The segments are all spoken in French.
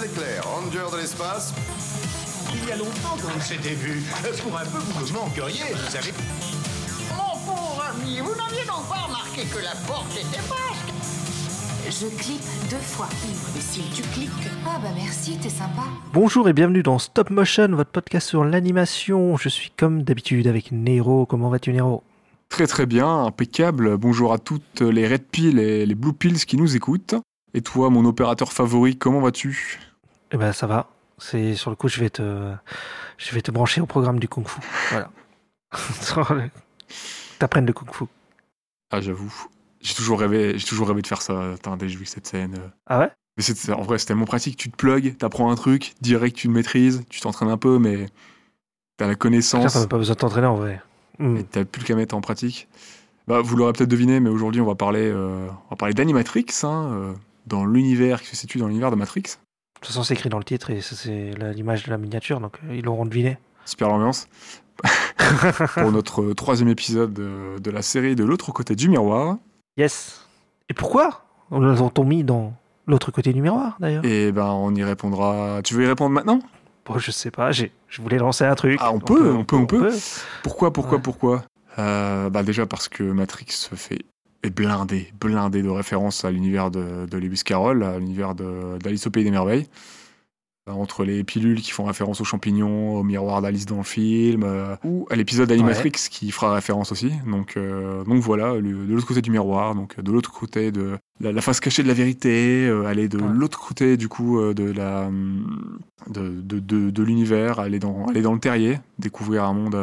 Leclerc, ranger de l'espace. Il y a longtemps qu'on s'était vu. Pour un peu, vous me manqueriez, vous savez. Mon pauvre ami, vous n'aviez donc pas remarqué que la porte était basque Je clique deux fois. Et si tu cliques. Ah bah merci, t'es sympa. Bonjour et bienvenue dans Stop Motion, votre podcast sur l'animation. Je suis comme d'habitude avec Nero. Comment vas-tu Nero? Très très bien, impeccable. Bonjour à toutes les Red Pills et les Blue Pills qui nous écoutent. Et toi, mon opérateur favori, comment vas-tu? Eh ben ça va. C'est sur le coup, je vais te, je vais te brancher au programme du Kung Fu. Voilà. T'apprennes le Kung Fu. Ah j'avoue, j'ai toujours rêvé, j'ai toujours rêvé de faire ça. Que j'ai vu cette scène. Ah ouais? Mais c'est, en vrai, c'est tellement pratique. Tu te plugues, t'apprends un truc, direct tu le maîtrises, tu t'entraînes un peu, mais t'as la connaissance. T'as pas besoin de t'entraîner en vrai. Et t'as plus qu'à mettre en pratique. Bah, vous l'aurez peut-être deviné, mais aujourd'hui, on va parler, euh, on va parler d'Animatrix, hein, euh, dans l'univers qui se situe dans l'univers de Matrix. De toute façon, c'est écrit dans le titre et c'est l'image de la miniature, donc euh, ils l'auront deviné. Super l'ambiance. Pour notre euh, troisième épisode de, de la série de l'autre côté du miroir. Yes. Et pourquoi On l'a mis dans l'autre côté du miroir d'ailleurs? Et ben, on y répondra. Tu veux y répondre maintenant? Bon, je sais pas, j'ai- je voulais lancer un truc. Ah, on peut, on peut, on peut. Pourquoi, pourquoi, Ouais. pourquoi? Euh, Bah déjà parce que Matrix se fait est blindé, blindé de références à l'univers de, de Lewis Carroll, à l'univers d'Alice au pays des merveilles. Euh, Entre les pilules qui font référence aux champignons, au miroir d'Alice dans le film, euh, ou à l'épisode d'Animatrix qui fera référence aussi. Donc, euh, donc voilà, le- de l'autre côté du miroir, donc de l'autre côté de la, la face cachée de la vérité, euh, aller de Ouais. l'autre côté du coup de la de, de, de, l'univers, aller dans aller dans le terrier, découvrir un monde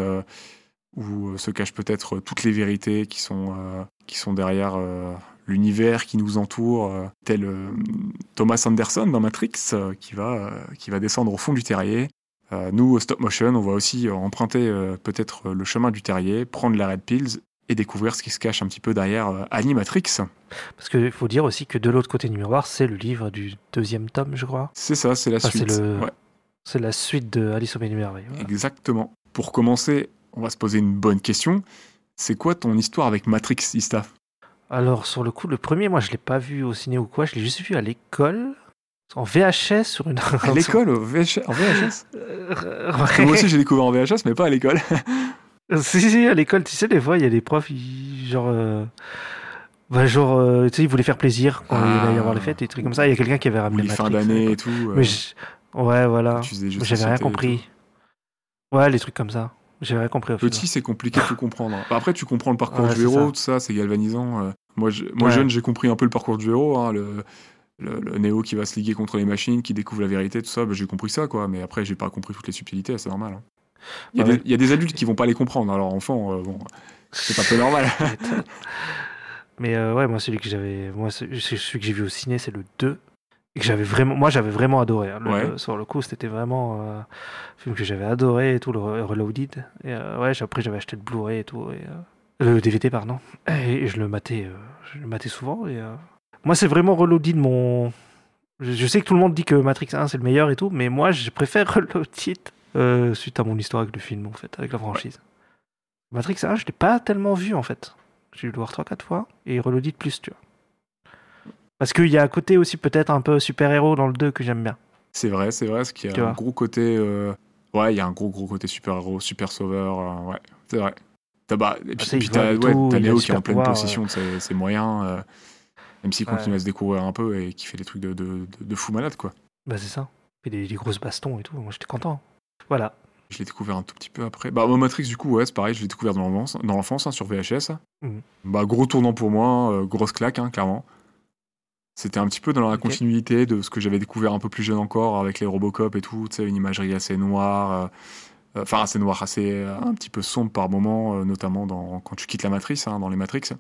où euh, se cachent peut-être toutes les vérités qui sont euh, qui sont derrière euh, l'univers qui nous entoure, euh, tel euh, Thomas Anderson dans Matrix euh, qui va euh, qui va descendre au fond du terrier. Euh, nous, au stop motion, on va aussi euh, emprunter euh, peut-être euh, le chemin du terrier, prendre la Red Pills et découvrir ce qui se cache un petit peu derrière euh, Animatrix. Parce qu'il faut dire aussi que de l'autre côté du miroir, c'est le livre du deuxième tome, je crois. C'est ça, c'est la Enfin, c'est suite. le- Ouais. C'est la suite de Alice au Pays des Merveilles. voilà. Exactement. Pour commencer, on va se poser une bonne question. C'est quoi ton histoire avec Matrix, Ista? Alors, sur le coup, le premier, moi, je l'ai pas vu au ciné ou quoi, je l'ai juste vu à l'école, en VHS sur une. À l'école, en VHS Euh, Moi aussi, j'ai découvert en VHS, mais pas à l'école. si, si, à l'école, tu sais, des fois, il y a des profs, ils- genre. euh, bah, genre, euh, tu sais, ils voulaient faire plaisir quand il allait y avoir les fêtes et des trucs comme ça. Il y a quelqu'un qui avait ramené les fins Matrix, d'année euh, et tout. euh, Mais je- Ouais, voilà. J'avais rien compris. Ouais, les trucs comme ça. J'avais rien compris au tout. Petit, c'est compliqué de tout comprendre. Bah, Après, tu comprends le parcours Ouais, du héros, ça. tout ça, c'est galvanisant. euh. Moi, je- moi Ouais. jeune, j'ai compris un peu le parcours du héros. hein, le, le, le Néo qui va se liguer contre les machines, qui découvre la vérité, tout ça. bah, j'ai compris ça, quoi. Mais après, j'ai pas compris toutes les subtilités, c'est normal. hein. Il y, a Ouais. des- il y a des adultes qui vont pas les comprendre. Alors, enfant, euh, bon, c'est un peu normal. Mais euh, ouais, moi, celui que j'avais. Moi, ce- ce- celui que j'ai vu au ciné, c'est le 2. Et que j'avais vraiment. Moi, j'avais vraiment adoré. hein. Le- Ouais. le- sur le coup, c'était vraiment euh, un film que j'avais adoré et tout, le Re- Reloaded. Et euh, ouais, après, j'avais acheté le Blu-ray et tout. Et, euh, le DVD, pardon. Et, et je le matais, euh, je le matais souvent. Et, Moi, c'est vraiment Reloaded mon. Je, je sais que tout le monde dit que Matrix 1 c'est le meilleur et tout, mais moi, je préfère Reloaded suite à mon histoire avec le film, en fait, avec la franchise. Matrix 1, je l'ai pas tellement vu, en fait. J'ai dû le voir 3-4 fois. Et Reloaded plus, tu vois. Parce qu'il y a un côté aussi peut-être un peu super-héros dans le 2 que j'aime bien. C'est vrai, c'est vrai, parce qu'il y Tu a un vois. gros côté. euh, Ouais, il y a un gros, gros côté super-héros, super-sauveur. euh, Ouais, c'est vrai. T'as bah, et puis, il vole t'as ouais, il des qui est en pleine super-pouvoirs, possession de ses, ses moyens, euh, même s'il continue Ouais. à se découvrir un peu et qui fait des trucs de, de, de- de fou malade, quoi. Bah, c'est ça. Et des, des grosses bastons et tout. Moi, j'étais content. Voilà. Je l'ai découvert un tout petit peu après. Bah, moi, Matrix, du coup, ouais, c'est pareil, je l'ai découvert dans l'enfance, dans l'enfance hein, sur VHS. Mhm. Bah, gros tournant pour moi, euh, grosse claque, hein, clairement. C'était un petit peu dans la continuité de ce que j'avais découvert un peu plus jeune encore avec les Robocop et tout, tu sais, une imagerie assez noire, euh, enfin assez noire, assez euh, un petit peu sombre par moments, euh, notamment dans, quand tu quittes la matrice, hein, dans les Matrix.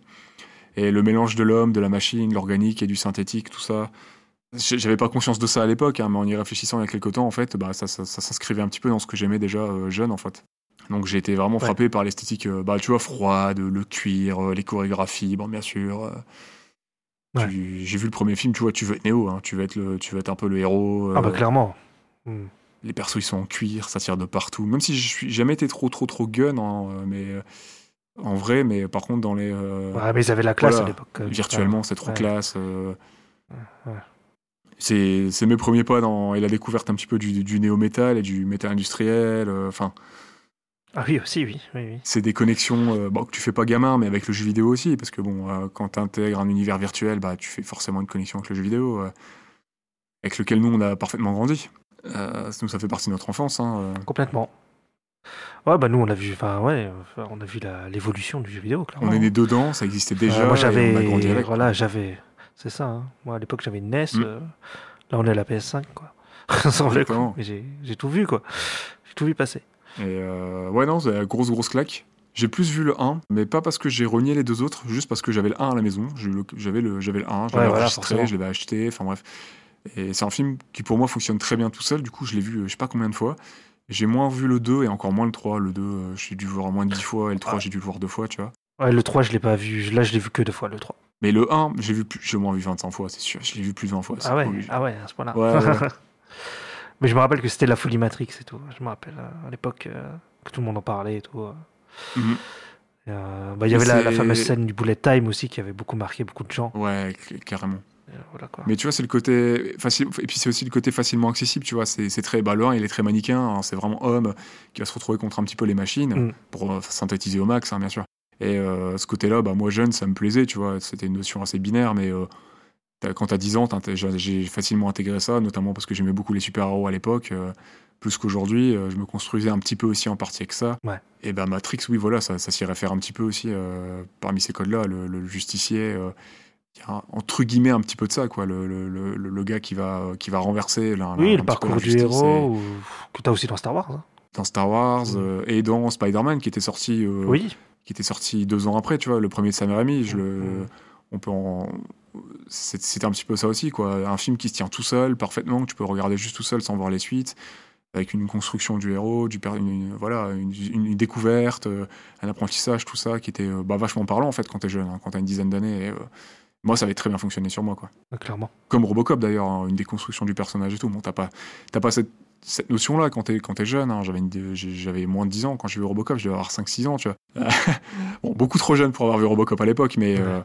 Et le mélange de l'homme, de la machine, l'organique et du synthétique, tout ça. J'avais pas conscience de ça à l'époque, hein, mais en y réfléchissant il y a quelques temps, en fait, bah, ça, ça, ça s'inscrivait un petit peu dans ce que j'aimais déjà jeune, en fait. Donc j'ai été vraiment Ouais. frappé par l'esthétique, bah, tu vois, froide, le cuir, les chorégraphies, bon, bien sûr. Ouais. J'ai vu le premier film, tu vois, tu veux être Néo, hein, tu, veux être le, tu veux être un peu le héros. Ah, bah, euh, clairement. Les persos ils sont en cuir, ça tire de partout. Même si je suis jamais été trop trop trop gun, hein, euh, mais euh, en vrai, mais par contre dans les euh, Ouais, mais ils avaient la classe voilà, à l'époque. virtuellement c'est trop ouais. classe. euh, Ouais. c'est c'est mes premiers pas dans et la découverte un petit peu du, du néo-métal et du métal industriel. euh, Enfin, Ah oui, aussi, oui. oui, oui. c'est des connexions euh, bon, que tu fais pas gamin, mais avec le jeu vidéo aussi, parce que bon, euh, quand tu intègres un univers virtuel, bah, tu fais forcément une connexion avec le jeu vidéo, euh, avec lequel nous on a parfaitement grandi. Nous, ça fait partie de notre enfance. Hein. Complètement. Ouais, bah nous, on a vu, enfin, ouais, on a vu la- l'évolution du jeu vidéo, clairement. On est né dedans, ça existait déjà. moi, j'avais, grandi avec. voilà, j'avais, c'est ça. hein. Moi, à l'époque, j'avais une NES. Mm. là, on est à la PS5, quoi. Sans le coup. Mais j'ai tout vu, quoi. J'ai tout vu passer. Et euh, ouais, non, c'est la grosse, grosse claque. J'ai plus vu le 1, mais pas parce que j'ai renié les deux autres, juste parce que j'avais le 1 à la maison. J'avais le, j'avais le 1, je Ouais, l'avais voilà, enregistré, forcément. je l'avais acheté, enfin bref. Et c'est un film qui pour moi fonctionne très bien tout seul, du coup je l'ai vu euh, je sais pas combien de fois. J'ai moins vu le 2 et encore moins le 3. Le 2, euh, j'ai dû le voir moins de 10 fois, et le 3, Ah. j'ai dû le voir deux fois, tu vois. Ouais, le 3, je l'ai pas vu. Là, je l'ai vu que deux fois, le 3. Mais le 1, j'ai vu plus, j'ai moins vu 25 fois, c'est sûr. Je l'ai vu plus de 20 fois. Ah ouais, obligé. ah ouais, à ce point-là. Ouais, ouais. Mais je me rappelle que c'était la folie Matrix et tout. Je me rappelle euh, à l'époque euh, que tout le monde en parlait et tout. euh. Mhm. Euh, bah, il y avait la, fameuse scène du bullet time aussi qui avait beaucoup marqué beaucoup de gens. Ouais, carrément. Et, voilà, quoi. Mais tu vois, c'est le côté facile. Et puis c'est aussi le côté facilement accessible, tu vois. C'est très. Bah, le 1, il est très manichéen. hein, c'est vraiment homme qui va se retrouver contre un petit peu les machines, Mm. pour euh, synthétiser au max, hein, bien sûr. Et euh, ce côté-là, bah, moi jeune, ça me plaisait, tu vois. C'était une notion assez binaire, mais quand t'as 10 ans, j'ai facilement intégré ça, notamment parce que j'aimais beaucoup les super-héros à l'époque. euh, plus qu'aujourd'hui, euh, je me construisais un petit peu aussi en partie avec ça. Ouais. Et ben Matrix, oui, voilà, ça, ça s'y réfère un petit peu aussi euh, parmi ces codes-là. Le, le justicier, il y a un- entre guillemets un petit peu de ça, quoi. Le, le, le, le gars qui va, qui va renverser oui, le parcours du héros, ou... que tu as aussi dans Star Wars. hein. Dans Star Wars Mm. et dans Spider-Man qui était sorti, Oui, qui était sorti deux ans après, tu vois, le premier de Sam Raimi. Je le, Mm. on peut en- C'était un petit peu ça aussi, quoi. Un film qui se tient tout seul, parfaitement, que tu peux regarder juste tout seul sans voir les suites, avec une construction du héros, du une, voilà, une, découverte, euh, un apprentissage, tout ça, qui était euh, bah, vachement parlant en fait quand t'es jeune, hein, quand t'as une dizaine d'années. et, euh, moi, ça avait très bien fonctionné sur moi, quoi. clairement. Comme Robocop d'ailleurs, hein, une déconstruction du personnage et tout. Bon, t'as pas, pas cette, cette notion-là quand t'es, quand jeune. hein. J'avais, moins de 10 ans quand j'ai vu Robocop, je devais avoir 5-6 ans, tu vois. bon, beaucoup trop jeune pour avoir vu Robocop à l'époque, mais, euh,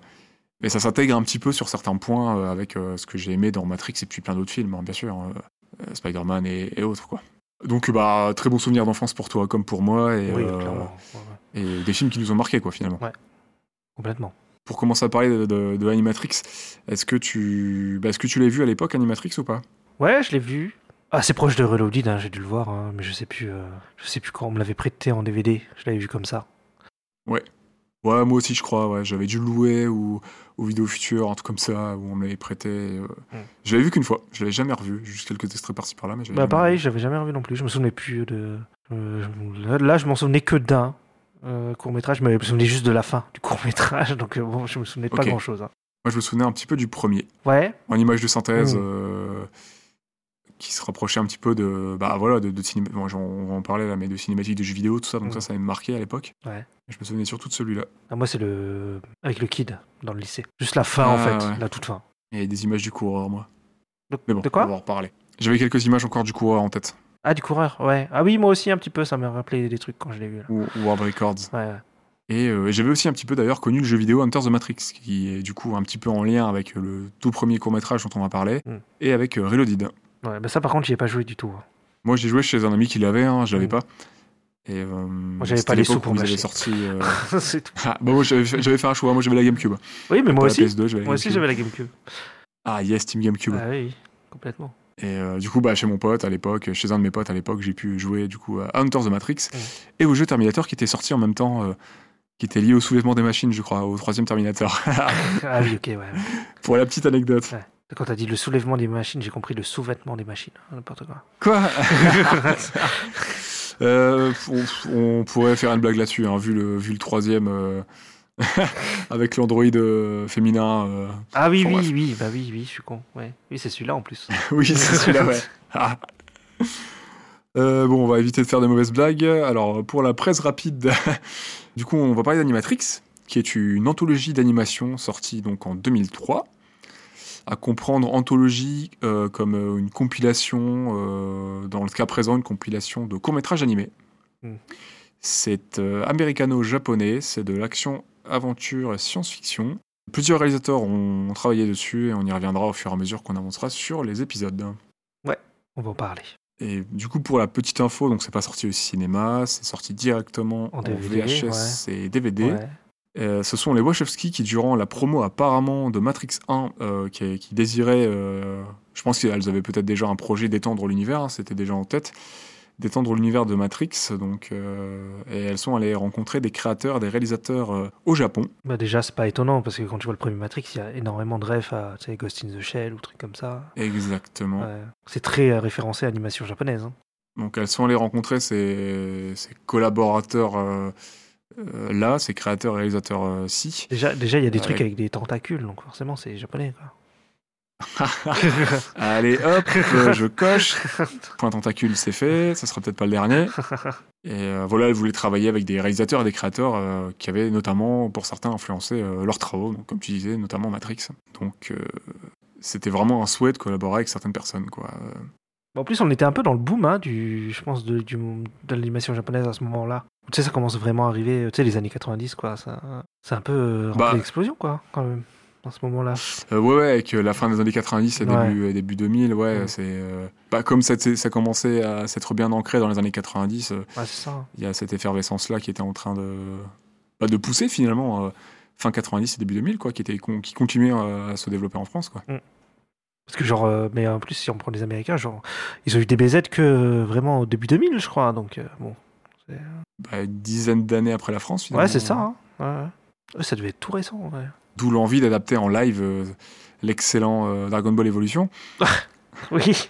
mais ça s'intègre un petit peu sur certains points euh, avec euh, ce que j'ai aimé dans Matrix et puis plein d'autres films, hein, bien sûr, euh, euh, Spider-Man et, et autres, quoi. Donc, bah, très bon souvenir d'enfance pour toi comme pour moi, et, oui, clairement. Ouais, ouais. et des films qui nous ont marqués, quoi, finalement. Complètement. Pour commencer à parler de, de, de Animatrix, est-ce que tu, bah, est-ce que tu l'as vu à l'époque, Animatrix, ou pas? Ouais, je l'ai vu. Assez proche de Reloaded, hein, j'ai dû le voir, hein, mais je sais plus, euh, je sais plus quand on me l'avait prêté en DVD. Je l'avais vu comme ça. Ouais, moi aussi, je crois. Ouais. J'avais dû louer ou, ou Vidéo Future, un truc comme ça, où on me l'avait prêté. euh, Mm. Je l'avais vu qu'une fois. Je l'avais jamais revu. Juste quelques extraits par-ci par-là. Mais Bah pareil, j'avais jamais revu non plus. Je me souvenais plus de. euh, je- là, je m'en souvenais que d'un court métrage, mais je me souvenais juste de la fin du court métrage, donc euh, bon, je me souvenais pas Ok. grand chose. Moi, je me souvenais un petit peu du premier, Ouais, en image de synthèse, Mm. Euh, qui se rapprochait un petit peu de. Bah voilà, de, de cinéma. bon, j'en- on va en parler là, mais de cinématique, de jeux vidéo, tout ça. Donc Mm. ça, ça m'a marqué à l'époque. Ouais. Je me souvenais surtout de celui-là. Ah, moi c'est le avec le kid dans le lycée. Juste la fin en Ah, fait, ouais. la toute fin. Et des images du coureur, moi. De, Mais bon, de quoi on va en reparler. J'avais quelques images encore du coureur en tête. Ah du coureur, ouais. Ah oui, moi aussi un petit peu, ça m'a rappelé des trucs quand je l'ai vu. Là. Ou, World Records. Ouais. Et euh, j'avais aussi un petit peu d'ailleurs connu le jeu vidéo Hunter the Matrix, qui est du coup un petit peu en lien avec le tout premier court métrage dont on va parler, Mm. et avec euh, Reloaded. Ouais, bah ça par contre j'y ai pas joué du tout. Moi j'ai joué chez un ami qui l'avait, hein, je l'avais Mm. pas. Et euh, j'avais c'était pas les sous pour m'acheter. sorti. euh, C'est tout. ah, bah moi j'avais fait, j'avais un choix, moi j'avais la GameCube. Oui, mais moi aussi. PS2, j'avais la Moi aussi j'avais la GameCube. Ah yes, Team GameCube. Ah oui, complètement. Et euh, du coup, bah, chez mon pote à l'époque, chez un de mes potes à l'époque, j'ai pu jouer du coup à Hunter the Matrix et au jeu Terminator qui était sorti en même temps, euh, qui était lié au soulèvement des machines, je crois, au troisième Terminator. ah oui, ok, ouais. ouais. Pour la petite anecdote. Quand t'as dit le soulèvement des machines, j'ai compris le sous-vêtement des machines. hein, N'importe quoi. Quoi Euh, on, on pourrait faire une blague là-dessus, hein, vu, le, vu le troisième euh, avec l'android euh, féminin. euh. Ah oui, oui, bref. oui, bah oui, oui, je suis con. Ouais. Oui, c'est celui-là en plus. oui, c'est celui-là, ouais. Ah. Euh, bon, on va éviter de faire des mauvaises blagues. Alors, pour la presse rapide, du coup, on va parler d'Animatrix, qui est une anthologie d'animation sortie donc en 2003. À comprendre anthologie euh, comme euh, une compilation, euh, dans le cas présent, une compilation de courts-métrages animés. Mm. C'est américano-japonais, c'est de l'action, aventure et science-fiction. Plusieurs réalisateurs ont travaillé dessus et on y reviendra au fur et à mesure qu'on avancera sur les épisodes. On va en parler. Et du coup, pour la petite info, donc c'est pas sorti au cinéma, c'est sorti directement En VHS et DVD. Ouais. Euh, ce sont les Wachowski qui, durant la promo apparemment de Matrix 1, euh, qui, qui désiraient, euh, je pense qu'elles avaient peut-être déjà un projet d'étendre l'univers, hein, c'était déjà en tête, d'étendre l'univers de Matrix. Donc, euh, et elles sont allées rencontrer des créateurs, des réalisateurs au Japon. Bah déjà, c'est pas étonnant parce que quand tu vois le premier Matrix, il y a énormément de refs à tu sais, Ghost in the Shell ou trucs comme ça. Exactement. Ouais. C'est très référencé à l'animation japonaise. hein. Donc elles sont allées rencontrer ces, ces collaborateurs euh, là, ces créateurs et réalisateurs euh, ci. Déjà, déjà, il y a des trucs avec des tentacules, donc forcément, c'est japonais. Quoi. Allez hop, euh, je coche. Point tentacule, c'est fait. Ça sera peut-être pas le dernier. Et euh, voilà, elle voulait travailler avec des réalisateurs et des créateurs qui avaient notamment, pour certains, influencé leurs travaux. Donc, comme tu disais, notamment Matrix. Donc, c'était vraiment un souhait de collaborer avec certaines personnes, quoi. En plus, on était un peu dans le boom, hein, du, je pense, de, du, de l'animation japonaise à ce moment-là. Tu sais, ça commence vraiment à arriver, tu sais, les années 90, quoi. C'est un peu euh, Bah. d'explosion, quoi, quand même, à ce moment-là. Euh, ouais, ouais, avec euh, la fin des années 90 et Ouais. début, début 2000, ouais, Mm. c'est. euh, bah, comme ça, ça commençait à s'être bien ancré dans les années 90, euh, hein. il y a cette effervescence-là qui était en train de. bah, de pousser finalement, fin 90 et début 2000, quoi, qui, était, qui continuait à se développer en France, quoi. Parce que, genre, euh, mais en plus, si on prend les Américains, genre, ils ont eu des BZ que euh, vraiment au début 2000, je crois. Donc, euh, bon. Bah, une dizaine d'années après la France, finalement. Ouais, c'est ça. Hein. Ouais, ça devait être tout récent, ouais. D'où l'envie d'adapter en live l'excellent Dragon Ball Evolution. Oui.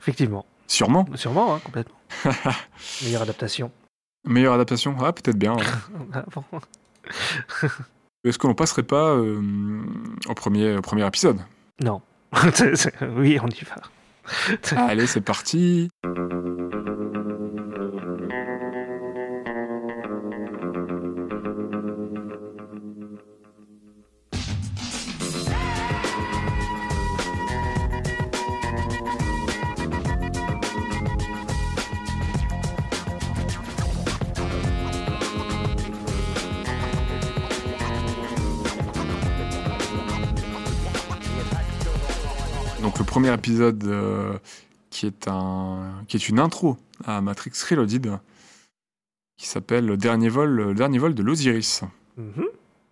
Effectivement. Sûrement. Sûrement, hein, complètement. Meilleure adaptation. Meilleure adaptation Ah, peut-être bien. Ah, bon. Est-ce que l'on passerait pas au, premier, au premier épisode? Non. Oui, on y va. Allez, c'est parti. Premier épisode euh, qui est un qui est une intro à Matrix Reloaded qui s'appelle le dernier vol le dernier vol de l'Osiris. Mhm.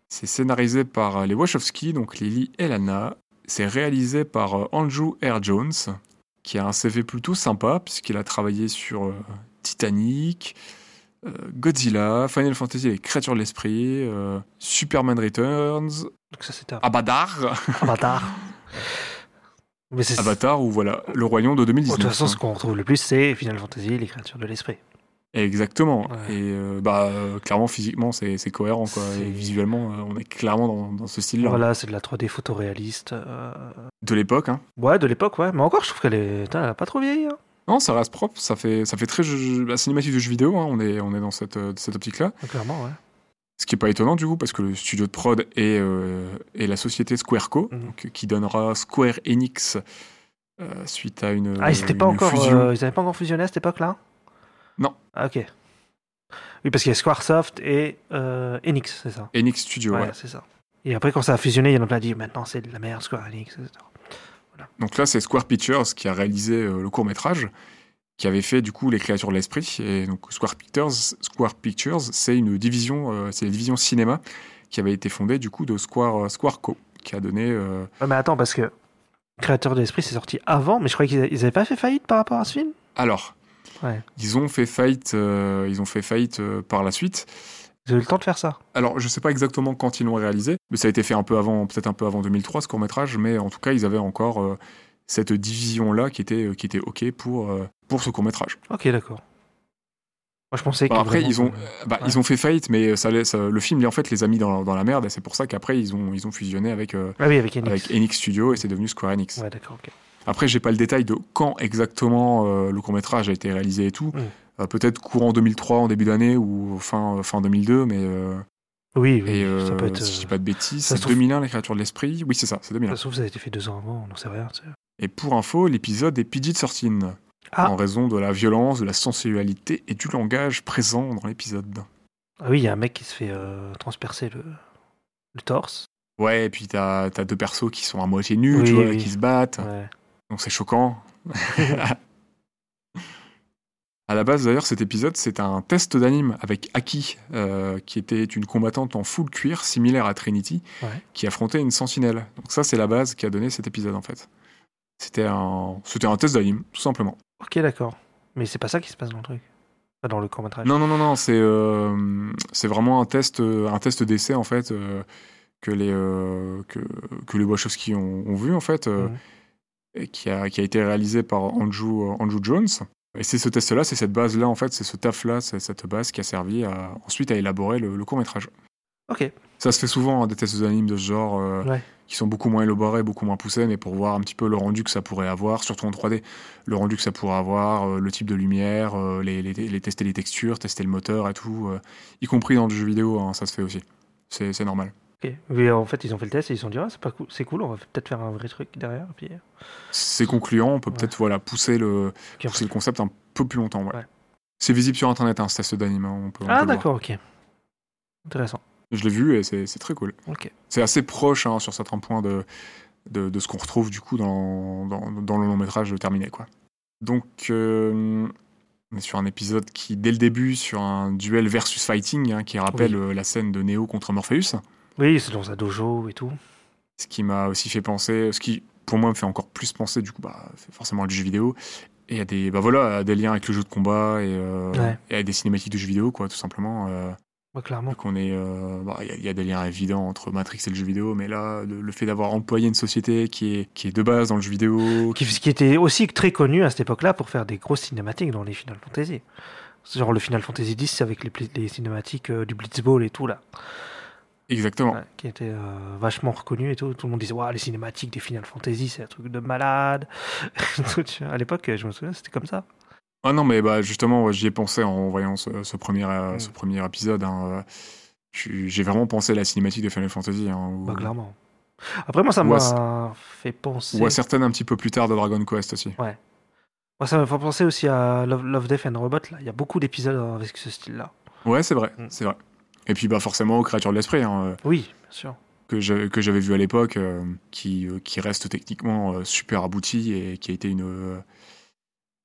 C'est scénarisé par les Wachowski donc Lily et Lana. C'est réalisé par euh, Andrew R. Jones qui a un CV plutôt sympa puisqu'il a travaillé sur euh, Titanic, Godzilla, Final Fantasy les créatures de l'esprit, euh, Superman Returns, Donc ça, un Avatar, Avatar. Mais. Avatar ou voilà le royaume de Bon, 2019. de toute façon, ce qu'on retrouve le plus, c'est Final Fantasy, les créatures de l'esprit. Exactement. Ouais. Et euh, bah, euh, clairement, physiquement, c'est c'est cohérent. Quoi. C'est- Et visuellement, euh, on est clairement dans, dans ce style-là. Voilà, c'est de la 3D photoréaliste. De l'époque. Hein. Ouais, de l'époque, ouais. Mais encore, je trouve qu'elle est... Putain, elle a pas trop vieilli. Hein. Non, ça reste propre. Ça fait, ça fait très jeu- bah, cinématique de jeu vidéo. hein. On, est, on est dans cette, cette optique-là. Clairement, ouais. Ce qui est pas étonnant, du coup, parce que le studio de prod est, euh, est la société Squareco, Mhm. donc, qui donnera Square Enix euh, suite à une. Ah, ils étaient pas encore, euh, pas fusionné à cette époque-là? Non. Ah, ok. Oui, parce qu'il y a Squaresoft et euh, Enix, c'est ça? Enix Studio, ouais, c'est ça. Et après, quand ça a fusionné, il y en a plein qui dit maintenant c'est de la merde, Square Enix, etc. Donc là, c'est Square Pictures qui a réalisé euh, le court métrage, qui avait fait du coup les créatures de l'esprit. Et donc Square Pictures, Square Pictures, c'est une division, euh, c'est la division cinéma qui avait été fondée du coup de Square euh, Square Co, qui a donné. euh, Ouais, mais attends, parce que Créateur de l'Esprit, c'est sorti avant, mais je croyais qu'ils a- ils avaient pas fait faillite par rapport à ce film? Alors, Ouais. ils ont fait faillite, euh, ils ont fait faillite par la suite. Ils ont eu le temps de faire ça. Alors, je sais pas exactement quand ils l'ont réalisé, mais ça a été fait un peu avant, peut-être un peu avant 2003 ce court métrage, mais en tout cas, ils avaient encore euh, cette division là qui était euh, qui était ok pour euh, pour ce court métrage. Ok, d'accord. Moi, je pensais que. après, ils ont, euh, bah, ouais. ils ont fait faillite, mais ça le film, en fait, les a mis dans, dans la merde, et c'est pour ça qu'après, ils ont, ils ont fusionné avec, euh, Ah oui, avec Enix. avec Enix Studio, et c'est devenu Square Enix. Ouais, d'accord, ok. Après, j'ai pas le détail de quand exactement euh, le court-métrage a été réalisé et tout. Mm. Euh, Peut-être courant 2003, en début d'année, ou fin, fin 2002, mais... Oui, oui, et ça peut être. si je dis pas de bêtises, c'est se trouve- 2001, Les Créatures de l'Esprit Oui, c'est ça, c'est 2001. Ça se trouve, ça a été fait deux ans avant, on n'en sait rien. tu sais. Et pour info, l'épisode est PG-13, Ah. en raison de la violence, de la sensualité et du langage présent dans l'épisode. Ah oui, il y a un mec qui se fait euh, transpercer le, le torse. Ouais, et puis t'as as deux persos qui sont à moitié nus, Oui, tu vois, oui. qui se battent. Ouais. Donc c'est choquant. à la base, d'ailleurs, cet épisode, c'est un test d'anime avec Aki, euh, qui était une combattante en full cuir, similaire à Trinity, Ouais. qui affrontait une sentinelle. Donc ça, c'est la base qui a donné cet épisode, en fait. C'était un, c'était un test d'anime, tout simplement. Ok, d'accord. Mais c'est pas ça qui se passe dans le truc. Pas dans le court-métrage. Non, non, non, non, c'est euh, c'est vraiment un test, euh, un test d'essai, en fait, euh, que les, euh, que, que les Wachowski ont, ont vu, en fait, Mhm. et qui a, qui a été réalisé par Andrew, Andrew Jones. Et c'est ce test-là, c'est cette base-là, en fait, c'est ce taf-là, c'est cette base qui a servi à, ensuite à élaborer le, le court-métrage. Ok. Ça se fait souvent, hein, des tests d'animes de ce genre, Ouais. Qui sont beaucoup moins élaborés, beaucoup moins poussés, mais pour voir un petit peu le rendu que ça pourrait avoir, surtout en 3D, le rendu que ça pourrait avoir, euh, le type de lumière, euh, les, les- les tester les textures, tester le moteur et tout, euh, y compris dans le jeu vidéo, hein, ça se fait aussi. C'est normal. Ok. Mais en fait, ils ont fait le test et ils se sont dit, ah, c'est cool, on va peut-être faire un vrai truc derrière. Puis... C'est concluant, on peut Ouais. peut-être voilà, pousser, le, pousser le concept un peu plus longtemps. ouais. Ouais. C'est visible sur internet, hein, ce test d'anime. hein, Ah, d'accord, ok. Intéressant. Je l'ai vu et c'est très cool. Ok. C'est assez proche hein, sur certains points de, de, de ce qu'on retrouve du coup dans, dans, dans le long métrage terminé. Quoi. Donc, euh, on est sur un épisode qui, dès le début, sur un duel versus fighting, hein, qui rappelle Oui. euh, la scène de Neo contre Morpheus, Oui, c'est dans un dojo et tout. ce qui m'a aussi fait penser, ce qui pour moi me fait encore plus penser du coup, bah, forcément à du jeu vidéo. Et à des, bah voilà, à des liens avec le jeu de combat et, euh, Ouais. et à des cinématiques de jeux vidéo, quoi, tout simplement. euh, Ouais, clairement. qu'on est, euh, bah, il y, a- il y a des liens évidents entre Matrix et le jeu vidéo, mais là, le, le fait d'avoir employé une société qui est, qui est de base dans le jeu vidéo, Qui, qui était aussi très connu à cette époque-là pour faire des grosses cinématiques dans les Final Fantasy. Genre le Final Fantasy X, avec les, cinématiques euh, du Blitzball et tout là. exactement. Ouais, qui était euh, vachement reconnu et tout. Tout le monde disait, les cinématiques des Final Fantasy, c'est un truc de malade. À l'époque, je me souviens, c'était comme ça. Ah non, mais bah, justement, ouais, j'y ai pensé en voyant ce, ce premier, euh, Mm. ce premier épisode. hein, euh, J'ai vraiment pensé à la cinématique de Final Fantasy. Hein, Bah, clairement. Après, moi, ça m'a fait penser. ou à certaines un petit peu plus tard de Dragon Quest aussi. Moi, ça m'a fait penser aussi à Love, Love, Death and Robot. Là. Il y a beaucoup d'épisodes avec ce style-là. Ouais, c'est vrai, Mm. c'est vrai. Et puis bah forcément, Créature de l'Esprit, hein, euh, Oui, bien sûr. que j'avais vu à l'époque, euh, qui, euh, qui reste techniquement euh, super abouti et qui a été une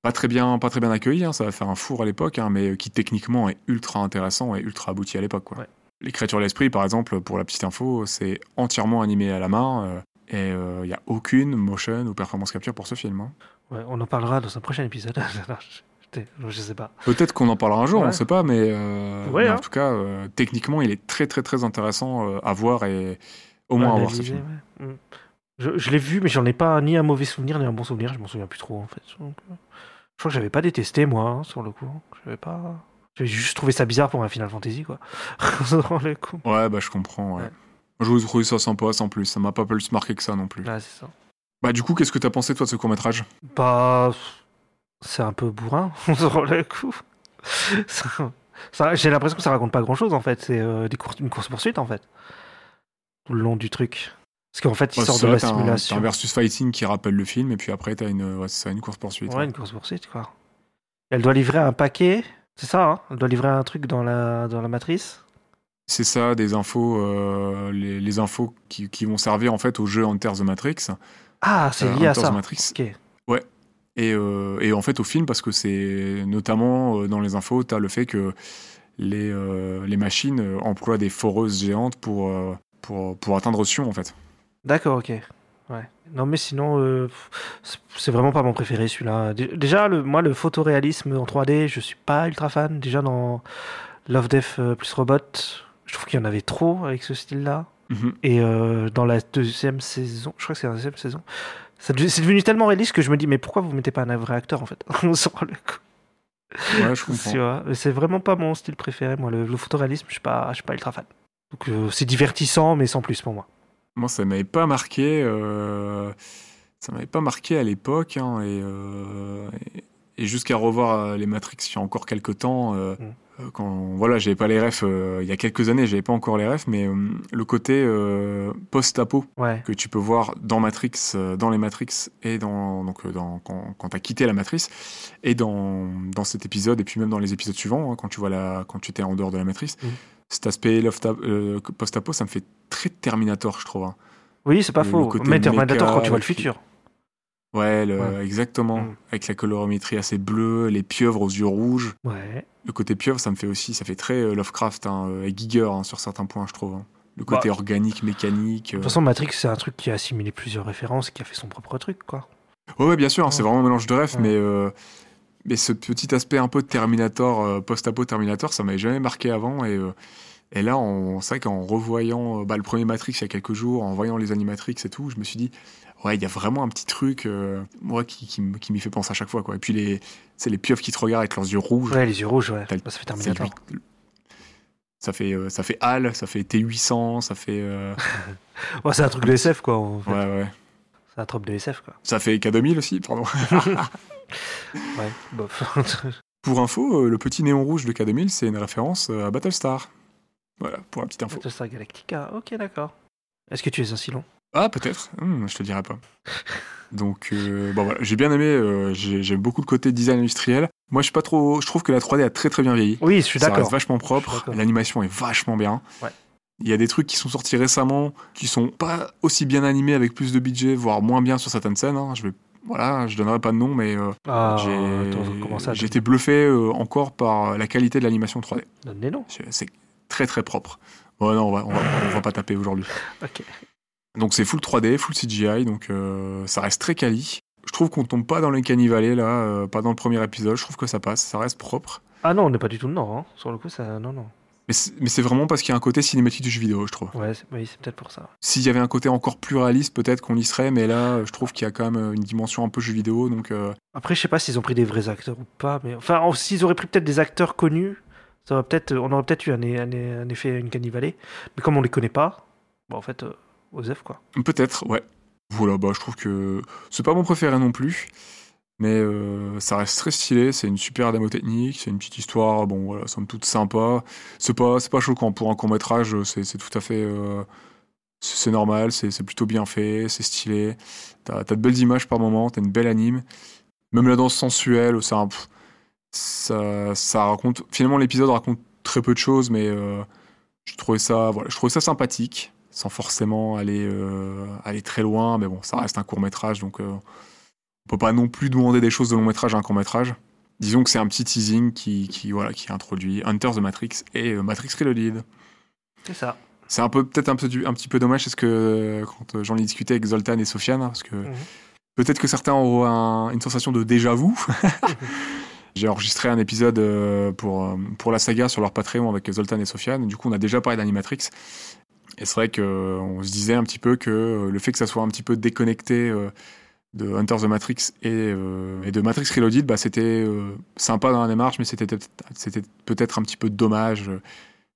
pas très bien pas très bien accueilli. hein, ça va faire un four à l'époque, hein, mais qui techniquement est ultra intéressant et ultra abouti à l'époque. Ouais. Les Créatures de l'Esprit, par exemple, pour la petite info, c'est entièrement animé à la main. euh, et il n'y a aucune motion ou performance capture pour ce film. hein. Ouais, on en parlera dans un prochain épisode. je, sais pas. Peut-être qu'on en parlera un jour, Ouais. on ne sait pas, mais, euh, mais en tout cas, euh, techniquement, il est très très très intéressant euh, à voir et au moins à voir ce film. Mm. Je, je l'ai vu, mais j'en ai pas ni un mauvais souvenir ni un bon souvenir. Je m'en souviens plus trop en fait. Donc, euh, je crois que j'avais pas détesté moi hein, sur le coup. J'avais pas. J'avais juste trouvé ça bizarre pour un Final Fantasy quoi. Sur le coup. Ouais, bah je comprends. Ouais. Ouais. Je vous trouve ça sympa sans plus. Ça m'a pas plus marqué que ça non plus. Ouais, c'est ça. Bah du coup, qu'est-ce que t'as pensé toi de ce court métrage Bah, c'est un peu bourrin sur le coup. Ça- ça- J'ai l'impression que ça raconte pas grand chose en fait. C'est euh, des une course poursuite en fait. Tout le long du truc. Parce qu'en fait, il sort de la simulation. T'as un versus fighting qui rappelle le film et puis après t'as une, ouais, ça, une course poursuite. Ouais, une course poursuite, quoi. Elle doit livrer un paquet, c'est ça, hein? Elle doit livrer un truc dans la, dans la matrice? C'est ça, des infos, euh, les, les infos qui, qui vont servir en fait au jeu Enter the Matrix. Ah, c'est Euh, lié à ça. the Matrix. Ok. Et, euh, et en fait au film parce que c'est notamment dans les infos, t'as le fait que les, les machines emploient des foreuses géantes pour, pour, pour atteindre Sion en fait. D'accord, ok. Ouais. Non, mais sinon, euh, c'est- vraiment pas mon préféré celui-là. Dé- Déjà, le, moi, le photoréalisme en 3D, je suis pas ultra fan. Déjà, dans Love, Death euh, plus Robot, je trouve qu'il y en avait trop avec ce style-là. Mhm. Et euh, dans la deuxième saison, je crois que c'est la deuxième saison, c'est devenu tellement réaliste que je me dis, mais pourquoi vous mettez pas un vrai acteur en fait Sur le coup. Ouais, je comprends. C'est vraiment pas mon style préféré, moi. Le, le photoréalisme, je suis pas, je suis pas ultra fan. Donc euh, c'est divertissant, mais sans plus pour moi. Moi, ça m'avait pas marqué. euh, ça m'avait pas marqué à l'époque. hein, et euh, et, et jusqu'à revoir euh, les Matrix il y a encore quelques temps. euh, Mm. quand voilà, j'avais pas les refs. il y a quelques années, j'avais pas encore les refs, mais le côté post-apo Ouais, que tu peux voir dans Matrix, dans les Matrix et dans donc dans, quand, quand tu as quitté la matrice et dans, dans cet épisode et puis même dans les épisodes suivants hein, quand tu vois la quand tu étais en dehors de la matrice, Mhm. Cet aspect euh, post-apo, ça me fait très Terminator, je trouve. hein. Oui, c'est pas Le- faux. le Mais Terminator, méca, quand tu vois le futur. Ouais, le- Ouais. exactement. Mm. Avec la colorimétrie assez bleue, les pieuvres aux yeux rouges. Ouais. Le côté pieuvre, ça me fait aussi, ça fait très euh, Lovecraft hein, euh, et Giger hein, sur certains points, je trouve. hein. Le côté Bah. organique, mécanique. De toute façon, Matrix, c'est un truc qui a assimilé plusieurs références, qui a fait son propre truc, quoi. Ouais, ouais, bien sûr, c'est vraiment un mélange de rêves, mais, euh, mais ce petit aspect un peu de Terminator, euh, post-apo Terminator, ça m'avait jamais marqué avant. Et, euh, et là, c'est vrai qu'en revoyant euh, bah, le premier Matrix il y a quelques jours, en voyant les Animatrix et tout, je me suis dit, ouais, il y a vraiment un petit truc euh, moi, qui, qui, m- qui m'y fait penser à chaque fois. Quoi. Et puis, les, c'est les pieuvres qui te regardent avec leurs yeux rouges. Ouais, les yeux rouges, ouais. Bah, ça fait Terminator. Ça fait, euh, ça fait HAL, ça fait T800, ça fait. euh, Ouais, c'est un truc de SF, quoi. en fait. ouais, ouais. C'est un trope de SF, quoi. Ça fait K2000 aussi, pardon. Ouais, bof. Pour info, euh, le petit néon rouge de K2000, c'est une référence euh, à Battlestar. Voilà, pour la petite info. Battlestar Galactica, ok, d'accord. Est-ce que tu es un silon Ah, peut-être. Hmm, je te dirai pas. Donc, euh, bon, voilà. j'ai bien aimé. euh, j'ai- J'aime beaucoup le côté design industriel. Moi, je suis pas trop. Je trouve que la 3D a très très bien vieilli. Oui, je suis Ça d'accord. reste vachement propre. L'animation est vachement bien. Ouais. Il y a des trucs qui sont sortis récemment qui sont pas aussi bien animés avec plus de budget, voire moins bien sur certaines scènes. hein. Je vais, voilà, je donnerai pas de nom, mais euh, Ah, j'ai été bluffé euh, encore par la qualité de l'animation 3D. Donne des noms. C'est- très très propre. Bon, non, on va, on va, on va pas taper aujourd'hui. Ok. Donc c'est full 3D, full CGI, donc euh, ça reste très quali. Je trouve qu'on tombe pas dans les cannibales là, pas dans le premier épisode. Je trouve que ça passe, ça reste propre. Ah non, on n'est pas du tout dedans, hein. Sur le coup, ça. Non, non. Mais c'est vraiment parce qu'il y a un côté cinématique du jeu vidéo, je trouve. Ouais, c'est- oui, c'est peut-être pour ça. S'il y avait un côté encore plus réaliste, peut-être qu'on y serait, mais là, je trouve qu'il y a quand même euh, une dimension un peu jeu vidéo, donc euh, Après, je sais pas s'ils ont pris des vrais acteurs ou pas, mais enfin, en- s'ils auraient pris peut-être des acteurs connus, ça aurait peut-être, on aurait peut-être eu un, un- un effet une cannibale. Mais comme on les connaît pas, bon, en fait, euh, Osef quoi. peut-être, ouais. Voilà, bah je trouve que c'est pas mon préféré non plus, mais euh, ça reste très stylé. C'est une super démo technique, c'est une petite histoire, bon voilà, somme toute sympa. C'est pas, c'est pas choquant pour un court métrage, c'est tout à fait, euh, c'est normal, c'est c'est plutôt bien fait, c'est stylé. T'as as de belles images par moment, t'as une belle anime, même la danse sensuelle, ça, ça raconte. Finalement, l'épisode raconte très peu de choses, mais euh, je trouvais ça, voilà, je trouvais ça sympathique, sans forcément aller, aller très loin. Mais bon, ça reste un court métrage, donc on peut pas non plus demander des choses de long métrage à un court métrage. Disons que c'est un petit teasing qui, qui, voilà, qui introduit Hunter the Matrix et euh, Matrix Reloaded. C'est ça. C'est un peu peut-être un, peu du- un petit peu dommage parce que euh, quand euh, j'en ai discuté avec Zoltan et Sofiane, parce que Mhm. peut-être que certains auront un- une sensation de déjà vu. J'ai enregistré un épisode pour, pour la saga sur leur Patreon avec Zoltan et Sofiane. Du coup, on a déjà parlé d'Animatrix. Et c'est vrai qu'on se disait un petit peu que le fait que ça soit un petit peu déconnecté de Hunter the Matrix et, euh, et de Matrix Reloaded, bah, c'était euh, sympa dans la démarche, mais c'était peut-être un petit peu dommage.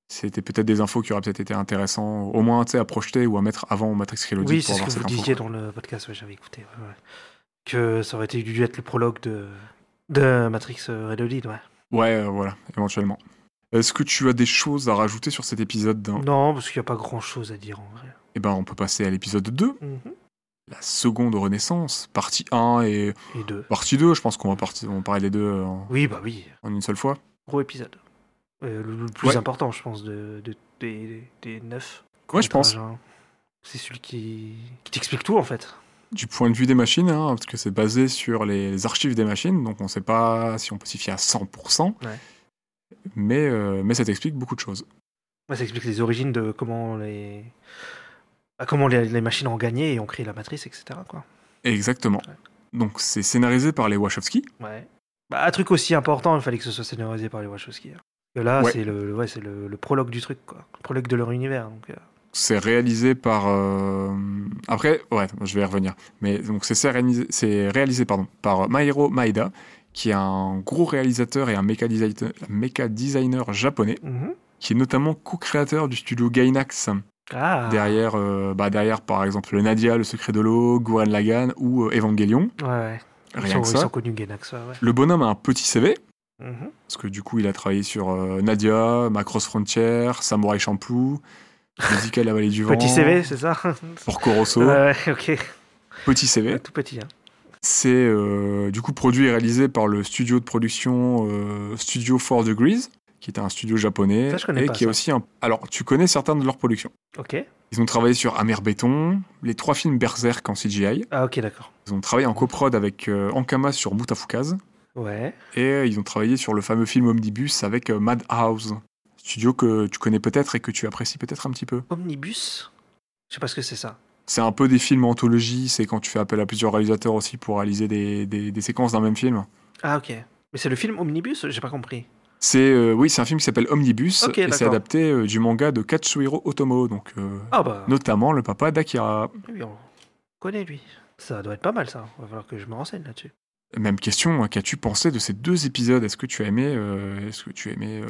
C'était peut-être des infos qui auraient peut-être été intéressants, au moins à projeter ou à mettre avant Matrix Reloaded Oui, c'est ce que vous info. disiez dans le podcast, ouais, j'avais écouté. ouais, ouais. Que ça aurait été dû être le prologue de, de Matrix euh, Reloaded, ouais. Ouais, euh, voilà, éventuellement. Est-ce que tu as des choses à rajouter sur cet épisode Non, parce qu'il n'y a pas grand chose à dire en vrai. Eh ben, on peut passer à l'épisode 2, Mhm. La seconde renaissance, partie 1 et partie 2. Je pense qu'on va, parler des deux en, Oui, bah oui, en une seule fois. gros épisode. Euh, le, le plus Ouais. important, je pense, de, de- des, des neuf. Ouais, je pense. C'est celui qui, qui t'explique tout en fait. Du point de vue des machines, hein, parce que c'est basé sur les, les archives des machines, donc on ne sait pas si on peut s'y fier à 100%. Ouais. Mais, euh, mais ça t'explique beaucoup de choses. Ouais, ça explique les origines de comment les, bah, comment les, les machines ont gagné et ont créé la matrice, etc. Quoi. Exactement. Ouais. Donc c'est scénarisé par les Wachowski. Ouais. Bah, un truc aussi important, il fallait que ce soit scénarisé par les Wachowski. hein. Et là, Ouais. c'est le, le- ouais, le, le prologue du truc, quoi. Le prologue de leur univers. Donc, euh, C'est réalisé par. euh, Après, ouais, je vais y revenir. Mais donc c'est réalisé, réalisé pardon, par Mairo Maeda, qui est un gros réalisateur et un méca designer, méca designer japonais, mhm. qui est notamment co-créateur du studio Gainax, Ah, derrière, euh, bah, derrière par exemple Nadia, Le Secret de l'eau, Gurren Lagann ou euh, Evangelion. ouais, ouais. Ils sont, que ils ça. sont connus, Gainax, ouais. ouais. Le bonhomme a un petit CV, Mhm. parce que du coup il a travaillé sur euh, Nadia, Macross Frontier, Samurai Champloo, Musical La Vallée du Vent, Petit CV, c'est ça Porco Rosso, Ouais, ok. petit CV. Tout petit, hein. C'est euh, du coup produit et réalisé par le studio de production Studio 4 Degrees, qui était un studio japonais Ça, je connais et pas, qui est ça. aussi un. Alors, tu connais certaines de leurs productions. Ok. Ils ont travaillé sur Amer Béton, les trois films Berserk en CGI. Ah, ok, d'accord. Ils ont travaillé en coprod avec euh, Ankama sur Mutafukaz. Ouais. Et euh, ils ont travaillé sur le fameux film Omnibus avec euh, Madhouse. Studio que tu connais peut-être et que tu apprécies peut-être un petit peu. Omnibus? Je sais pas ce que c'est ça. C'est un peu des films anthologie, c'est quand tu fais appel à plusieurs réalisateurs aussi pour réaliser des, des- des séquences d'un même film. Ah, ok. Mais c'est le film Omnibus? J'ai pas compris. C'est euh, oui, c'est un film qui s'appelle Omnibus et c'est adapté euh, du manga de Katsuhiro Otomo, donc euh, Ah, bah. notamment le papa d'Akira. Oui, on connaît lui. Ça doit être pas mal, ça. Va falloir que je me renseigne là-dessus. Même question, hein, qu'as-tu pensé de ces deux épisodes? Est-ce que tu as aimé, est-ce que tu as aimé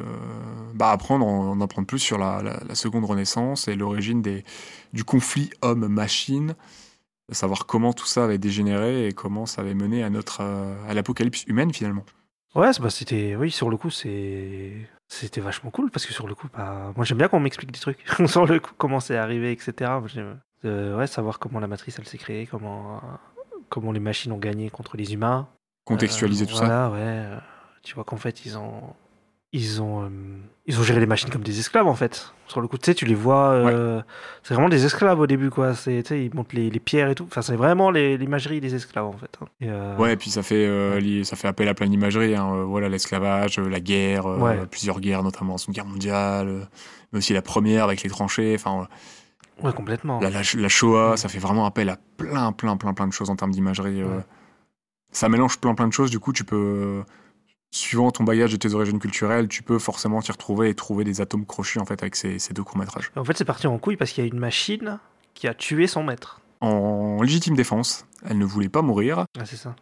bah, apprendre, en, en apprendre plus sur la, la- la seconde renaissance et l'origine des, du conflit homme-machine, savoir comment tout ça avait dégénéré et comment ça avait mené à notre à l'apocalypse humaine finalement. Ouais, bah, c'était. Oui, sur le coup, c'est. C'était vachement cool parce que sur le coup, bah, moi j'aime bien qu'on m'explique des trucs. sur le coup, comment c'est arrivé, etc. Euh, ouais, savoir comment la matrice elle s'est créée, comment, comment les machines ont gagné contre les humains. Contextualiser Euh, tout ça. Ouais. euh, Tu vois qu'en fait, ils ont. Ils ont, euh, ils ont géré les machines comme des esclaves en fait. Sur le coup, tu sais, tu les vois. euh, C'est vraiment des esclaves au début, quoi. C'est, ils montent les, les pierres et tout. Enfin, c'est vraiment l'imagerie des esclaves en fait. hein. Et, euh, Ouais, et puis ça fait, ça fait appel à plein d'imageries. hein, voilà, l'esclavage, la guerre, Ouais. plusieurs guerres, notamment la Seconde Guerre mondiale, mais aussi la première avec les tranchées. Enfin, Ouais, complètement. La, la, la Shoah, ça fait vraiment appel à plein, plein, plein, plein de choses en termes d'imagerie. Ça mélange plein, plein de choses. Du coup, tu peux, suivant ton bagage et tes origines culturelles, tu peux forcément t'y retrouver et trouver des atomes crochus en fait avec ces, ces deux courts-métrages. En fait, c'est parti en couille parce qu'il y a une machine qui a tué son maître. En légitime défense, elle ne voulait pas mourir. Ah, c'est ça.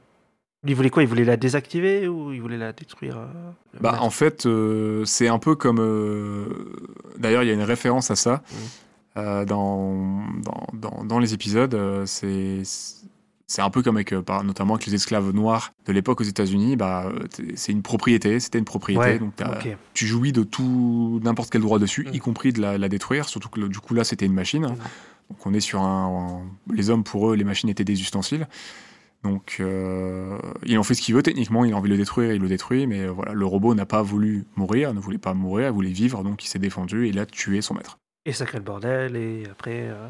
Il voulait quoi? Il voulait la désactiver ou il voulait la détruire euh, Bah, en fait, euh, c'est un peu comme. euh, D'ailleurs, il y a une référence à ça dans, dans, dans, dans les épisodes. c'est. C'est un peu comme avec, euh, notamment avec les esclaves noirs de l'époque aux États-Unis. Bah, c'est une propriété, c'était une propriété. Ouais, donc tu jouis de tout, n'importe quel droit dessus, y compris de la, la détruire. Surtout que du coup là, c'était une machine. Donc on est sur un, un- Les hommes, pour eux, les machines étaient des ustensiles. Donc euh, il en fait ce qu'il veut techniquement, il a envie de le détruire, il le détruit, mais euh, voilà, le robot n'a pas voulu mourir, ne voulait pas mourir, il voulait vivre, donc il s'est défendu et il a tué son maître. Et ça crée le bordel, et après, euh,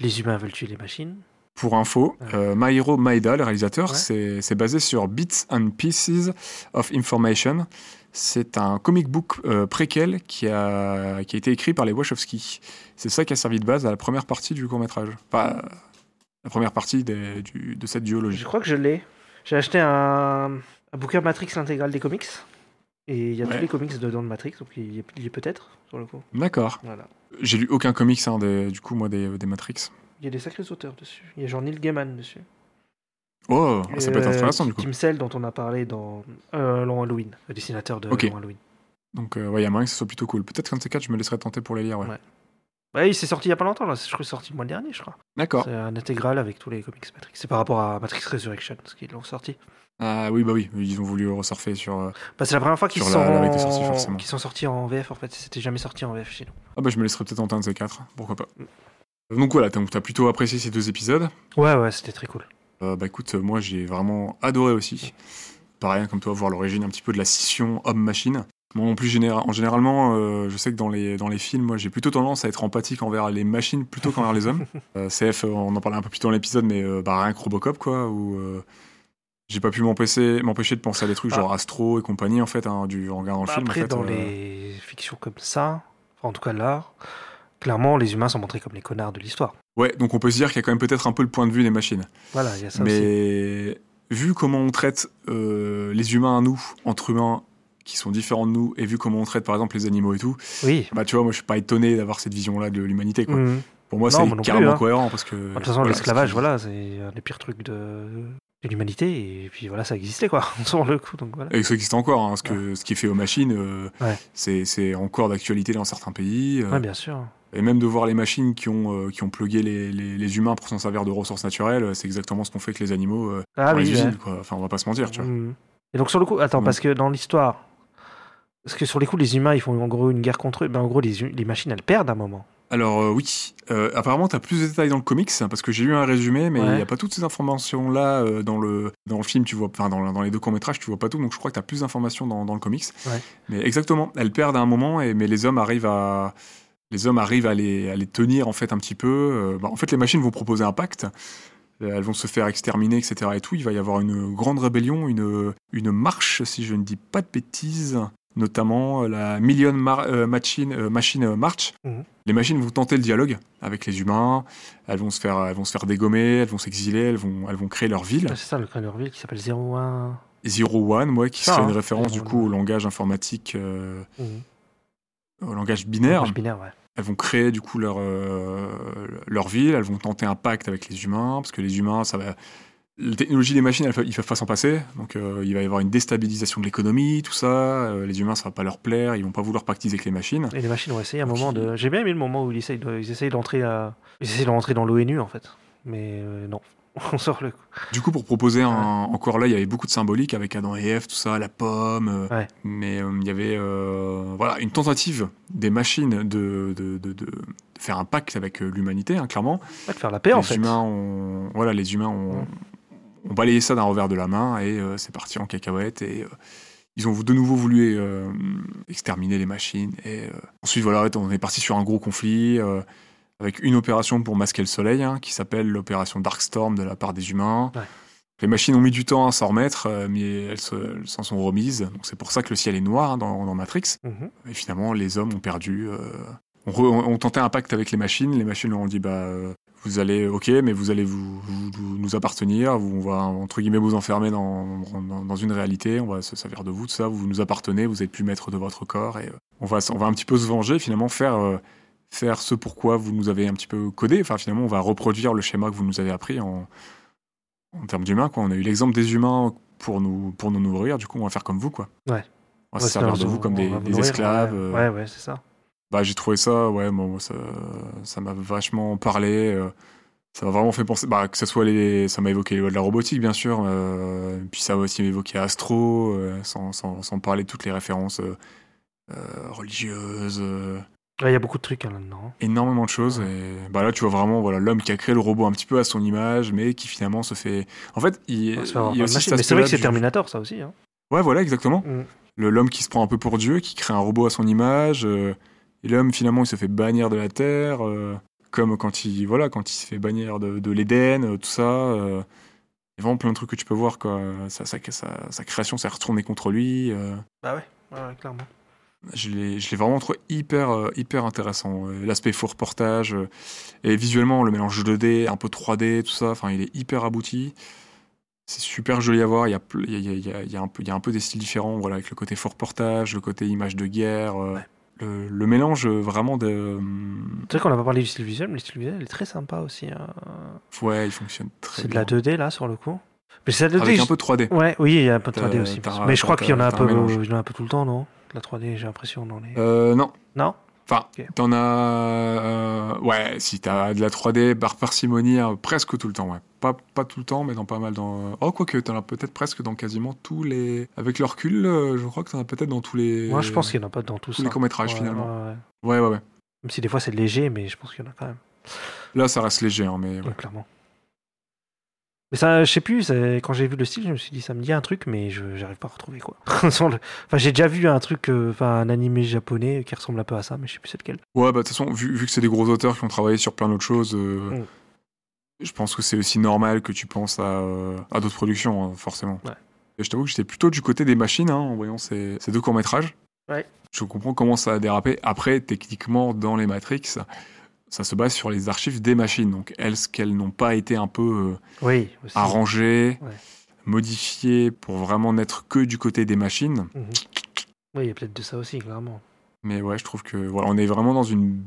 les humains veulent tuer les machines. Pour info, Ouais. euh, Mairo Maeda, le réalisateur, Ouais. c'est basé sur Bits and Pieces of Information. C'est un comic book euh, préquel qui a, qui a été écrit par les Wachowski. C'est ça qui a servi de base à la première partie du court-métrage. Pas la première partie des- du- de cette duologie. Je crois que je l'ai. J'ai acheté un, un bouquin Matrix, l'intégrale des comics. Et il y a Ouais. tous les comics dedans de Matrix, donc il y est, peut-être, sur le coup. D'accord. Voilà. J'ai lu aucun comics, hein, des- du coup, moi, des, des Matrix. Il y a des sacrés auteurs dessus. Il y a genre Neil Gaiman dessus. Oh, ça peut être Euh, intéressant, du coup. Tim Cell, dont on a parlé dans euh, Long Halloween, le dessinateur de. Long Halloween. Donc, euh, ouais, il y a moyen que ce soit plutôt cool. Peut-être qu'un de ces quatre, je me laisserai tenter pour les lire, ouais. Ouais. Ouais, il s'est sorti il y a pas longtemps, là. Je crois sorti le mois dernier, je crois. D'accord. C'est un intégral avec tous les comics Matrix. C'est par rapport à Matrix Resurrection, ce qu'ils l'ont sorti. Ah oui, bah oui, ils ont voulu ressurfer sur... euh, Bah, c'est la première fois qu'ils sont... la- forcément. sont sortis en VF, en fait. C'était jamais sorti en VF chez nous. Ah bah je me laisserai peut-être tenter un de ces quatre, pourquoi pas. Donc voilà, t'as plutôt apprécié ces deux épisodes. Ouais, ouais, c'était très cool. Euh, bah écoute, euh, moi j'ai vraiment adoré aussi. Pareil, comme toi, voir l'origine un petit peu de la scission homme-machine. Moi en plus, général, en généralement, euh, je sais que dans les, dans les films, moi j'ai plutôt tendance à être empathique envers les machines plutôt qu'envers les hommes. Euh, CF, on en parlait un peu plus tôt dans l'épisode, mais bah, rien que Robocop, quoi, où j'ai pas pu m'empêcher m'empêcher de penser à des trucs Ah. genre Astro et compagnie, en fait, hein, du, en regardant le Bah, film. en Après, fait, dans les fictions comme ça, en tout cas là, clairement, les humains sont montrés comme les connards de l'histoire. Ouais, donc on peut se dire qu'il y a quand même peut-être un peu le point de vue des machines. Voilà, il y a ça aussi. Mais vu comment on traite euh, les humains à nous, entre humains qui sont différents de nous, et vu comment on traite par exemple les animaux et tout, Oui. bah tu vois, moi je suis pas étonné d'avoir cette vision-là de l'humanité. Quoi. Mhm. Pour moi, c'est plus, carrément hein. cohérent parce que. De toute façon, voilà, l'esclavage, c'est- voilà, c'est un des pires trucs de, de l'humanité. Et puis voilà, ça existait, quoi, sur le coup. Donc voilà. Et ça existe encore, hein, ce, que, ce qui est fait aux machines, euh, Ouais. c'est encore d'actualité dans certains pays. euh, Ouais, bien sûr. Et même de voir les machines qui ont, euh, qui ont plugué les, les, les humains pour s'en servir de ressources naturelles, euh, c'est exactement ce qu'on fait avec les animaux euh, Ah dans les oui, usines. ouais. Quoi. Enfin, on va pas se mentir, tu vois. Mhm. Et donc sur le coup, attends, Mhm. parce que dans l'histoire, parce que sur les coups, les humains, ils font en gros une guerre contre eux. Ben, en gros, les, les machines, elles perdent à un moment. Alors euh, oui, Euh, apparemment tu as plus de détails dans le comics hein, parce que j'ai lu un résumé, mais il Ouais. n'y a pas toutes ces informations là dans le dans le film. Tu vois, enfin dans, dans les deux courts métrages, tu vois pas tout. Donc je crois que tu as plus d'informations dans, dans le comics. Ouais. Mais exactement, elles perdent à un moment, et mais les hommes arrivent à les hommes arrivent à les, à les tenir en fait un petit peu. Euh, bah, en fait, les machines vont proposer un pacte. Euh, Elles vont se faire exterminer, etc. Et tout. Il va y avoir une grande rébellion, une, une marche, si je ne dis pas de bêtises, notamment euh, la Million Mar- euh, Machine, euh, Machine March. Mhm. Les machines vont tenter le dialogue avec les humains. Elles vont se faire, elles vont se faire dégommer, elles vont s'exiler, elles vont, elles vont créer leur ville. Ah, C'est ça, le crâne ville qui s'appelle 01. Zero One, moi, qui Ça, serait hein. une référence du coup au langage informatique, euh, Mhm. Au langage binaire. Langage binaire, ouais. Elles vont créer du coup leur, euh, leur ville, elles vont tenter un pacte avec les humains, parce que les humains, ça va... La technologie des machines, elles ils peuvent pas s'en passer, donc euh, il va y avoir une déstabilisation de l'économie, tout ça. euh, les humains, ça va pas leur plaire, ils vont pas vouloir pactiser avec les machines. Et les machines ont essayé un Donc, moment de. J'ai bien aimé le moment où ils essayent, de... ils essayent d'entrer à... ils d'entrer dans l'ONU en fait. Mais non, on sort le coup. Du coup, pour proposer un... encore là, il y avait beaucoup de symbolique avec Adam et Ève, tout ça, la pomme. euh, Ouais. Mais euh, il y avait euh, voilà, une tentative des machines de, de, de- de- de faire un pacte avec l'humanité, hein, clairement. Ouais, de faire la paix en fait. humains ont, voilà, les humains ont, ont balayé ça d'un revers de la main et euh, c'est parti en cacahuète et ils ont de nouveau voulu exterminer les machines et ensuite voilà, on est parti sur un gros conflit avec une opération pour masquer le soleil hein, qui s'appelle l'opération Darkstorm de la part des humains. Ouais. Les machines ont mis du temps à s'en remettre, euh, mais elles se- elles s'en sont remises. Donc c'est pour ça que le ciel est noir hein, dans, dans Matrix. Mhm. Et finalement, les hommes ont perdu. euh, on, re- on- on tentait un pacte avec les machines. Les machines leur ont dit bah, euh, vous allez, ok, mais vous allez vous, vous- vous- nous appartenir. Vous, on va, entre guillemets, vous enfermer dans, dans, dans une réalité. On va se servir de vous, tout ça. Vous nous appartenez. Vous n'êtes plus maître de votre corps. Et euh, on, va, on va un petit peu se venger, finalement, faire, euh, faire ce pourquoi vous nous avez un petit peu codé. Enfin, finalement, on va reproduire le schéma que vous nous avez appris en, en termes d'humains. quoi. On a eu l'exemple des humains pour nous, pour nous nourrir. Du coup, on va faire comme vous. Quoi. Ouais. On va Ouais, se servir de vous comme des, va vous des nourrir, esclaves. Ouais, euh, ouais, ouais, c'est ça. bah, j'ai trouvé ça, ouais, moi, ça, ça m'a vachement parlé. euh, ça m'a vraiment fait penser, bah, que ce soit les, ça m'a évoqué de la robotique, bien sûr, euh, puis ça m'a aussi évoqué Astro, sans, sans, sans parler de toutes les références religieuses, Ouais, Il y a beaucoup de trucs hein, là-dedans. énormément de choses. Et bah là, tu vois vraiment, voilà, l'homme qui a créé le robot un petit peu à son image, mais qui finalement se fait. En fait, il, y a aussi Mais c'est vrai que c'est du- Terminator ça aussi. Hein. Ouais, voilà, exactement. Mm. Le- L'homme qui se prend un peu pour Dieu, qui crée un robot à son image, euh, et l'homme finalement il se fait bannir de la terre, euh, comme quand il voilà quand il se fait bannir de, de l'Éden, euh, tout ça. il y a vraiment plein de trucs que tu peux voir quoi. Sa, sa, sa- sa création s'est retournée contre lui. Bah ouais, clairement. Je l'ai vraiment trouvé hyper euh, hyper intéressant. Euh, L'aspect faux reportage euh, et visuellement le mélange 2D, un peu 3D, tout ça. Enfin, il est hyper abouti. C'est super joli à voir. Il y a, ple- il y a, il y a- il y a un peu, il y a un peu des styles différents, voilà, avec le côté faux reportage, le côté image de guerre, Ouais. le, le mélange vraiment de. C'est vrai qu'on n'a pas parlé du style visuel, mais le style visuel est très sympa aussi. hein. Ouais, il fonctionne très C'est de bien. la 2D là sur le coup. Mais c'est la 2D. Avec un peu de 3D. Ouais, oui, il y a un peu de T'as- 3D aussi. Mais je crois qu'il y en a un t'as peu, un mélange. il y en a un peu tout le temps, non? De La 3D, j'ai l'impression dans les. Euh, non. Non Enfin, t'en as. euh, ouais, si t'as de la 3D par parcimonie euh, presque tout le temps, ouais. Pas, pas tout le temps, mais dans pas mal dans. Oh, quoique, t'en as peut-être presque dans quasiment tous les. Avec le recul, euh, je crois que t'en as peut-être dans tous les. Moi, je pense qu'il n'y en a pas dans tous les courts-métrages, Ouais, finalement. ouais, ouais. Ouais, ouais, ouais. Même si des fois c'est léger, mais je pense qu'il y en a quand même. Là, ça reste léger, hein, mais. Ouais, clairement. Mais ça, je sais plus, quand j'ai vu le style, je me suis dit, ça me dit un truc, mais je j'arrive pas à retrouver quoi. Enfin, j'ai déjà vu un truc, euh, enfin, un animé japonais qui ressemble un peu à ça, mais je sais plus c'est lequel. Ouais, bah, de toute façon, vu, vu que c'est des gros auteurs qui ont travaillé sur plein d'autres choses, euh, Mm. je pense que c'est aussi normal que tu penses à, euh, à d'autres productions, hein, forcément. Ouais. Et je t'avoue que j'étais plutôt du côté des machines hein, en voyant ces, ces deux courts-métrages. Ouais. Je comprends comment ça a dérapé. Après, techniquement, dans les Matrix, ça se base sur les archives des machines. Donc, est-ce qu'elles n'ont pas été un peu euh, Oui, arrangées, Ouais. modifiées pour vraiment n'être que du côté des machines Mhm. Oui, il y a peut-être de ça aussi, clairement. Mais ouais, je trouve que voilà, on est vraiment dans une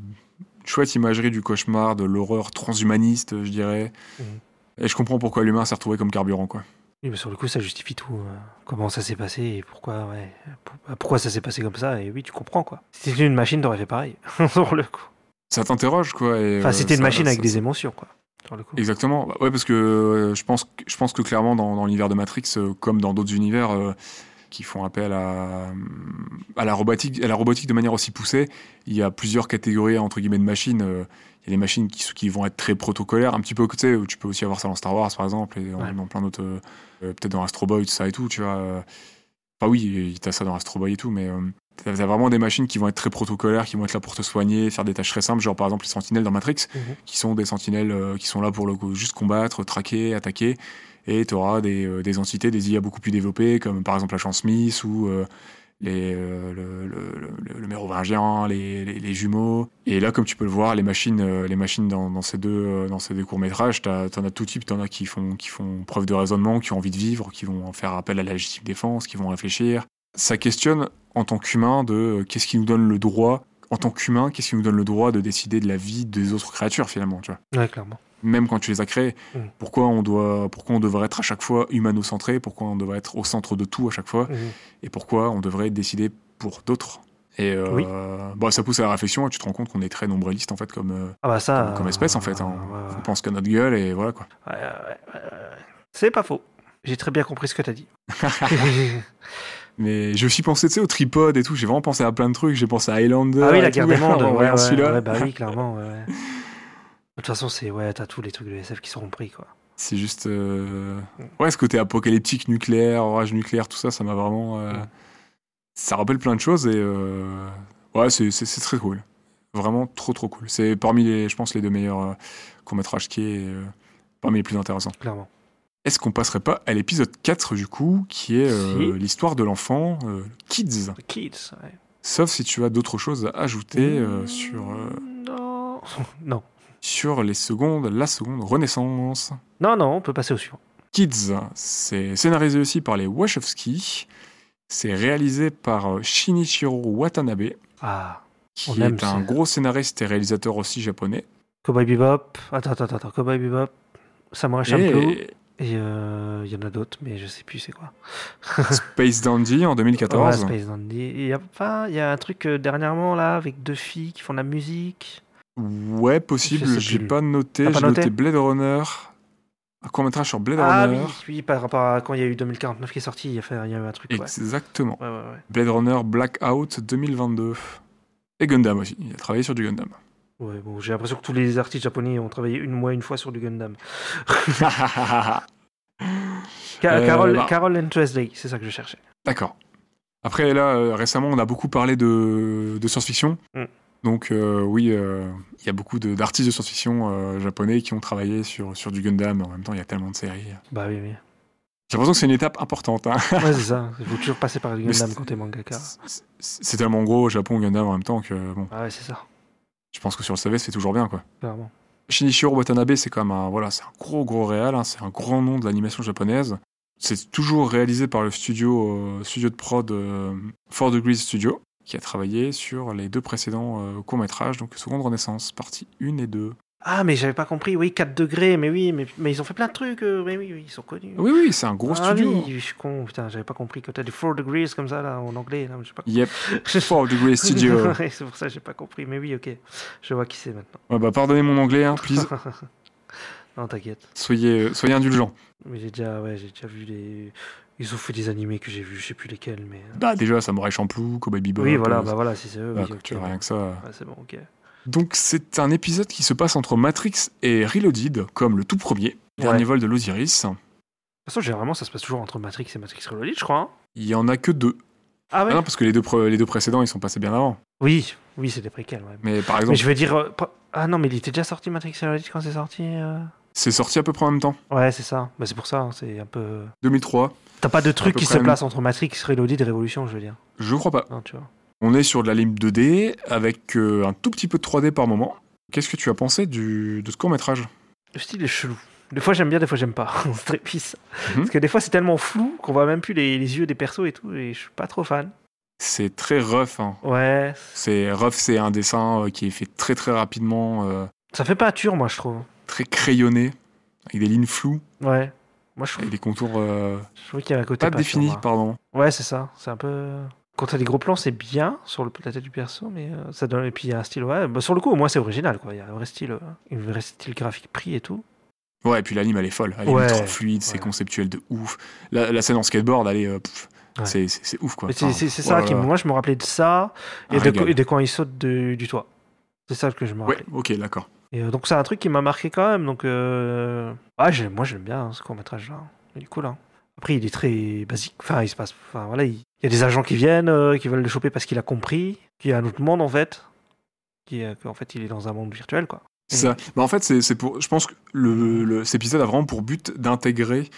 chouette imagerie du cauchemar, de l'horreur transhumaniste, je dirais. Mhm. Et je comprends pourquoi l'humain s'est retrouvé comme carburant, quoi. Oui, mais sur le coup, ça justifie tout. euh, comment ça s'est passé et pourquoi, ouais. bah, pourquoi ça s'est passé comme ça, et oui, tu comprends quoi. Si c'était une machine, t'aurais fait pareil. sur le coup. Ça t'interroge, quoi. et, Enfin, euh, c'était une machine avec des émotions, quoi. Sur le coup. Exactement. Bah, ouais, parce que euh, je pense, que- je pense que clairement, dans, dans l'univers de Matrix, euh, comme dans d'autres univers, euh, qui font appel à, à, la robotique, à la robotique de manière aussi poussée. Il y a plusieurs catégories entre guillemets de machines. Il y a des machines qui, qui vont être très protocolaires, un petit peu, tu sais, où tu peux aussi avoir ça dans Star Wars par exemple, et dans, Ouais. dans plein d'autres, peut-être dans Astro Boy, tout ça et tout, tu vois. Enfin oui, t'as ça dans Astro Boy et tout, mais t'as vraiment des machines qui vont être très protocolaires, qui vont être là pour te soigner, faire des tâches très simples, genre par exemple les sentinelles dans Matrix, Mhm. qui sont des sentinelles euh, qui sont là pour le coup, juste combattre, traquer, attaquer. Et tu auras des, euh, des entités, des IA beaucoup plus développées, comme par exemple la chance Smith ou euh, les, euh, le, le, le, le mérovingien, les, les, les jumeaux. Et là, comme tu peux le voir, les machines, les machines dans, dans ces deux, dans ces deux courts-métrages, t'en as tout type. T'en as qui font, qui font preuve de raisonnement, qui ont envie de vivre, qui vont faire appel à la légitime défense, qui vont réfléchir. Ça questionne en tant qu'humain de euh, qu'est-ce qui nous donne le droit, en tant qu'humain, qu'est-ce qui nous donne le droit de décider de la vie des autres créatures finalement, tu vois Ouais, clairement. même quand tu les as créés. Mm. Pourquoi on doit, pourquoi on devrait être à chaque fois humano-centré Pourquoi on devrait être au centre de tout à chaque fois Mhm. Et pourquoi on devrait décider pour d'autres Et euh, Oui. bah, ça pousse à la réflexion et tu te rends compte qu'on est très nombréliste en fait comme, euh, Ah bah ça. comme, comme espèce en fait. hein. ouais, On pense qu'à notre gueule et voilà quoi. Ouais, ouais, ouais, ouais. C'est pas faux. J'ai très bien compris ce que t'as dit. Mais j'ai aussi pensé tu sais, au tripod et tout. J'ai vraiment pensé à plein de trucs. J'ai pensé à Highlander. ah oui, la guerre des mondes. Ouais, ouais, bah oui, clairement. ouais. De toute façon, c'est ouais, t'as tous les trucs de SF qui seront pris quoi. C'est juste. euh, Ouais, ce côté apocalyptique, nucléaire, orage nucléaire, tout ça, ça m'a vraiment. euh. Ça rappelle plein de choses et. euh, Ouais, c'est très cool. Vraiment trop, trop cool. C'est parmi les, je pense, les deux meilleurs euh, courts-métrages qui est. parmi les plus intéressants. Clairement. Est-ce qu'on passerait pas à l'épisode 4 du coup, qui est euh, Si. l'histoire de l'enfant, euh, Kids The Kids. Ouais. Sauf si tu as d'autres choses à ajouter euh, Mm, sur, euh, Non. non. sur les secondes, la seconde Renaissance. Non, non, on peut passer au suivant. Kids, c'est scénarisé aussi par les Wachowski. C'est réalisé par euh, Shinichiro Watanabe, Ah. On qui aime est un gros scénariste et réalisateur aussi japonais. Cowboy Bebop. Attends, attends, attends. Cowboy Bebop. Samurai Champloo. Et Et euh, il y en a d'autres, mais je sais plus c'est quoi. Space Dandy en 2014. Ouais, Space Dandy. Il y a y a un truc euh, dernièrement là avec deux filles qui font de la musique. Ouais, possible. J'ai pas noté. J'ai noté Blade Runner. Un court métrage sur Blade Ah Runner. oui, oui, par rapport à quand il y a eu 2049 qui est sorti, il y a, eu un truc. Exactement. Ouais, ouais, ouais. Blade Runner Blackout 2022. Et Gundam aussi. Il a travaillé sur du Gundam. Ouais, bon, j'ai l'impression que tous les artistes japonais ont travaillé une mois, une fois sur du Gundam. Ca- Euh, Carol, bah. Carol and c'est ça que je cherchais. D'accord. Après, là, euh, récemment, on a beaucoup parlé de, de science-fiction. Mm. Donc, euh, oui, euh, il y a beaucoup d'artistes de, science-fiction japonais qui ont travaillé sur, sur du Gundam. En même temps, il y a tellement de séries. Bah oui, oui. J'ai l'impression que c'est une étape importante. hein. Ouais, c'est ça. Il faut toujours passer par du Mais Gundam quand t'es mangaka. C'est- C'est tellement gros au Japon, Gundam, en même temps, que bon, Ah ouais, c'est ça, je pense que sur le CV, c'est toujours bien, quoi. clairement. Shinichiro Watanabe, c'est quand même un, voilà, c'est un gros, gros réal. hein, c'est un grand nom de l'animation japonaise. C'est toujours réalisé par le studio, euh, studio de prod euh, Four Degrees Studio, qui a travaillé sur les deux précédents euh, courts-métrages, donc Seconde Renaissance, partie 1 et 2. Ah, mais j'avais pas compris. Oui, 4 degrés, mais oui, mais, mais ils ont fait plein de trucs. euh, mais oui, oui, ils sont connus. Oui, oui, c'est un gros ah studio. oui, je suis con. Putain, j'avais pas compris. Quand t'as du 4 degrees comme ça, là, en anglais, là, je sais pas. Yep, Four Degrees Studio. Ouais, c'est pour ça que j'ai pas compris. Mais oui, ok. Je vois qui c'est maintenant. Ouais, bah, pardonnez mon anglais, hein, please. non, t'inquiète. Soyez, euh, soyez indulgents. Mais j'ai déjà, ouais, j'ai déjà vu les. Ils ont fait des animés que j'ai vus, je sais plus lesquels, mais. euh, Bah, déjà, Samurai Champloo, Cowboy Bebop. oui, voilà, bah voilà, si c'est eux. oui, ok. tu vois, rien que ça. C'est bon, ok. Donc c'est un épisode qui se passe entre Matrix et Reloaded, comme le tout premier, dernier Ouais. vol de l'Osiris. De toute façon, généralement, ça se passe toujours entre Matrix et Matrix Reloaded, je crois. hein. Il y en a que deux. ah ouais Ah non, parce que les deux, les deux précédents, ils sont passés bien avant. Oui, oui, c'est des préquels, ouais. Mais par Mais exemple, je veux dire. euh, Ah non, mais il était déjà sorti Matrix Reloaded quand c'est sorti euh c'est sorti à peu près en même temps. Ouais, c'est ça. Bah, c'est pour ça, hein, c'est un peu. 2003. T'as pas de truc qui se même- place entre Matrix, Reloaded et Révolution, je veux dire. Je crois pas. Non, tu vois. On est sur de la ligne 2D avec euh, un tout petit peu de 3D par moment. Qu'est-ce que tu as pensé du, de ce court métrage Le style est chelou. Des fois j'aime bien, des fois j'aime pas. c'est très pisse. Mhm. Parce que des fois c'est tellement flou qu'on voit même plus les, les yeux des persos et tout, et je suis pas trop fan. C'est très rough. hein. Ouais. C'est rough, c'est un dessin euh, qui est fait très très rapidement, euh, Ça fait peinture, moi, je trouve. très crayonné, avec des lignes floues, Ouais. Moi, je trouve, avec des contours euh, je trouve qu'il y a un côté pas définis, moi. pardon. Ouais, c'est ça. C'est un peu. Quand t'as des gros plans, c'est bien sur le, la tête du perso, mais euh, ça donne. Et puis il y a un style. Ouais, bah, sur le coup, au moins c'est original, quoi. Il y a un vrai style, euh, une vraie style graphique pris et tout. Ouais, et puis l'anime, elle est folle. Elle est Ouais, ultra fluide, c'est ouais. conceptuel de ouf. La, la scène en skateboard, elle est, euh, Ouais. C'est- ouf, quoi. C'est Enfin, c'est- c'est oh ça qui, moi, je me rappelais de ça et Un de, et de quand il saute de- du toit. C'est ça que je me Ouais, rappelle. ok, d'accord. Et euh, donc c'est un truc qui m'a marqué quand même. Donc ouais, j'ai- moi j'aime bien hein, ce court métrage là. Il est cool. Hein. Après il est très basique. Enfin il se passe. Enfin voilà, il, y a des agents qui viennent, euh, qui veulent le choper parce qu'il a compris qu'il y a un autre monde en fait. Qui qu'en fait il est dans un monde virtuel quoi. Ça. Bah, en fait, c'est c'est pour. Je pense que le, le- cet épisode a vraiment pour but d'intégrer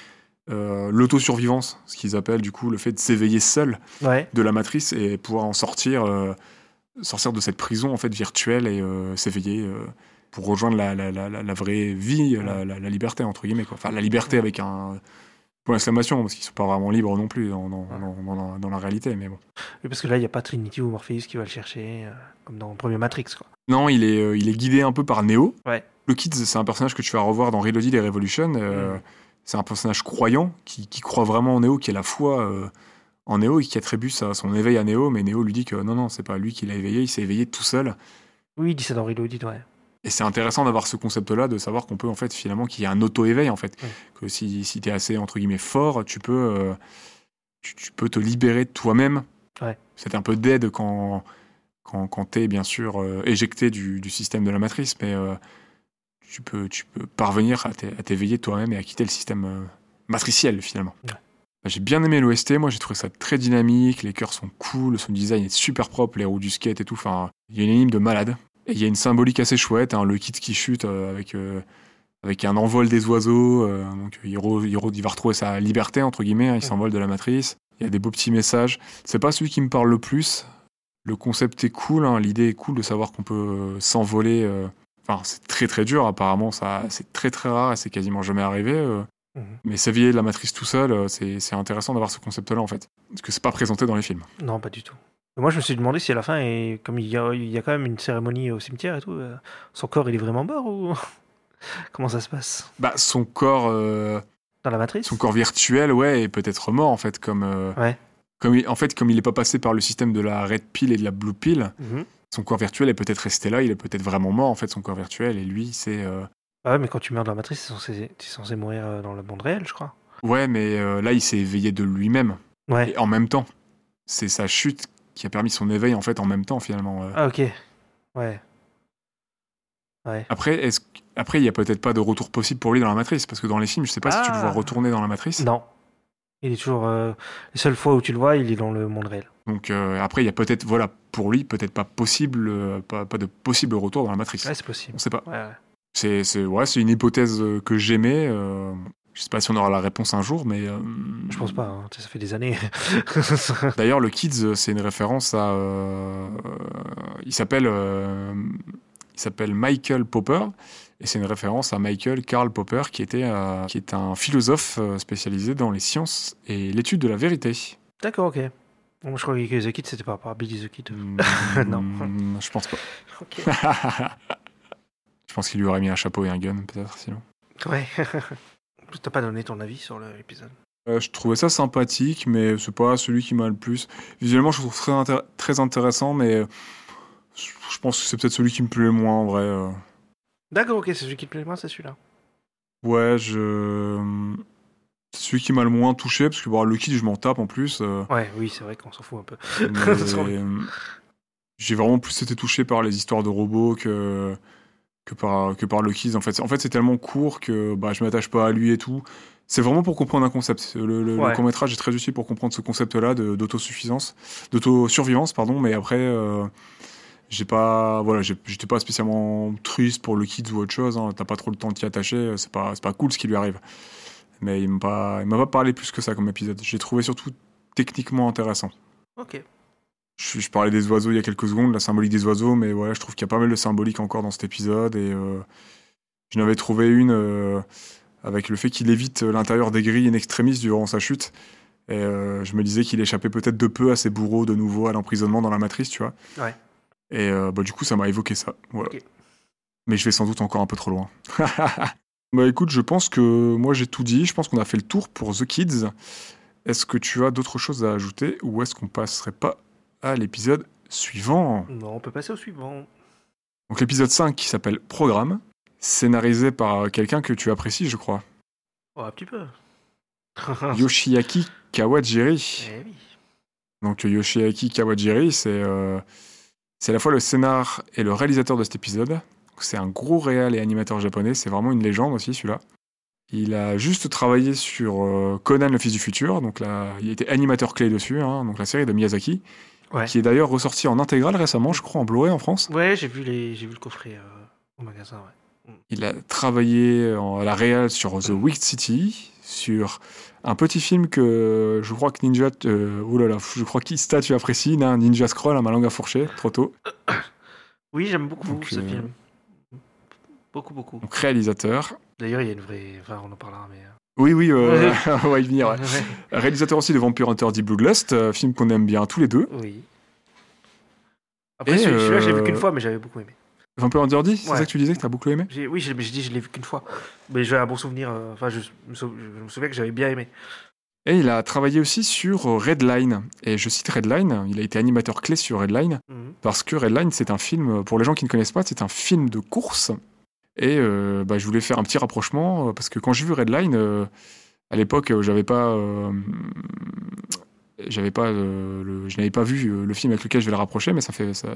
euh, l'autosurvivance, ce qu'ils appellent du coup le fait de s'éveiller seul Ouais. de la matrice et pouvoir en sortir, euh, sortir de cette prison en fait virtuelle et euh, s'éveiller pour rejoindre la, la, la, vraie vie, la, liberté entre guillemets quoi. Enfin la liberté avec un point d'exclamation parce qu'ils sont pas vraiment libres non plus dans, dans, dans, dans la, réalité, mais bon. Oui, parce que là il n'y a pas Trinity ou Morpheus qui va le chercher euh, comme dans le premier Matrix quoi. Non, il est, euh, il est guidé un peu par Neo. Ouais. Le Kids, c'est un personnage que tu vas revoir dans Reloaded et Revolution. euh, Mm. C'est un personnage croyant qui, qui croit vraiment en Neo, qui a la foi en Neo et qui attribue son éveil à Neo. Mais Neo lui dit que non, non, c'est pas lui qui l'a éveillé, il s'est éveillé tout seul. Oui il dit ça dans Reloaded ouais. Et c'est intéressant d'avoir ce concept-là, de savoir qu'on peut, en fait, finalement, qu'il y a un auto-éveil, en fait. Que si, si tu es assez, entre guillemets, fort, tu peux, euh, tu, tu peux te libérer de toi-même. Ouais. C'est un peu dead quand, quand, quand tu es, bien sûr, euh, éjecté du, du système de la matrice, mais euh, tu, peux, tu peux parvenir à t'é- à t'éveiller toi-même et à quitter le système matriciel, finalement. Ouais. Bah, J'ai bien aimé l'OST, moi j'ai trouvé ça très dynamique, les chœurs sont cool, son design est super propre, les roues du skate et tout, enfin, il y a une énigme de malade. Et il y a une symbolique assez chouette, hein, le kit qui chute euh, avec, euh, avec un envol des oiseaux, euh, donc il, re- il va retrouver sa liberté, entre guillemets, hein, il s'envole de la matrice. Il y a des beaux petits messages. C'est pas celui qui me parle le plus. Le concept est cool, hein, l'idée est cool de savoir qu'on peut s'envoler. Enfin, c'est très très dur, apparemment, ça, c'est très très rare et c'est quasiment jamais arrivé. euh. Mhm. Mais s'éveiller de la matrice tout seul, c'est c'est intéressant d'avoir ce concept-là en fait. Parce que c'est pas présenté dans les films. Non pas du tout. Moi je me suis demandé si à la fin et comme il y a, il y a quand même une cérémonie au cimetière et tout, euh, son corps il est vraiment mort ou comment ça se passe? Bah, son corps, euh, dans la matrice? son corps virtuel, ouais, est peut-être mort en fait, comme, euh, Ouais. comme il- en fait, comme il est pas passé par le système de la red pill et de la blue pill, Mhm. son corps virtuel est peut-être resté là, il est peut-être vraiment mort en fait, son corps virtuel, et lui, c'est. euh, Ah ouais, mais quand tu meurs dans la matrice, t'es censé, t'es censé mourir dans le monde réel, je crois. Ouais, mais là, il s'est éveillé de lui-même, Ouais. et en même temps. C'est sa chute qui a permis son éveil en fait en même temps finalement. Ah ok. Ouais. Ouais. Après, est-ce après, il y a peut-être pas de retour possible pour lui dans la matrice, parce que dans les films, je sais pas si tu le vois Ah. retourner dans la matrice. Non. Il est toujours. euh, les seules fois où tu le vois, il est dans le monde réel. Donc euh, après, il y a peut-être, voilà, pour lui, peut-être pas possible, euh, pas, pas de possible retour dans la matrice. Ouais, c'est possible. On sait pas. Ouais, ouais. C'est, c'est, ouais, c'est une hypothèse que j'aimais. Je sais pas si on aura la réponse un jour, mais euh, Je pense pas, hein. Ça fait des années. D'ailleurs, le Kids, euh, c'est une référence à. euh, il s'appelle. euh, il s'appelle Michael Popper. Et c'est une référence à Michael Karl Popper, qui, était, qui est un philosophe spécialisé dans les sciences et l'étude de la vérité. D'accord, ok. Bon, je croyais que The Kid, c'était par rapport à Billy the Kid. Non. Mm, Je pense pas. Ok. je pense qu'il lui aurait mis un chapeau et un gun, peut-être, sinon. Ouais. T'as pas donné ton avis sur l'épisode. Euh, je trouvais ça sympathique, mais c'est pas celui qui m'a le plus. Visuellement, je trouve très, intér- très intéressant, mais je pense que c'est peut-être celui qui me plaît le moins en vrai. euh. D'accord, ok, c'est celui qui te plaît moins, c'est celui-là. Ouais, je. C'est celui qui m'a le moins touché, parce que bon, le kid, je m'en tape en plus. euh, Ouais, oui, c'est vrai qu'on s'en fout un peu. mais, J'ai vraiment plus été touché par les histoires de robots que, que, par, que par le Kids. En fait, en fait c'est tellement court que bah, je m'attache pas à lui et tout. C'est vraiment pour comprendre un concept. Le, le- le Ouais. court-métrage est très utile pour comprendre ce concept-là d'autosuffisance, d'autosurvivance, pardon, mais après. euh, j'ai pas voilà j'étais pas spécialement triste pour le kids ou autre chose hein. t'as pas trop le temps de t'y attacher c'est pas c'est pas cool ce qui lui arrive mais il m'a pas il m'a pas parlé plus que ça comme épisode j'ai trouvé surtout techniquement intéressant Ok. Je, je parlais des oiseaux il y a quelques secondes la symbolique des oiseaux mais voilà je trouve qu'il y a pas mal de symbolique encore dans cet épisode et euh, je n'avais trouvé une euh, avec le fait qu'il évite l'intérieur des grilles in extremis durant sa chute et euh, je me disais qu'il échappait peut-être de peu à ses bourreaux de nouveau à l'emprisonnement dans la matrice tu vois Ouais. et euh, bah, du coup, ça m'a évoqué ça. Voilà. Mais je vais sans doute encore un peu trop loin. bah écoute, je pense que moi j'ai tout dit. Je pense qu'on a fait le tour pour The Kids. Est-ce que tu as d'autres choses à ajouter ou est-ce qu'on passerait pas à l'épisode suivant Non, on peut passer au suivant. Donc l'épisode 5 qui s'appelle Programme, scénarisé par quelqu'un que tu apprécies, je crois. Oh, un petit peu. Yoshiaki Kawajiri. Eh oui. Donc Yoshiaki Kawajiri, c'est euh, c'est à la fois le scénar et le réalisateur de cet épisode. C'est un gros réal et animateur japonais, c'est vraiment une légende aussi celui-là. Il a juste travaillé sur euh, Conan le fils du futur, donc là, il était animateur clé dessus, hein, donc la série de Miyazaki, Ouais. qui est d'ailleurs ressortie en intégrale récemment, je crois en Blu-ray en France. Ouais, j'ai vu, les... j'ai vu le coffret euh, au magasin, ouais. Il a travaillé en, à la réal sur The Wicked City, sur un petit film que je crois que Ninja, euh, oh là là, je crois qu'Ista tu apprécies, hein, Ninja Scroll, à ma langue à fourcher, trop tôt. Oui, j'aime beaucoup Donc, ce euh, film. Beaucoup, beaucoup. Donc réalisateur. D'ailleurs, il y a une vraie. Enfin, on en parlera, mais. Oui, oui, euh, on va y venir. ouais. ouais. Réalisateur aussi de Vampire Hunter D Bloodlust, euh, film qu'on aime bien tous les deux. Oui. Après, celui-là, je l'ai vu euh, qu'une fois, mais j'avais beaucoup aimé. Vampire Hunter D, c'est Ouais. ça que tu disais que t'as beaucoup aimé? Oui, j'ai mais j'ai dit, je l'ai vu qu'une fois. Mais j'ai un bon souvenir. euh, Enfin, je, me sou- je me souviens que j'avais bien aimé. Et il a travaillé aussi sur Redline. Et je cite Redline, il a été animateur clé sur Redline. Mhm. Parce que Redline, c'est un film, pour les gens qui ne connaissent pas, c'est un film de course. Et euh, bah, je voulais faire un petit rapprochement, euh, parce que quand j'ai vu Redline, euh, à l'époque, j'avais pas. euh, j'avais pas le- je n'avais pas vu le film avec lequel je vais le rapprocher, mais ça fait ça...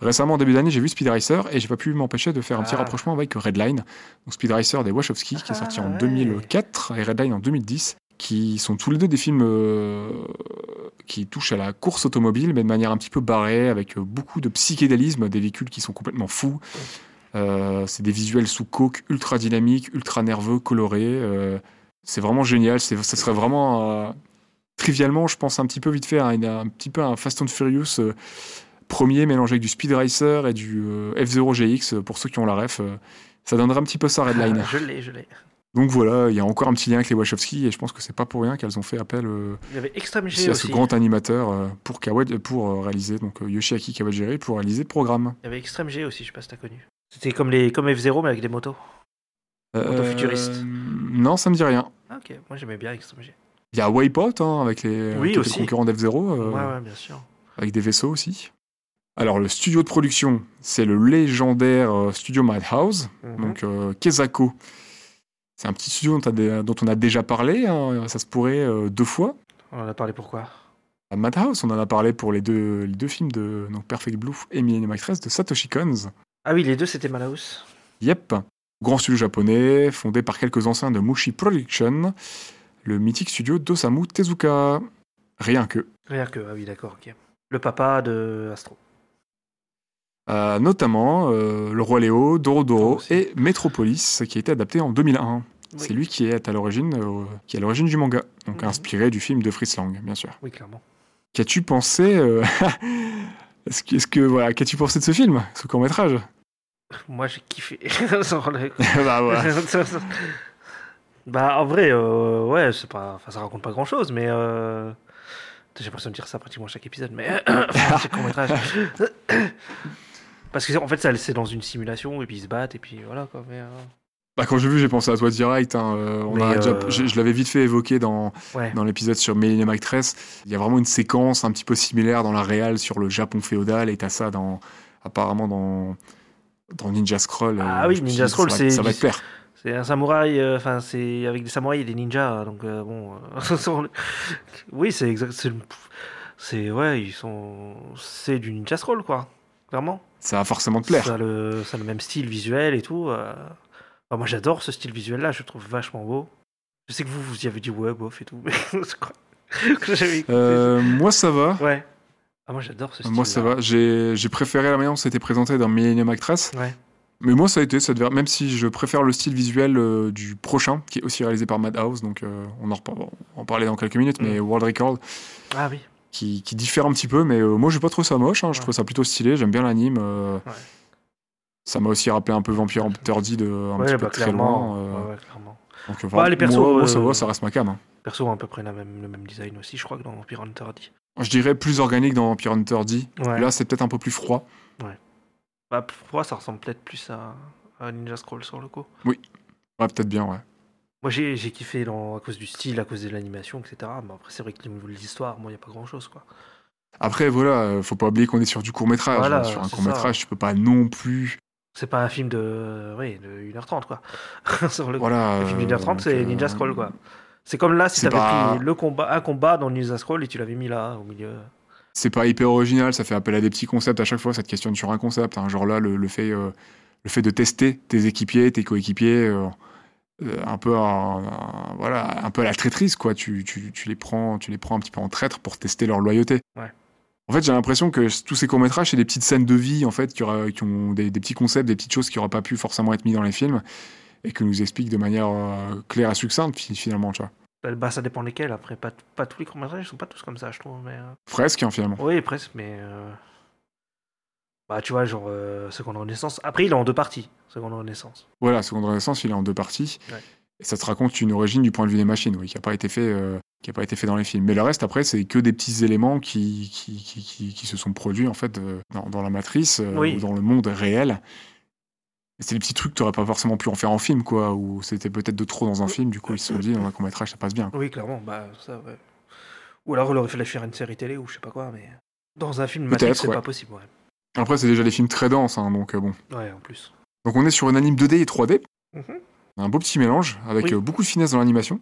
récemment en début d'année j'ai vu Speed Racer et j'ai pas pu m'empêcher de faire un petit Ah. rapprochement avec Redline, donc Speed Racer des Wachowski qui est sorti Ah, en ouais. 2004 et Redline en 2010, qui sont tous les deux des films euh, qui touchent à la course automobile, mais de manière un petit peu barrée, avec beaucoup de psychédélisme, des véhicules qui sont complètement fous. Euh, c'est des visuels sous coke ultra dynamiques, ultra nerveux, colorés. euh, c'est vraiment génial. C'est, ça serait vraiment euh, trivialement, je pense un petit peu vite fait, un, un petit peu un Fast and Furious premier mélangé avec du Speed Racer et du euh, F0 GX pour ceux qui ont la ref. ça donnerait un petit peu ça Redline. je l'ai, je l'ai. Donc voilà, il y a encore un petit lien avec les Wachowski et je pense que c'est pas pour rien qu'elles ont fait appel euh, Il y avait Extreme aussi G à ce aussi. grand animateur euh, pour, Kawa- pour euh, réaliser, donc Yoshiaki Kawajiri pour réaliser le programme. Il y avait Extreme G aussi, je sais pas si t'as connu. C'était comme, les... comme F0, mais avec des motos. Moto futuriste. Euh, Non, ça me dit rien. Ah, ok, moi j'aimais bien. Il y a Wipeout hein, avec les, Oui, qui était aussi. le concurrent d'F0, euh, Ouais, ouais, bien sûr. avec des vaisseaux aussi. Alors le studio de production, c'est le légendaire euh, studio Madhouse, Mhm. donc euh, Kezako. C'est un petit studio dont, t'as des- dont on a déjà parlé, hein, ça se pourrait euh, deux fois. On en a parlé pourquoi? À Madhouse, on en a parlé pour les deux, les deux films de donc Perfect Blue et Millennium Actress de Satoshi Kon. Ah oui, les deux c'était Malaus. Yep. Grand studio japonais, fondé par quelques anciens de Mushi Production, le mythique studio d'Osamu Tezuka. Rien que. Rien que, ah oui, d'accord, ok. Le papa de Astro. Euh, notamment euh, Le Roi Léo, Dorodoro aussi. et Metropolis, qui a été adapté en 2001. Oui. C'est lui qui est à l'origine, euh, qui est à l'origine du manga, donc Mhm. inspiré du film de Fritz Lang, bien sûr. Oui, clairement. Qu'as-tu pensé Est-ce que, est-ce que voilà, qu'as-tu pensé de ce film, ce court métrage Moi j'ai kiffé. Bah voilà. bah en vrai, euh, ouais, c'est pas, enfin, ça raconte pas grand chose, mais euh... j'ai l'impression de dire ça pratiquement à chaque épisode, mais c'est court métrage. Parce que en fait, ça, c'est dans une simulation et puis ils se battent et puis voilà quoi. Mais, euh, Bah, quand j'ai vu, j'ai pensé à toi direct. hein, euh, on déjà- euh, je, je l'avais vite fait évoquer dans, ouais. dans l'épisode sur Millennium Actress. Il y a vraiment une séquence un petit peu similaire dans la réal sur le Japon féodal et t'as ça dans, apparemment dans, dans Ninja Scroll. Ah euh, oui, me suis Ninja Scroll, ça va- c'est Ça va te plaire. C'est un samouraï, euh, enfin c'est avec des samouraïs et des ninjas, donc euh, bon. euh, oui, c'est exact. C'est, ouais, ils sont, c'est du ninja scroll quoi, clairement. Ça va forcément te plaire. Ça a le, ça a le même style visuel et tout. Enfin, moi j'adore ce style visuel là, je le trouve vachement beau. Je sais que vous vous y avez dit ouais bof et tout, mais j'avais moi, ça va. Ouais. Ah moi j'adore ce style. Moi, ça va. J'ai préféré la manière dont c'était présenté dans Millennium Actress. Ouais. Mais moi, ça a été, ça devait- même si je préfère le style visuel euh, du prochain, qui est aussi réalisé par Madhouse, donc euh, on en, repar- on va en parler dans quelques minutes, mais World Record, Ah oui. qui, qui diffère un petit peu, mais euh, moi, j'ai pas trouvé ça moche, hein, je Ouais. trouve ça plutôt stylé, j'aime bien l'anime. euh, Ouais. Ça m'a aussi rappelé un peu Vampire Hunter D de un ouais, petit bah, peu très loin. clairement. donc, euh, Bah, les persos, moi, moi, ça va, ça reste ma cam. hein. Perso ont à peu près la même, le même design aussi, je crois que dans Vampire Hunter D. Je dirais plus organique dans Vampire Hunter D. Ouais. Là, c'est peut-être un peu plus froid. Bah, pour moi, ça ressemble peut-être plus à, à Ninja Scroll sur le coup. Ouais, peut-être bien, ouais. Moi, j'ai j'ai kiffé dans, à cause du style, à cause de l'animation, etc. Mais après, c'est vrai que niveau de l'histoire, moi, il n'y a pas grand-chose, quoi. Après, voilà, euh, faut pas oublier qu'on est sur du court métrage. Voilà, sur un c'est court métrage, tu peux pas non plus. C'est pas un film de, oui, de 1h30, quoi. sur le, Voilà. le film euh, d'une heure 30, donc, c'est euh, Ninja Scroll, quoi. C'est comme là si t'avais pas- pris le combat, un combat dans Ninja Scroll et tu l'avais mis là, au milieu. c'est pas hyper original, ça fait appel à des petits concepts à chaque fois, ça te questionne sur un concept. hein. Genre là, le, le fait, euh, le fait de tester tes équipiers, tes coéquipiers, euh, euh, un peu, à, à- voilà, un peu à la traîtrise, quoi. Tu, tu, tu les prends, tu les prends un petit peu en traître pour tester leur loyauté. Ouais. En fait, j'ai l'impression que tous ces courts métrages, c'est des petites scènes de vie, en fait, qui, aura- qui ont des, des petits concepts, des petites choses qui n'auraient pas pu forcément être mis dans les films et que nous expliquent de manière euh, claire et succincte, fi- finalement, tu vois. Bah, Bah, ça dépend lesquels. Après, pas, pas tous les courts-métrages sont pas tous comme ça, je trouve. Mais, euh, Presque, hein, finalement. Oui, presque, mais. euh, Bah, tu vois, genre, euh, Seconde Renaissance. Après, il est en deux parties, Seconde Renaissance. Voilà, Seconde Renaissance, il est en deux parties. Ouais. Et ça te raconte une origine du point de vue des machines, oui, qui n'a pas été fait, euh, qui a pas été fait dans les films. Mais le reste, après, c'est que des petits éléments qui, qui, qui, qui- qui se sont produits en fait dans, dans la matrice Oui. ou dans le monde réel. C'est des petits trucs que tu n'aurais pas forcément pu en faire en film, quoi, ou c'était peut-être de trop dans un film. Du coup, ils se sont dit, dans un court métrage, ça passe bien. Oui, clairement, bah, ça, ouais. Ou alors, il aurait fallu faire une série télé ou je sais pas quoi, mais. Dans un film Peut-être, Matrix, c'est ouais. pas possible, ouais. Après, c'est déjà des films très denses, hein, donc euh, bon. Ouais, en plus. Donc on est sur une anime 2D et 3D. Mhm. Un beau petit mélange avec Oui. euh, beaucoup de finesse dans l'animation.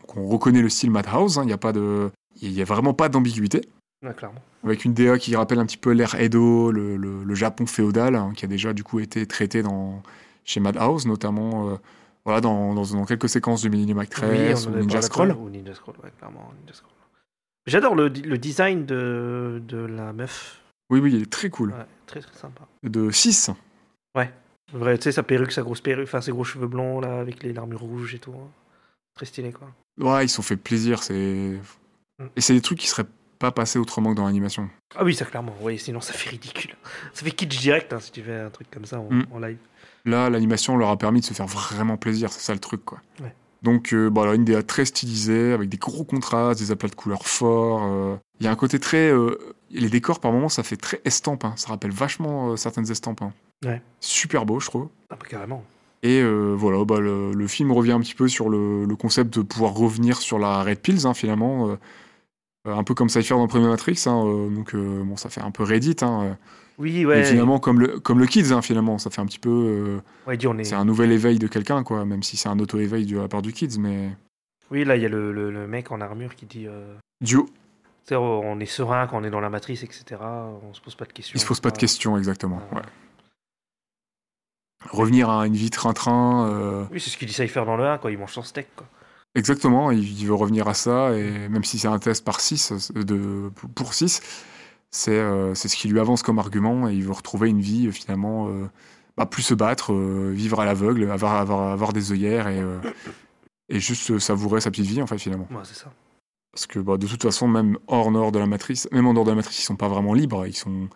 Donc on reconnaît le style Madhouse, hein, il n'y a, pas de... il y a vraiment pas d'ambiguïté. Ouais, clairement. Avec une DA qui rappelle un petit peu l'ère Edo, le, le- le Japon féodal, hein, qui a déjà du coup été traité dans... chez Madhouse, notamment euh, voilà, dans, dans- dans quelques séquences de Millennium Actress en ou Ninja Scroll. après, Ou Ninja Scroll, ouais, clairement. Ninja Scroll. J'adore le, le design de, de la meuf. Oui, oui, il est très cool. Ouais, très très sympa. De 6. Vrai, tu sais, sa perruque, sa grosse perruque, enfin ses gros cheveux blonds là, avec les larmes rouges et tout. hein. Très stylé quoi. Ouais, ils se sont fait plaisir. c'est Et c'est des trucs qui seraient pas passés autrement que dans l'animation. Ah oui, ça clairement, oui, sinon ça fait ridicule. Ça fait kitsch direct hein, si tu fais un truc comme ça en, Mm. en live. Là, l'animation leur a permis de se faire vraiment plaisir, c'est ça le truc, quoi. Ouais. Donc, euh, bon, alors, une DA très stylisée, avec des gros contrastes, des aplats de couleurs forts. euh, Il y a un côté très. euh, les décors, par moments, ça fait très estampe. hein. Ça rappelle vachement euh, certaines estampes. hein. Ouais. Super beau, je trouve. Ah bah carrément. Et voilà, bah, le, le film revient un petit peu sur le, le concept de pouvoir revenir sur la Red Pills, hein, finalement. Euh, un peu comme Cypher dans le premier Matrix. hein, euh, donc, euh, bon, ça fait un peu Reddit. Hein, Oui, finalement, comme le, comme le Kids, hein, finalement. Ça fait un petit peu. euh, ouais, est... c'est un nouvel éveil de quelqu'un, quoi, même si c'est un auto-éveil de la part du Kids, mais. Oui, là, il y a le, le- le mec en armure qui dit euh, Duo, on est serein quand on est dans la matrice, etc. On se pose pas de questions. il se pose pas de questions, exactement. Ah. ouais. Revenir à une vie train-train, euh, Oui, c'est ce qu'il dit Cypher dans le 1 quand il mange son steak. Quoi. Exactement, il, veut revenir à ça, et même si c'est un test par 6, de, pour 6, c'est euh, c'est ce qui lui avance comme argument, et il veut retrouver une vie, euh, finalement, euh, bah, plus se battre, euh, vivre à l'aveugle, avoir, avoir, avoir des œillères, et, euh, et juste euh, savourer sa petite vie, en fait, finalement. Ouais, c'est ça. Parce que bah, de toute façon, même hors nord de la matrice, même en dehors de la matrice, ils sont pas vraiment libres. Ils sont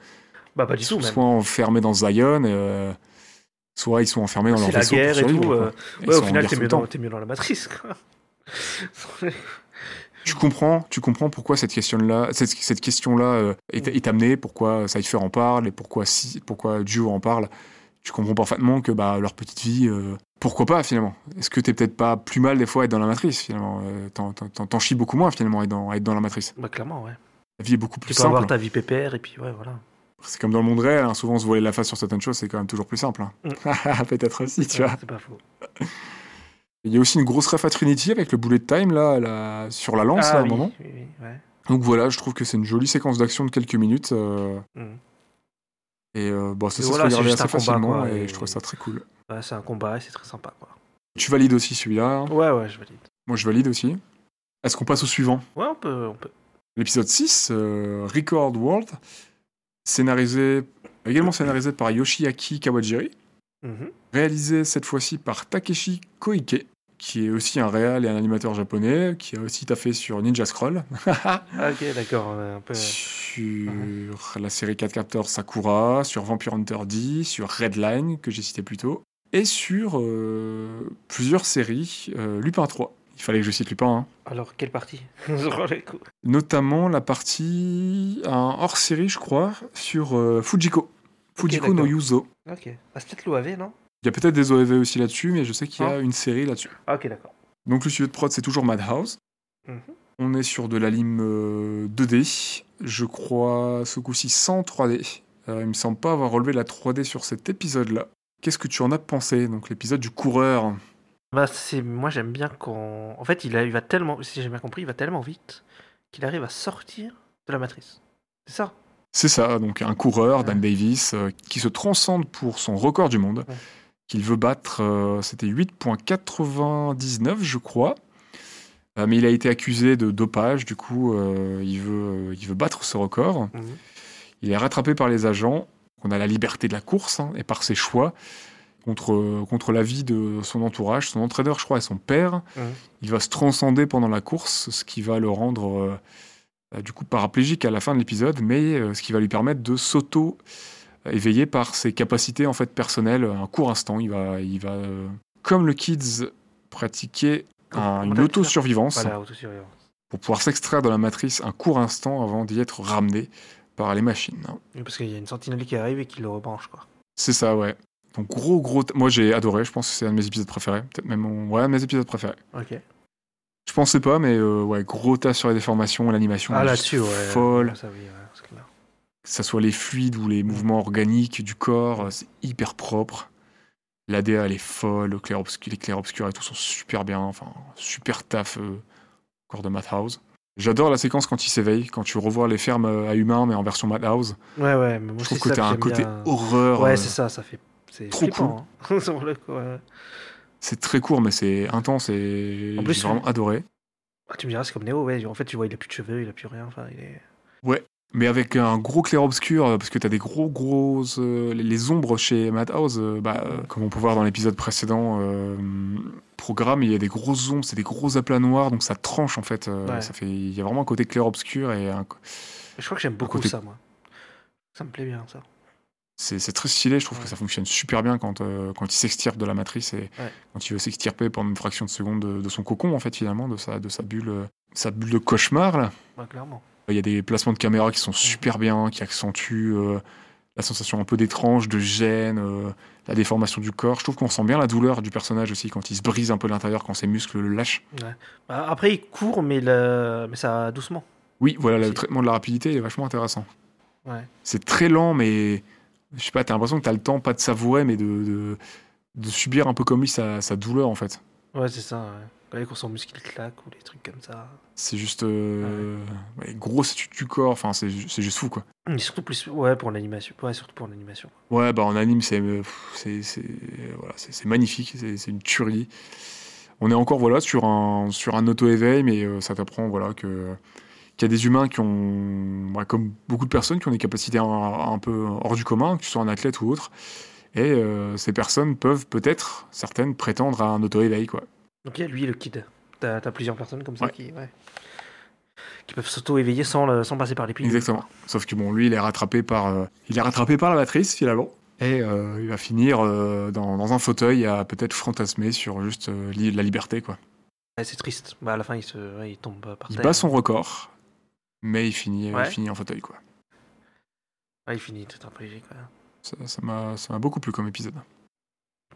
Bah, pas du Ils tout, sont même. soit enfermés dans Zion, euh, soit ils sont enfermés dans leur C'est la vaisseau guerre et tout. euh, Ouais, au final, t'es mieux, mieux dans la matrice. Quoi. Tu comprends, tu comprends pourquoi cette question-là, cette, cette question-là euh, est, est amenée, pourquoi Cypher en parle et pourquoi si, pourquoi Duo en parle. Tu comprends parfaitement que bah, leur petite vie, euh, pourquoi pas finalement? Est-ce que t'es peut-être pas plus mal des fois à être dans la matrice finalement? Euh, T'en, chies beaucoup moins finalement à être dans, à être dans la matrice. bah, clairement, ouais. La vie est beaucoup plus Tu peux avoir simple. ta vie pépère et puis, ouais, voilà. C'est comme dans le monde réel, hein, souvent se voiler la face sur certaines choses, c'est quand même toujours plus simple. hein. Mm. peut-être aussi, tu vois. C'est pas faux. Il y a aussi une grosse ref à Trinity avec le bullet time là, là, sur la lance Ah là, à un oui, moment. oui, oui, ouais. Donc voilà, je trouve que c'est une jolie séquence d'action de quelques minutes. euh, Mhm. et euh, bon, ça Et se voilà, c'est juste assez combat, facilement quoi, et, et- je trouve ça très cool. Ouais, c'est un combat et c'est très sympa, quoi. Tu valides aussi celui-là. Ouais, ouais, je valide. Moi, je valide aussi. Est-ce qu'on passe au suivant? Ouais, on peut, on peut. L'épisode 6, euh, Record World, scénarisé, également scénarisé par Yoshiaki Kawajiri, Mhm. réalisé cette fois-ci par Takeshi Koike, qui est aussi un réal et un animateur japonais, qui a aussi taffé sur Ninja Scroll, Ah, ok, d'accord. peu... sur la série 4 Captors Sakura, sur Vampire Hunter D, sur Redline, que j'ai cité plus tôt, et sur euh, plusieurs séries, euh, Lupin 3. Il fallait que je cite Lupin, hein. Alors, quelle partie? Notamment la partie, un hors-série, je crois, sur euh, Fujiko. Fujiko no. Yuzo. Ok. Ah, c'est peut-être l'OAV, non? Il y a peut-être des OEV aussi là-dessus, mais je sais qu'il y a Ah. une série là-dessus. Ah, ok, d'accord. Donc le studio de prod, c'est toujours Madhouse. Mhm. On est sur de la lime euh, 2D. Je crois ce coup-ci sans 3D. Euh, il me semble pas avoir relevé la 3D sur cet épisode-là. Qu'est-ce que tu en as pensé Donc l'épisode du coureur? Bah, c'est moi j'aime bien quand en fait il, a- il va tellement si j'ai bien compris il va tellement vite qu'il arrive à sortir de la matrice. C'est ça? C'est ça, donc un coureur, Ouais. Dan Davis, euh, qui se transcende pour son record du monde, Ouais. Qu'il veut battre, euh, c'était 8.99 je crois. Euh, mais il a été accusé de dopage, du coup euh, il, veut, il veut battre ce record. Mhm. Il est rattrapé par les agents, on a la liberté de la course, hein, et par ses choix, contre, contre l'avis de son entourage, son entraîneur je crois et son père. Mhm. Il va se transcender pendant la course, ce qui va le rendre euh, du coup paraplégique à la fin de l'épisode, mais euh, ce qui va lui permettre de s'auto éveiller par ses capacités en fait personnelles. Un court instant, il va, il va euh, comme le Kids pratiquer un- une autosurvivance Voilà, pour pouvoir s'extraire de la matrice un court instant avant d'y être ramené par les machines. Oui, Parce qu'il y a une sentinelle qui arrive et qui le rebranche quoi. C'est ça, ouais. Donc gros gros. Moi j'ai adoré. Je pense que c'est un de mes épisodes préférés. Peut-être même mon... ouais, un de mes épisodes préférés. Ok. Je pensais pas, mais euh, ouais, gros tas sur les déformations, l'animation. Ah là-dessus ouais. Folle. Ça, oui, ouais. Que ça soit les fluides ou les mouvements organiques du corps, euh, c'est hyper propre. L'ADA elle est folle, le clair les clairs obscurs et tout sont super bien. Enfin, super taf euh, corps de Madhouse. J'adore la séquence quand il s'éveille, quand tu revois les fermes euh, à humains mais en version Madhouse. Ouais ouais. Mais moi Je trouve que t'as un côté bien. horreur. Ouais euh, c'est ça. Ça fait c'est trop flippant, hein. Coup, ouais. c'est très court mais c'est intense et j'ai vraiment adoré. Ah, tu me diras c'est comme Neo ouais. En fait tu vois il a plus de cheveux il a plus rien. Enfin il est. Mais avec un gros clair-obscur, euh, parce que t'as des gros grosses... euh, les- ombres chez Madhouse, euh, bah, euh, comme on peut voir dans l'épisode précédent programme, il y a des grosses ombres, c'est des gros aplats noirs, donc ça tranche en fait. Ouais. ça fait il y a vraiment un côté clair-obscur et un- Je crois que j'aime beaucoup côté- ça moi. Ça me plaît bien ça. c'est très stylé, je trouve Ouais. que ça fonctionne super bien quand, quand il s'extirpe de la matrice et Ouais. quand il veut s'extirper pendant une fraction de seconde de, de son cocon, en fait, finalement, de sa, de sa bulle, sa bulle de cauchemar, là. Ouais, clairement. Il y a des placements de caméra qui sont super bien, qui accentuent euh, la sensation un peu d'étrange, de gêne, euh, la déformation du corps. Je trouve qu'on sent bien la douleur du personnage aussi quand il se brise un peu l'intérieur, quand ses muscles le lâchent. Bah, Après il court mais le mais ça doucement. Oui, voilà, le traitement de la rapidité est vachement intéressant. Ouais. C'est très lent, mais je sais pas, t'as l'impression que t'as le temps, pas de savourer, mais de, de, de subir un peu comme lui sa, sa douleur en fait. Ouais c'est ça. Ouais. Quand son muscle il claque ou des trucs comme ça. C'est juste euh, ouais, grosse étude du corps, enfin c'est ju- c'est juste fou quoi. Mais surtout plus ouais pour l'animation. Ouais surtout pour l'animation. Ouais, bah en anime, c'est euh, c'est c'est voilà, c'est magnifique, c'est c'est une tuerie. On est encore voilà sur un sur un auto éveil, mais euh, ça t'apprend voilà que qu'il y a des humains qui ont, bah, comme beaucoup de personnes, qui ont des capacités un, un peu hors du commun, que tu sois un athlète ou autre. Et euh, ces personnes peuvent peut-être, certaines, prétendre à un auto éveil quoi. Donc il y a lui le kid. T'as as plusieurs personnes comme ça Ouais. qui ouais. qui peuvent s'auto-éveiller sans, le- sans passer par les piles. Exactement. Sauf que bon, lui, il est rattrapé par, euh, il est rattrapé par la matrice finalement. Et euh, il va finir euh, dans, dans un fauteuil à peut-être fantasmer sur juste li- la liberté quoi. Ouais, c'est triste. Bah à la fin il se il tombe par Il terre. bat son record, mais il finit, il finit en fauteuil. Quoi. Il finit. Ça ça m'a ça m'a beaucoup plu comme épisode.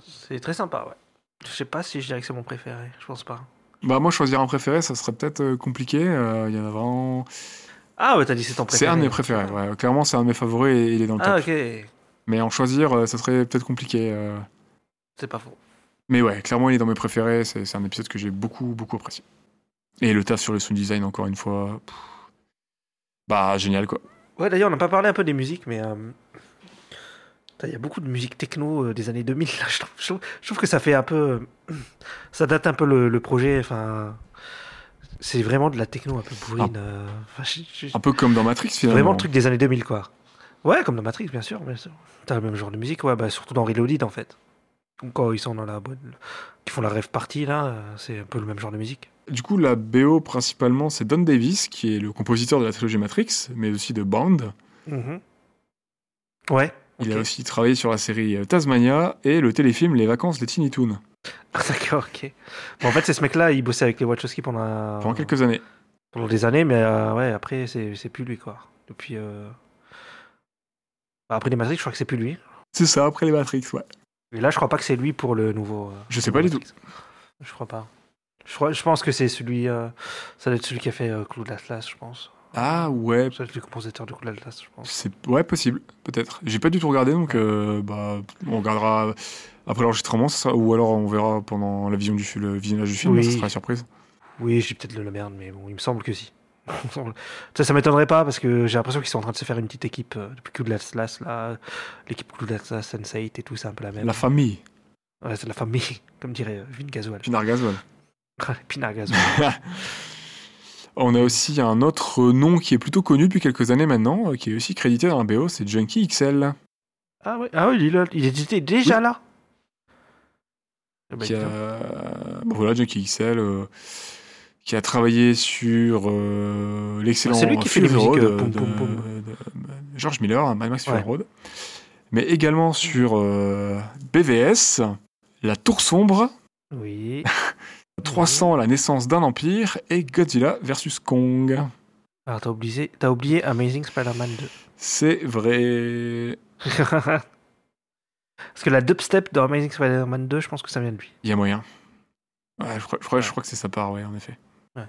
C'est très sympa ouais. Je sais pas si je dirais que c'est mon préféré. Je pense pas. Bah, moi, choisir un préféré, ça serait peut-être euh, compliqué. euh, Il y en a vraiment. Ah ouais t'as dit c'est ton préféré. C'est un de mes préférés. Ouais. Clairement, c'est un de mes favoris et il est dans le Ah top. ok. Mais en choisir, euh, ça serait peut-être compliqué. euh. C'est pas faux. Mais ouais, clairement, il est dans mes préférés. C'est c'est un épisode que j'ai beaucoup, beaucoup apprécié. Et le taf sur le sound design, encore une fois. pff, Bah, génial, quoi. Ouais, d'ailleurs, on n'a pas parlé un peu des musiques, mais euh, il y a beaucoup de musique techno euh, des années 2000. Là, je, trouve, je trouve- je trouve que ça fait un peu. euh, Ça date un peu le, le projet. Enfin, c'est vraiment de la techno un peu bourrine. euh, enfin, je- je- Un peu comme dans Matrix, finalement. vraiment le truc des années 2000, quoi. Ouais, comme dans Matrix, bien sûr. Bien sûr. T'as le même genre de musique, ouais, bah, surtout dans Reloaded, en fait. Quand ils sont dans la qui font la rêve partie, là, euh, c'est un peu le même genre de musique. Du coup, la BO, principalement, c'est Don Davis, qui est le compositeur de la trilogie Matrix, mais aussi de Bound. Mhm. Ouais. Il a aussi travaillé sur la série euh, Tasmania et le téléfilm Les vacances des Tiny Toons Ah, D'accord, ok. Bon, en fait, c'est ce mec-là, il bossait avec les Wachowski pendant, pendant quelques années. pendant des années, mais euh, ouais, après, c'est plus lui, quoi. Depuis. euh, après les Matrix, je crois que c'est plus lui. C'est ça, après les Matrix, ouais. Et là, je crois pas que c'est lui pour le nouveau. Je sais pas du Matrix. Je crois pas. Je, crois, je pense que c'est celui. ça doit être celui qui a fait Clou de l'Atlas, je pense. Ah ouais, Ça doit être le compositeur de Clou de l'Atlas, je pense. c'est ouais possible, peut-être. J'ai pas du tout regardé, donc euh, bah on regardera Après l'enregistrement, ou alors on verra pendant la vision du, le visionnage du film, Oui. ça sera la surprise. Oui, j'ai peut-être le la merde, mais bon, il me semble que si. ça, ça m'étonnerait pas parce que j'ai l'impression qu'ils sont en train de se faire une petite équipe euh, depuis Atlas, là. L'équipe Cloud Atlas, Sense8 et tout, c'est un peu la même. La famille, Ouais, c'est la famille, comme dirait euh, Vin Gasoil. Pinar Gasol. Pinard Gasoil. On a aussi un autre nom qui est plutôt connu depuis quelques années maintenant, euh, qui est aussi crédité dans la BO, c'est Junkie XL. ah oui, ah, oui il, était déjà là. Eh ben, qui a, bah voilà, Junkie XL, euh, qui a travaillé sur euh, l'excellent Ah, Fury Road euh, de, de- George Miller, hein, Mad Max Fury Ouais. Road, mais également sur BVS, La Tour Sombre, Oui. 300, La naissance d'un empire et Godzilla vs Kong. Alors, t'as oublié, t'as oublié Amazing Spider-Man 2. C'est vrai. Parce que la dubstep dans Amazing Spider-Man 2, je pense que ça vient de lui. Il y a moyen. Ouais, je crois, je crois, je crois que c'est sa part, ouais, en effet. Ouais.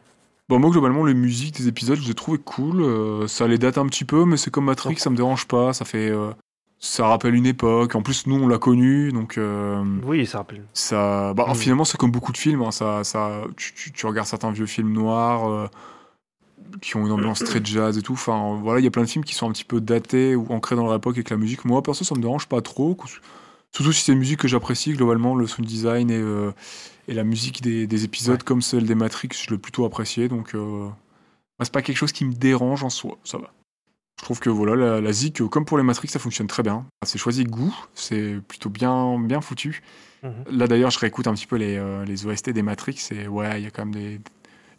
Bon, moi, globalement, les musiques des épisodes, je les ai trouvées cool. euh, ça les date un petit peu, mais c'est comme Matrix, ça me dérange pas. Ça fait. euh, ça rappelle une époque. En plus, nous, on l'a connu, donc. euh, Oui, ça rappelle. ça, bah, Mm. Finalement, c'est comme beaucoup de films. hein, ça, ça, tu, tu- tu regardes certains vieux films noirs euh, qui ont une ambiance très jazz et tout. Enfin, voilà, il y a plein de films qui sont un petit peu datés ou ancrés dans leur époque avec la musique. Moi, perso, ça me dérange pas trop. Surtout si c'est une musique que j'apprécie globalement, le sound design et, euh, et la musique des, des épisodes Ouais. comme celle des Matrix, je l'ai plutôt apprécié. Donc, moi, c'est pas quelque chose qui me dérange en soi. Ça va. Je trouve que voilà, la, la zik, euh, comme pour les Matrix, ça fonctionne très bien. C'est choisi goût, c'est plutôt bien, bien foutu. Mhm. Là d'ailleurs, je réécoute un petit peu les, euh, les OST des Matrix et ouais, il y a quand même des.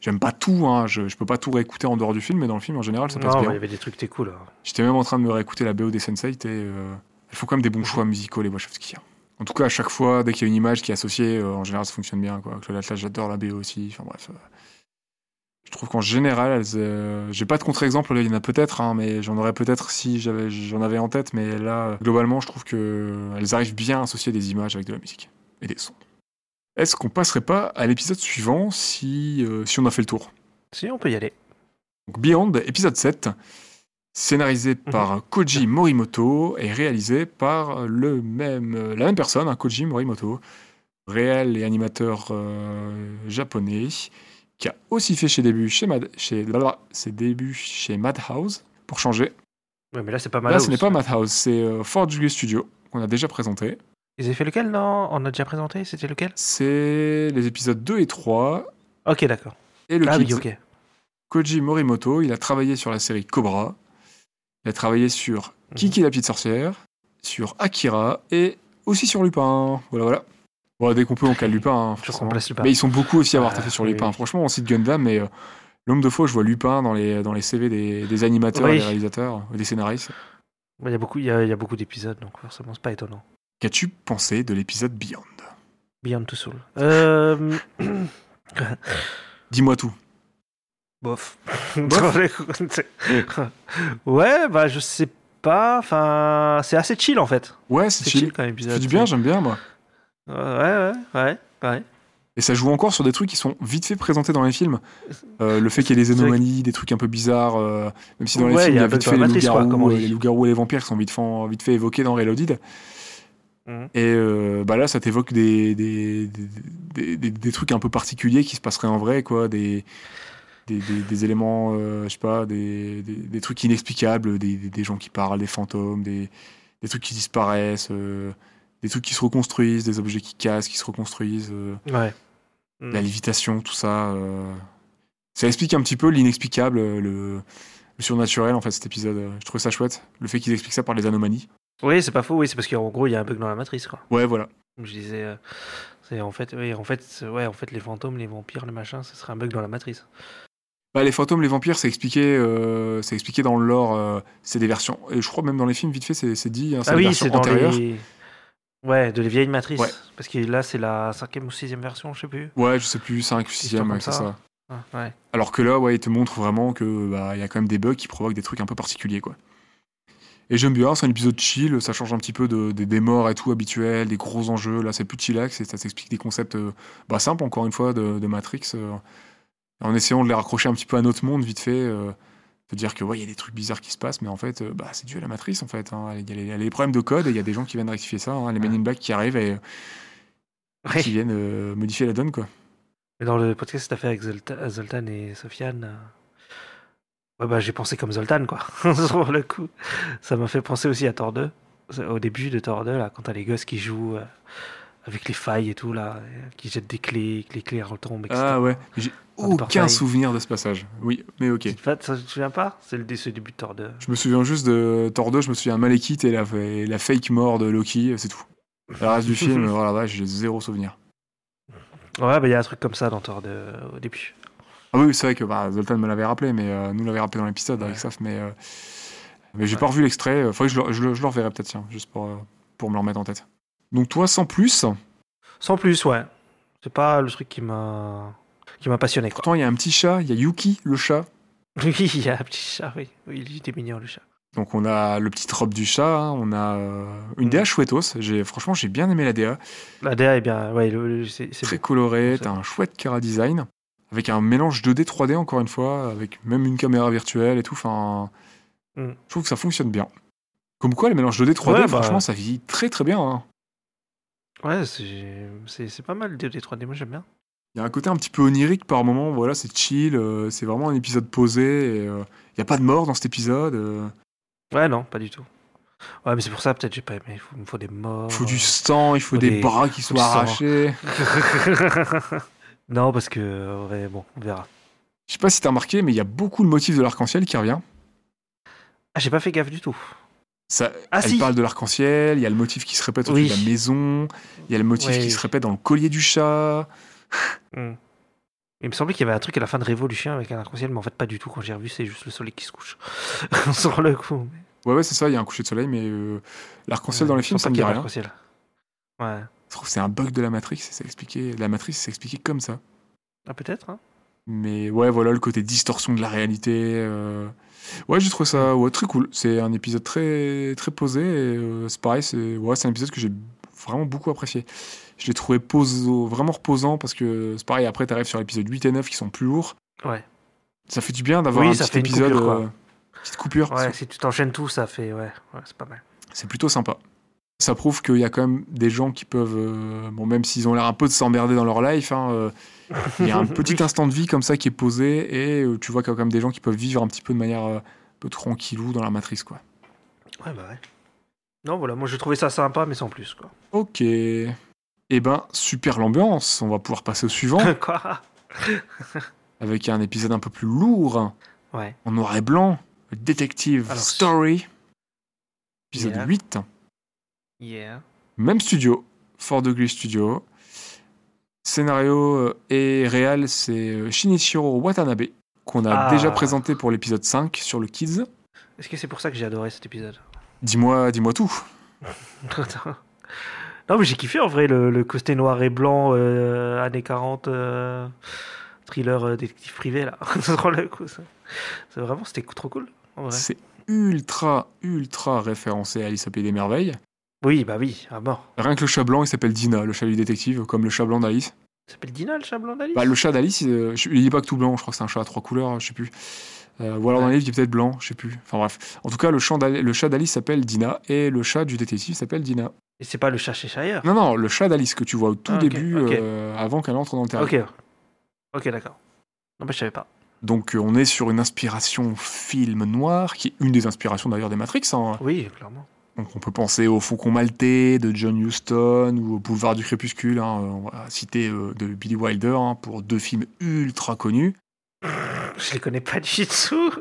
J'aime pas tout, hein, je, je peux pas tout réécouter en dehors du film, mais dans le film en général, ça passe Non, mais bien. il y avait des trucs étaient cool. J'étais même en train de me réécouter la BO des Sensei et euh, elles font quand même des bons choix musicaux, les Wachowski. hein. En tout cas, à chaque fois, dès qu'il y a une image qui est associée, euh, en général, ça fonctionne bien. Quoi. Atlas, j'adore la BO aussi. Enfin bref. euh, je trouve qu'en général, euh, j'ai pas de contre-exemple, il y en a peut-être, hein, mais j'en aurais peut-être si j'avais, j'en avais en tête. Mais là, euh, globalement, je trouve qu'elles arrivent bien à associer des images avec de la musique et des sons. Est-ce qu'on passerait pas à l'épisode suivant si, euh, si on a fait le tour? Si, on peut y aller. donc Beyond, épisode 7, scénarisé par Koji Morimoto et réalisé par le même, euh, la même personne, hein, Koji Morimoto, réel et animateur euh, japonais, qui a aussi fait ses débuts chez, Mad, chez, blablabla, ses débuts chez Madhouse, pour changer. Ouais, mais là, c'est pas mal. Là, ce n'est pas Madhouse, c'est euh, Fort Julius Studio, qu'on a déjà présenté. Ils avaient fait lequel, non? On a déjà présenté C'était lequel? C'est les épisodes 2 et 3, Ok, d'accord. et le Ah oui, Kids. ok. Koji Morimoto, il a travaillé sur la série Cobra, il a travaillé sur Mhm. Kiki la petite sorcière, sur Akira et aussi sur Lupin. Voilà, voilà. Bon, dès qu'on peut, on cale Lupin. hein, place Lupin. Mais ils sont beaucoup aussi à avoir Ah, taffé sur oui, Lupin. oui. Franchement, on cite Gundam, mais euh, le nombre de où je vois Lupin dans les, dans les CV des, des animateurs, Oui. des réalisateurs, des scénaristes. Il y a beaucoup, il y a, il y a beaucoup d'épisodes, donc forcément, c'est pas étonnant. Qu'as-tu pensé de l'épisode Beyond? Beyond Two Soul. Euh... Dis-moi tout. Bof. ouais, bah je sais pas. Enfin, c'est assez chill en fait. Ouais, c'est C'est chill. chill Ça épisode. fait du bien, j'aime bien, moi. Ouais, ouais, ouais. Et ça joue encore sur des trucs qui sont vite fait présentés dans les films. Euh, le fait qu'il y ait des anomalies, des trucs un peu bizarres, euh, même si dans les Ouais, films, il y a vite fait les loups-garous, euh, les et les vampires qui sont vite fait, vite fait évoqués dans Reloaded. Mhm. Et euh, bah là, ça t'évoque des, des, des, des- trucs un peu particuliers qui se passeraient en vrai, quoi. Des, des, éléments, je sais pas, des, trucs inexplicables, des, gens qui parlent, des fantômes, des, des trucs qui disparaissent, des trucs qui se reconstruisent, des objets qui cassent, qui se reconstruisent. euh, Ouais. Mm. la lévitation, tout ça. euh, Ça explique un petit peu l'inexplicable, euh, le, le surnaturel, en fait, cet épisode. Je trouve ça chouette. Le fait qu'ils expliquent ça par les anomalies. Oui, c'est pas faux. Oui, c'est parce qu'en gros, il y a un bug dans la matrice, quoi. Ouais, voilà. Comme je disais, euh, c'est en fait, oui, en fait, ouais, en fait, les fantômes, les vampires, les machins, ce serait un bug dans la matrice. Bah, les fantômes, les vampires, c'est expliqué, euh, c'est expliqué dans le lore. euh, c'est des versions. Et je crois même dans les films, vite fait, c'est dit. hein, Ah oui, c'est dans les. Ouais, de les vieilles matrices. Ouais. Parce que là, c'est la cinquième ou sixième version, je sais plus. Ouais, je sais plus, 5 ou 6 Histoire ouais, comme c'est ça. Ah, ouais. Alors que là, ouais, il te montre vraiment que bah, y a quand même des bugs qui provoquent des trucs un peu particuliers, quoi. Et j'aime bien, c'est un épisode chill, ça change un petit peu de, des- des morts et tout habituels, des gros enjeux. Là, c'est plus chillax et ça s'explique des concepts euh, bah, simples, encore une fois, de, de Matrix, euh, en essayant de les raccrocher un petit peu à notre monde, vite fait. euh, Se dire que ouais, il y a des trucs bizarres qui se passent, mais en fait, euh, bah, c'est dû à la matrice en fait. hein. Il y, a les- il y a les problèmes de code et il y a des gens qui viennent rectifier ça, hein, les Men in Black qui arrivent et Ouais. qui viennent euh, modifier la donne quoi. Dans le podcast que t'as fait avec Zolta- Zoltan et Sofiane, euh, ouais, bah, j'ai pensé comme Zoltan, quoi. Sur le coup. Ça m'a fait penser aussi à Thor 2. Au début de Thor 2, là, quand t'as les gosses qui jouent euh, avec les failles et tout, là, qui jettent des clés, que les clés retombent, etc. Ah ouais, j'ai aucun souvenir de ce passage. Oui, mais ok. Ça, tu te souviens pas? C'est le, dé- ce début de Thor 2. Je me souviens juste de Thor 2, je me souviens Malekith et la, et la fake mort de Loki, c'est tout. Le reste du film, voilà, ouais, j'ai zéro souvenir. Ouais, bah il y a un truc comme ça dans Thor 2 euh, au début. Ah oui, c'est vrai que bah, Zoltan me l'avait rappelé, mais euh, nous l'avait rappelé dans l'épisode avec. Saf, mais, euh, mais j'ai Ouais. pas revu l'extrait. euh, Faudrait que je le, je le- je le reverrai peut-être, tiens, juste pour, euh, pour me le remettre en tête. Donc toi, sans plus, Sans plus, ouais. C'est pas le truc qui m'a qui m'a passionné, quoi. pourtant il y a un petit chat, il y a Yuki, le chat. Oui, il y a un petit chat, oui. Oui, il était mignon, le chat. Donc on a le petit robe du chat, hein, on a euh, une Mm. DA chouettos. J'ai, franchement, j'ai bien aimé la DA. La DA est bien, ouais, c'est Très coloré, C'est t'as un chouette cara design. Avec un mélange 2D, 3D encore une fois, avec même une caméra virtuelle et tout. Enfin, Mm. je trouve que ça fonctionne bien. Comme quoi, les mélanges 2D, 3D, Ouais, bah. franchement, ça vieillit très très bien. hein. Ouais, c'est pas mal des 3D, moi j'aime bien. Il y a un côté un petit peu onirique par moment, voilà, c'est chill, euh, c'est vraiment un épisode posé, euh, il n'y a pas de mort dans cet épisode. euh. Ouais, non, pas du tout. Ouais, mais c'est pour ça, peut-être, j'ai pas aimé. Il faut, il faut des morts. Il faut du sang, il faut faut des, des- bras qui soient arrachés. non, parce que, ouais, bon, on verra. Je sais pas si t'as remarqué, mais il y a beaucoup le motif de l'arc-en-ciel qui revient. Ah, j'ai pas fait gaffe du tout. Ça, Ah, elle si. parle de l'arc-en-ciel, il y a le motif qui se répète autour Oui. de la maison, il y a le motif qui oui. se répète dans le collier du chat. Hmm. Il me semblait qu'il y avait un truc à la fin de Révolution avec un arc-en-ciel, mais en fait, pas du tout. Quand j'ai revu, c'est juste le soleil qui se couche. Sur le coup. Ouais, ouais, c'est ça, il y a un coucher de soleil, mais euh, l'arc-en-ciel Ouais, dans les films, ça me dit rien. Ouais. Je trouve que c'est un bug de la Matrix, c'est expliqué. La matrice, c'est expliqué comme ça. Ah, peut-être, hein Mais ouais, voilà, le côté distorsion de la réalité. euh, Ouais, j'ai trouvé ça ouais, très cool. C'est un épisode très, très posé. Euh, c'est pareil, c'est ouais, un épisode que j'ai vraiment beaucoup apprécié. Je l'ai trouvé poso- vraiment reposant parce que c'est pareil, après, tu arrives sur l'épisode 8 et 9 qui sont plus lourds. Ouais. Ça fait du bien d'avoir Oui, un ça petit fait une épisode. coupure, quoi. euh, petite coupure. Ouais, si tu t'enchaînes tout, ça fait. Ouais, ouais c'est pas mal. C'est plutôt sympa. Ça prouve qu'il y a quand même des gens qui peuvent, euh, bon, même s'ils ont l'air un peu de s'emmerder dans leur life, hein, euh, il y a un petit instant de vie comme ça qui est posé et euh, tu vois qu'il y a quand même des gens qui peuvent vivre un petit peu de manière un peu tranquillou dans la matrice, quoi. Ouais, bah ouais. Non, voilà, moi j'ai trouvé ça sympa, mais sans plus, quoi. Ok. Eh ben, super l'ambiance. On va pouvoir passer au suivant quoi? Avec un épisode un peu plus lourd, Ouais. en noir et blanc, Detective Alors, Story, épisode Yeah. 8. Yeah. Même studio, Fort Degree Studio. Scénario euh, et réal, c'est euh, Shinichiro Watanabe, qu'on a Ah. déjà présenté pour l'épisode 5 sur le Kids. Est-ce que c'est pour ça que j'ai adoré cet épisode? Dis-moi dis-moi tout. Non, mais j'ai kiffé en vrai le, le côté noir et blanc, euh, années 40, euh, thriller euh, détective privé là. C'est vraiment, c'était trop cool. C'est ultra, ultra référencé à Alice au Pays des Merveilles. Oui, bah oui, à mort. Rien que le chat blanc, il s'appelle Dina, le chat du détective, comme le chat blanc d'Alice. Ça s'appelle Dina le chat blanc d'Alice? Bah, le chat d'Alice, euh, il n'est pas que tout blanc, je crois que c'est un chat à trois couleurs, je sais plus. Euh, ou alors dans les livres, il est peut-être blanc, je sais plus. Enfin bref. En tout cas, le, chat d'Ali- le chat d'Alice s'appelle Dina et le chat du détective s'appelle Dina. Et c'est pas le chat chez Shire? Non, non, le chat d'Alice que tu vois au tout Ah, début, euh, avant qu'elle entre dans le terrain. Ok. Ok, d'accord. Non, bah je savais pas. Donc euh, on est sur une inspiration film noir, qui est une des inspirations d'ailleurs des Matrix. hein. Oui, clairement. Donc on peut penser au Faucon Maltais de John Huston ou au Boulevard du Crépuscule, hein, on va citer euh, de Billy Wilder hein, pour deux films ultra connus. Je les connais pas du tout.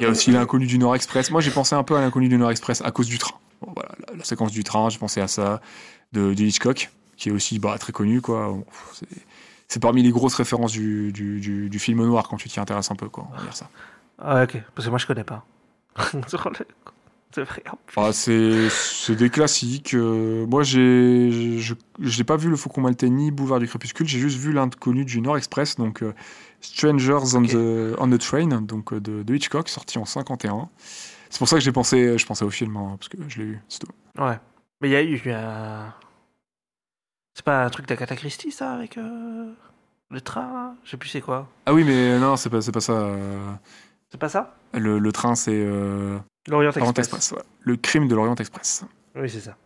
Il y a aussi l'inconnu du Nord Express. Moi j'ai pensé un peu à l'inconnu du Nord Express à cause du train. Bon, voilà, la, la séquence du train, j'ai pensé à ça, de, de Hitchcock, qui est aussi bah, très connu. quoi. Bon, c'est- parmi les grosses références du, du, du- du film noir quand tu t'y intéresses un peu, quoi, on va dire ça. Ah, ok. Parce que moi, je connais pas. Ah, c'est des classiques. euh, moi, j'ai je j'ai pas vu le Faucon Maltais ni Boulevard du Crépuscule. J'ai juste vu l'inconnu du Nord Express, donc euh, Strangers on, the, on the Train, donc euh, de, de Hitchcock, sorti en 51. C'est pour ça que j'ai pensé, je pensais au film, hein, parce que je l'ai vu. c'est tout. Ouais. Mais il y a eu un... C'est pas un truc d'Agatha Christie, ça, avec euh, le train, Je sais plus c'est quoi. Ah oui, mais non, c'est pas, c'est pas ça. C'est pas ça? Le, le train, c'est euh, L'Orient Orient Express. Express. ouais. Le crime de l'Orient Express. Oui, c'est ça.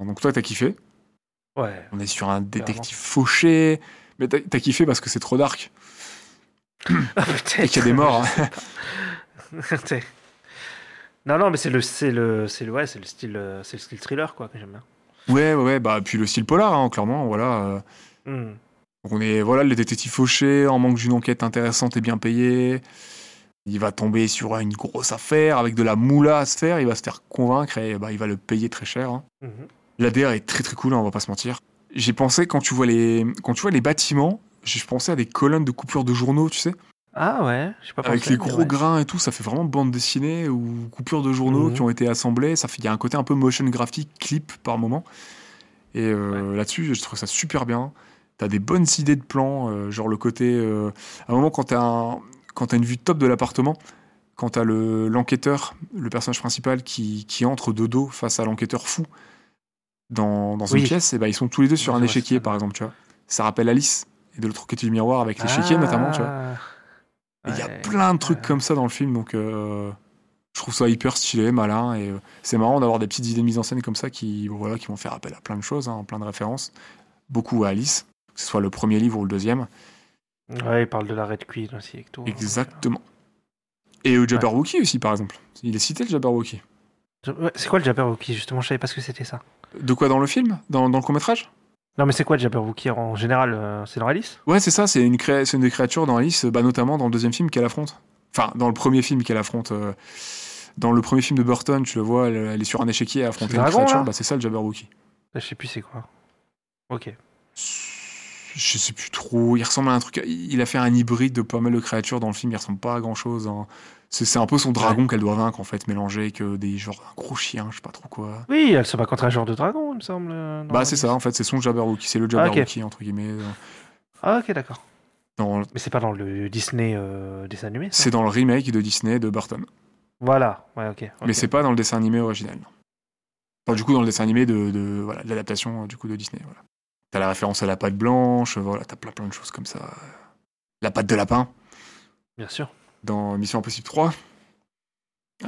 Donc toi, t'as kiffé. Ouais. On est sur un détective fauché. Mais t'as t'as kiffé parce que c'est trop dark. Ah, peut-être. Et qu'il y a des morts. hein. Non, non, mais c'est le, c'est le, c'est le, ouais, c'est le style, euh, c'est le style thriller quoi que j'aime bien. Ouais, ouais, ouais. Bah, puis le style polar, hein, clairement. Voilà. euh. Hmm. Donc on est, voilà, le détective fauché, en manque d'une enquête intéressante et bien payée. Il va tomber sur une grosse affaire avec de la moula à se faire. Il va se faire convaincre et bah, il va le payer très cher. hein. Mhm. L'ADR est très très cool, hein, on va pas se mentir. J'ai pensé, quand tu vois les, quand tu vois les bâtiments, j'ai pensé à des colonnes de coupure de journaux, tu sais. Ah ouais, je sais pas. Avec pensé, les mais gros ouais. grains et tout, ça fait vraiment bande dessinée ou coupure de journaux Mhm. qui ont été assemblés. Ça fait, il y a un côté un peu motion graphique, clip par moment. Et euh, là-dessus, je trouve ça super bien. T'as des bonnes idées de plans, euh, genre le côté. euh, à un moment, quand t'as un, quand t'as une vue top de l'appartement, quand t'as le l'enquêteur, le personnage principal qui, qui entre de dos face à l'enquêteur fou dans, dans une Oui. pièce, et ben ils sont tous les deux sur un échiquier, ça. par exemple, tu vois. Ça rappelle Alice. Et de l'autre côté du miroir avec l'échiquier, Ah. notamment, tu vois. Il y a plein de trucs Ouais. comme ça dans le film, donc euh, je trouve ça hyper stylé, malin, et euh, c'est marrant d'avoir des petites idées de mise en scène comme ça qui, voilà, qui vont faire appel à plein de choses, hein, plein de références, beaucoup à Alice, que ce soit le premier livre ou le deuxième. Ouais, il parle de la Red Queen aussi et tout. Exactement. Et au Jabberwocky aussi, par exemple. Il est cité le Jabberwocky. Ouais, C'est quoi le Jabberwocky justement? Je savais pas ce que c'était ça. De quoi dans le film? Dans, dans le court-métrage? Non, mais c'est quoi le Jabberwocky en général euh, C'est dans Alice? Ouais, c'est ça, c'est une, c'est une des créatures dans Alice, bah, notamment dans le deuxième film qu'elle affronte. Enfin, dans le premier film qu'elle affronte. euh, dans le premier film de Burton, tu le vois, elle, elle est sur un échiquier à affronter une dragon, créature, bah, c'est ça le Jabberwocky. Je sais plus c'est quoi. Ok. Je sais plus trop. Il ressemble à un truc. Il a fait un hybride de pas mal de créatures dans le film. Il ressemble pas à grand chose. C'est c'est un peu son dragon qu'elle doit vaincre en fait, mélangé avec euh, des genre un gros chien, je sais pas trop quoi. Oui, elle se bat contre un genre de dragon, il me semble. euh, Bah c'est ça en fait, c'est son Jabberwocky, c'est le Ah. Jabberwocky entre guillemets. euh, Ah, ok, d'accord. Dans, Mais c'est pas dans le Disney euh, dessin animé c'est dans le remake de Disney de Burton, Voilà, ouais, ok. mais c'est pas dans le dessin animé original. Enfin, du coup dans le dessin animé de, de- l'adaptation du coup de Disney. Voilà. T'as la référence à la patte blanche, voilà, t'as plein plein de choses comme ça. La patte de lapin Bien sûr. dans Mission Impossible 3.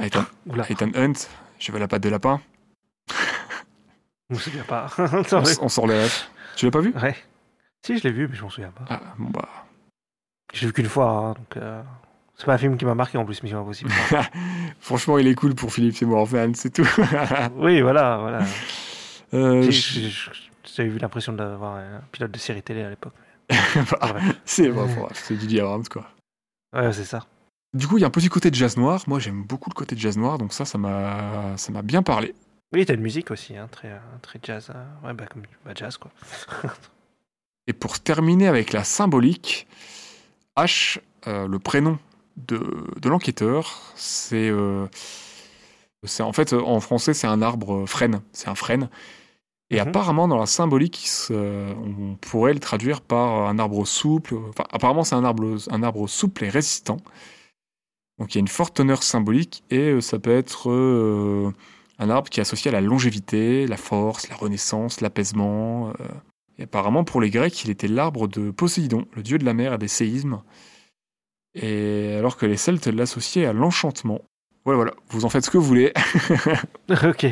Ethan, Oula, Ethan Hunt, je veux la patte de lapin. je me souviens pas. On, on sort les refs. Tu l'as pas vu? Ouais. Si, je l'ai vu, mais je m'en souviens pas. Ah, bon bah. Je l'ai vu qu'une fois, hein, donc. euh, C'est pas un film qui m'a marqué en plus, Mission Impossible. Franchement, il est cool pour Philippe Seymour Hoffman, c'est tout. oui, voilà, voilà. Euh, je- J'avais eu l'impression d'avoir un pilote de série télé à l'époque. bah, c'est c'est Didier Abrams, quoi. ouais c'est ça. Du coup, il y a un petit côté de jazz noir. Moi, j'aime beaucoup le côté de jazz noir, donc ça, ça m'a, ça m'a bien parlé. Oui, t'as une musique aussi, hein, très, très jazz. hein. Ouais, bah, comme bah, jazz, quoi. Et pour terminer avec la symbolique, H, euh, le prénom de, de l'enquêteur, c'est, euh, c'est en fait en français c'est un arbre frêne, c'est un frêne. Et Mhm. apparemment dans la symbolique, on pourrait le traduire par un arbre souple. Enfin, apparemment c'est un arbre, un arbre souple et résistant. Donc il y a une forte teneur symbolique et euh, ça peut être euh, un arbre qui est associé à la longévité, la force, la renaissance, l'apaisement. euh, et apparemment, pour les Grecs, il était l'arbre de Poséidon, le dieu de la mer et des séismes. Et alors que les Celtes l'associaient à l'enchantement. Voilà, voilà, vous en faites ce que vous voulez. ok.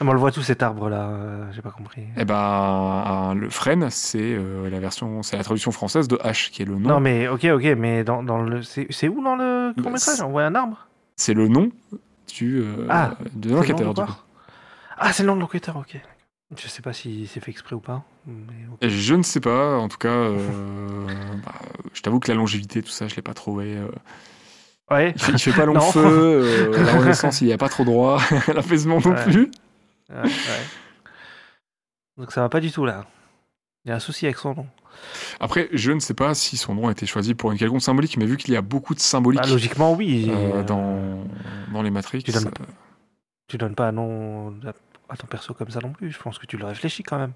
Ah, on le voit tout cet arbre-là, euh, j'ai pas compris. Et ben, le frêne, c'est euh, la version, c'est la traduction française de H, qui est le nom. Non, mais ok, ok, mais dans, dans le. C'est où dans le court-métrage? C'est- On voit un arbre? C'est le nom du, euh, Ah, de le l'enquêteur. Ah, c'est le nom de l'enquêteur, ok. Je sais pas si c'est fait exprès ou pas. mais Je ne sais pas, en tout cas, bah, je t'avoue que la longévité, tout ça, je l'ai pas trouvé. Ouais. Il fait, il fait pas long Non. feu, euh, la renaissance, il y a pas trop droit, l'apaisement non Ouais. plus. Ouais, ouais. Donc ça va pas du tout là. Il y a un souci avec son nom. Après, je ne sais pas si son nom a été choisi pour une quelconque symbolique, mais vu qu'il y a beaucoup de symbolique Bah, logiquement, oui. euh, euh, dans, dans les Matrix, tu donnes- Tu donnes pas un nom à- ton perso comme ça non plus. Je pense que tu le réfléchis quand même.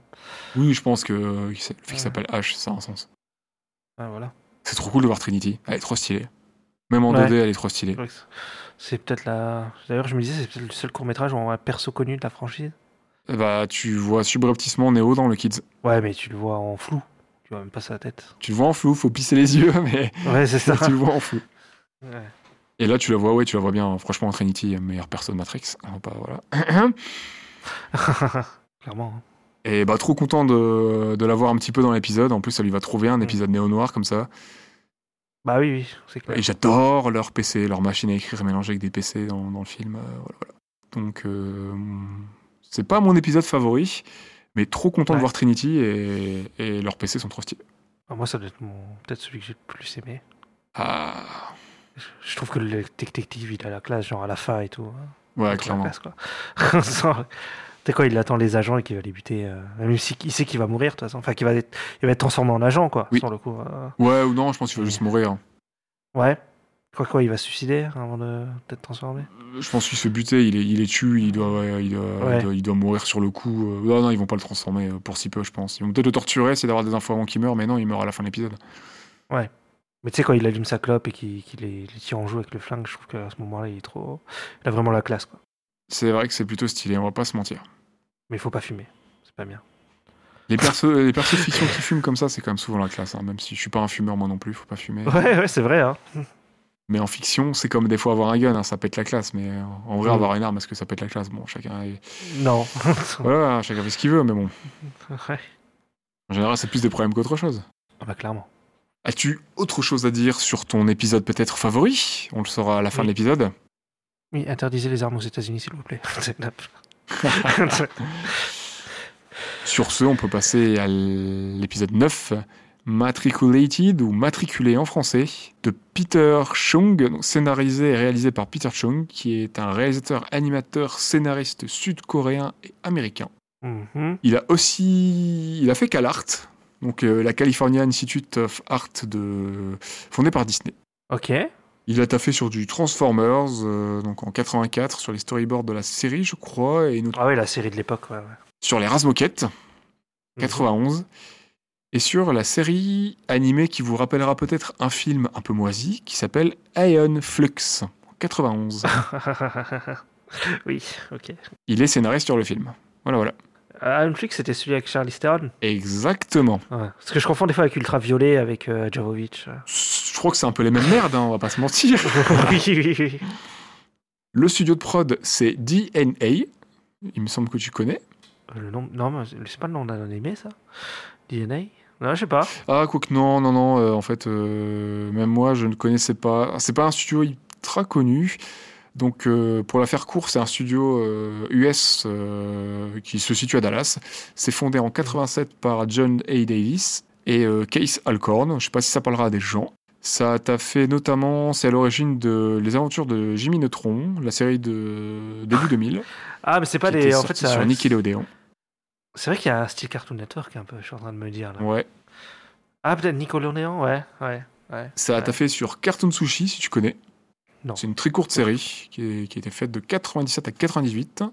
oui, je pense que le fait qu'il s'appelle H, ça a un sens. Ouais, voilà. C'est trop cool de voir Trinity, elle est trop stylée. Même en Ouais. 2D, elle est trop stylée. C'est peut-être la. D'ailleurs, je me disais, c'est peut-être le seul court métrage où on voit un perso connu de la franchise. Bah, tu vois subrepticement Neo dans le Kids. Ouais, mais tu le vois en flou. Tu vois même pas sa tête. Tu le vois en flou, faut pisser les yeux, mais Ouais, c'est ça. tu le vois en flou. Ouais. Et là, tu la vois, ouais, tu la vois bien. Franchement, Trinity, meilleure personne Matrix. On pas, voilà. Clairement. hein. Et bah, trop content de, de la voir un petit peu dans l'épisode. En plus, ça lui va trop bien, un épisode néo-noir comme ça. Bah oui, oui, c'est clair. Et j'adore leur PC, leur machine à écrire mélangée avec des PC dans, dans le film. euh, voilà, voilà. Donc, euh, c'est pas mon épisode favori, mais trop content de voir Trinity et, et leurs PC sont trop stylés. Ah, Moi, ça doit être mon... peut-être celui que j'ai le plus aimé. Ah, Je- trouve que le détective, il a la classe, genre à la fin et tout. hein. ouais, a la clairement. classe, quoi. Sais quoi, il attend les agents et qu'il va les buter. euh, Même si il sait qu'il va mourir, de toute façon. Enfin, qu'il va être, il va être transformé en agent, quoi, Oui. sur le coup. euh. Ouais, ou non, je pense qu'il va juste mourir. Ouais. Quoi, quoi, il va se suicider avant de d'être transformé? Je pense qu'il se fait buter, il est, il est tue, il doit, ouais, il, doit, Ouais. il, doit, il doit mourir sur le coup. euh. Non, non, ils vont pas le transformer euh, pour si peu, je pense. Ils vont peut-être le torturer, essayer d'avoir des infos avant qu'il meure, mais non, il meurt à la fin de l'épisode. Mais tu sais, quand il allume sa clope et qu'il les tire en joue avec le flingue, je trouve qu'à ce moment-là, il est trop. Il a vraiment la classe, quoi. C'est vrai que c'est plutôt stylé, on va pas se mentir. Mais il faut pas fumer. C'est pas bien. Les persos, les persos de fiction qui fument comme ça, c'est quand même souvent la classe. hein, Même si je suis pas un fumeur moi non plus, faut pas fumer. Ouais, ouais, c'est vrai, hein. Mais en fiction, c'est comme des fois avoir un gun, hein, ça pète la classe. Mais euh, en vrai, Mm. avoir une arme, est-ce que ça pète la classe? Bon, chacun, est- Non. voilà, chacun fait ce qu'il veut, mais bon. ouais. En général, c'est plus des problèmes qu'autre chose. Ah bah, clairement. As-tu autre chose à dire sur ton épisode peut-être favori? On le saura à la fin Oui. de l'épisode. Oui, interdisez les armes aux États-Unis, s'il vous plaît. Sur ce, on peut passer à l'épisode 9, Matriculated ou Matriculé en français, de Peter Chung, scénarisé et réalisé par Peter Chung, qui est un réalisateur, animateur, scénariste sud-coréen et américain. Mhm. Il a aussi, il a fait CalArt, donc euh, la California Institute of Art de, fondée par Disney. Ok. Il a taffé sur du Transformers, euh, donc en 84, sur les storyboards de la série, je crois, et Ah oui, la série de l'époque, ouais. ouais. sur les Razmoquettes, Mhm. 91, et sur la série animée qui vous rappellera peut-être un film un peu moisi qui s'appelle Ion Flux, en 91. oui, ok. Il est scénariste sur le film. Voilà, voilà. Ah, Netflix, c'était celui avec Charlie Theron? Exactement. Ouais. Parce que je confonds des fois avec Ultraviolet, avec euh, Jovovich. Je crois que c'est un peu les mêmes merdes, hein, on va pas se mentir. oui, oui, oui. Le studio de prod, c'est DNA. Il me semble que tu connais. Euh, Le nom... Non, mais c'est pas le nom d'un animé, ça? DNA Non, je sais pas. Ah, quoique non, non, non. euh, en fait, euh, même moi, je ne connaissais pas. C'est pas un studio ultra connu. Donc, euh, pour la faire court, c'est un studio US qui se situe à Dallas. C'est fondé en 87 par John A. Davis et Case Alcorn. Je sais pas si ça parlera à des gens. Ça t'a fait notamment, c'est à l'origine de Les Aventures de Jimmy Neutron, la série de début 2000. Ah, mais c'est pas était En fait, ça... sur Nickelodeon. c'est vrai qu'il y a un style Cartoon Network un peu, je suis en train de me dire. Là. Ouais. Ah, peut-être Nickelodeon, ouais, ouais, ouais. Ça a taffé sur Cartoon Sushi, si tu connais. Non. C'est une très courte série qui, est- qui a été faite de 97 à 98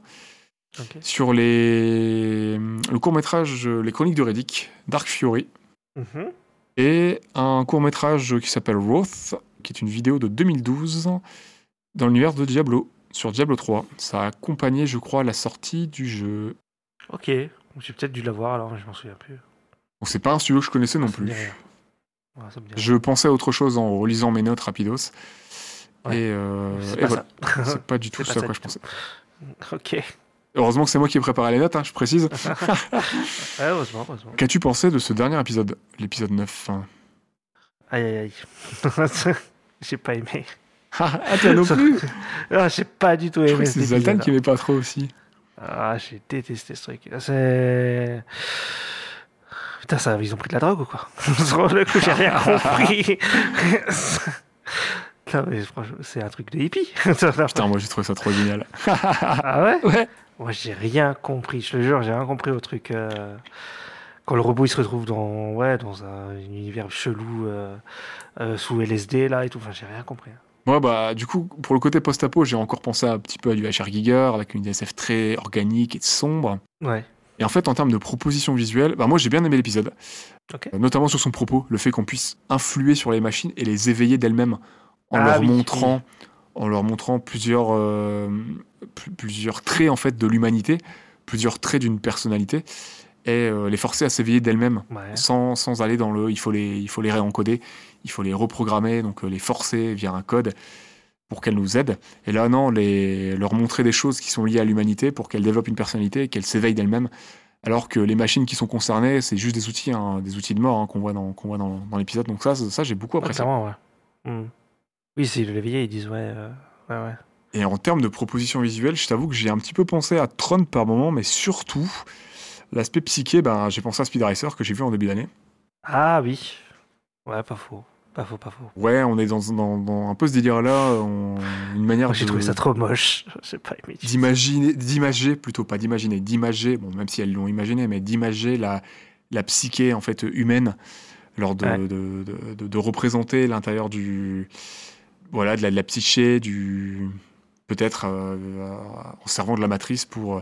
Ok. sur les, le court-métrage Les Chroniques de Riddick, Dark Fury, Mhm. Et un court-métrage qui s'appelle Wrath, qui est une vidéo de 2012 dans l'univers de Diablo, sur Diablo 3. Ça a accompagné, je crois, la sortie du jeu. Ok, j'ai peut-être dû l'avoir alors, mais je m'en souviens plus. Donc c'est pas un studio que je connaissais non Ça me plus. Ouais, ça. Je pensais à autre chose en relisant mes notes rapidos. Ouais. Et, euh, C'est pas voilà. ça. C'est pas du tout ce à ça quoi je pensais. ok. Heureusement que c'est moi qui ai préparé les notes, hein, je précise. Heureusement, heureusement. Qu'as-tu pensé de ce dernier épisode, l'épisode 9 hein? Aïe, aïe, aïe. j'ai pas aimé. Ah, toi non plus? Ah, j'ai pas du tout aimé c'est Zoltan qui aimait pas trop aussi. Ah, j'ai détesté ce truc. C'est. Putain, ça, ils ont pris de la drogue ou quoi? Sur le coup, j'ai rien compris. non, mais franchement, c'est un truc de hippie. Putain, moi j'ai trouvé ça trop génial. ah ouais? Ouais. Moi, j'ai rien compris. Je te jure, j'ai rien compris au truc. euh, Quand le robot il se retrouve dans, ouais, dans un univers chelou euh, euh, sous LSD là et tout. Enfin, j'ai rien compris. Moi, bah, du coup, pour le côté post-apo, j'ai encore pensé un petit peu à du HR Giger avec une DSF très organique et sombre. Ouais. Et en fait, en termes de proposition visuelle, bah, moi j'ai bien aimé l'épisode. Notamment sur son propos, le fait qu'on puisse influer sur les machines et les éveiller d'elles-mêmes en Ah leur oui, montrant, en leur montrant plusieurs, euh, pl- plusieurs traits en fait de l'humanité, plusieurs traits d'une personnalité, et euh, les forcer à s'éveiller d'elles-mêmes Ouais. sans, sans aller dans le il faut les il faut les réencoder il faut les reprogrammer donc euh, les forcer via un code pour qu'elles nous aident. Et là, non, les, leur montrer des choses qui sont liées à l'humanité pour qu'elles développent une personnalité qu'elles s'éveillent d'elles-mêmes. Alors que les machines qui sont concernées, c'est juste des outils, hein, des outils de mort hein, qu'on voit dans, qu'on voit dans, dans l'épisode. Donc ça, ça, j'ai beaucoup apprécié. Hmm. Oui, c'est les vieilles, ils disent ouais, euh, ouais, ouais. Et en termes de propositions visuelles, je t'avoue que j'ai un petit peu pensé à Tron par moment, mais surtout, l'aspect psyché, ben, j'ai pensé à Speed Racer que j'ai vu en début d'année. Ah oui. Ouais, pas faux. Pas faux, pas faux. Ouais, on est dans, dans- dans un peu ce délire-là, on- une manière j'ai trouvé ça trop moche. J'ai pas aimé. d'imaginer, d'imager plutôt pas d'imaginer, d'imager, bon même si elles l'ont imaginé, mais d'imager la, la psyché en fait humaine, lors de, Ouais. de, de- de- de représenter l'intérieur du voilà de la, de la psyché, du peut-être euh, en servant de la matrice pour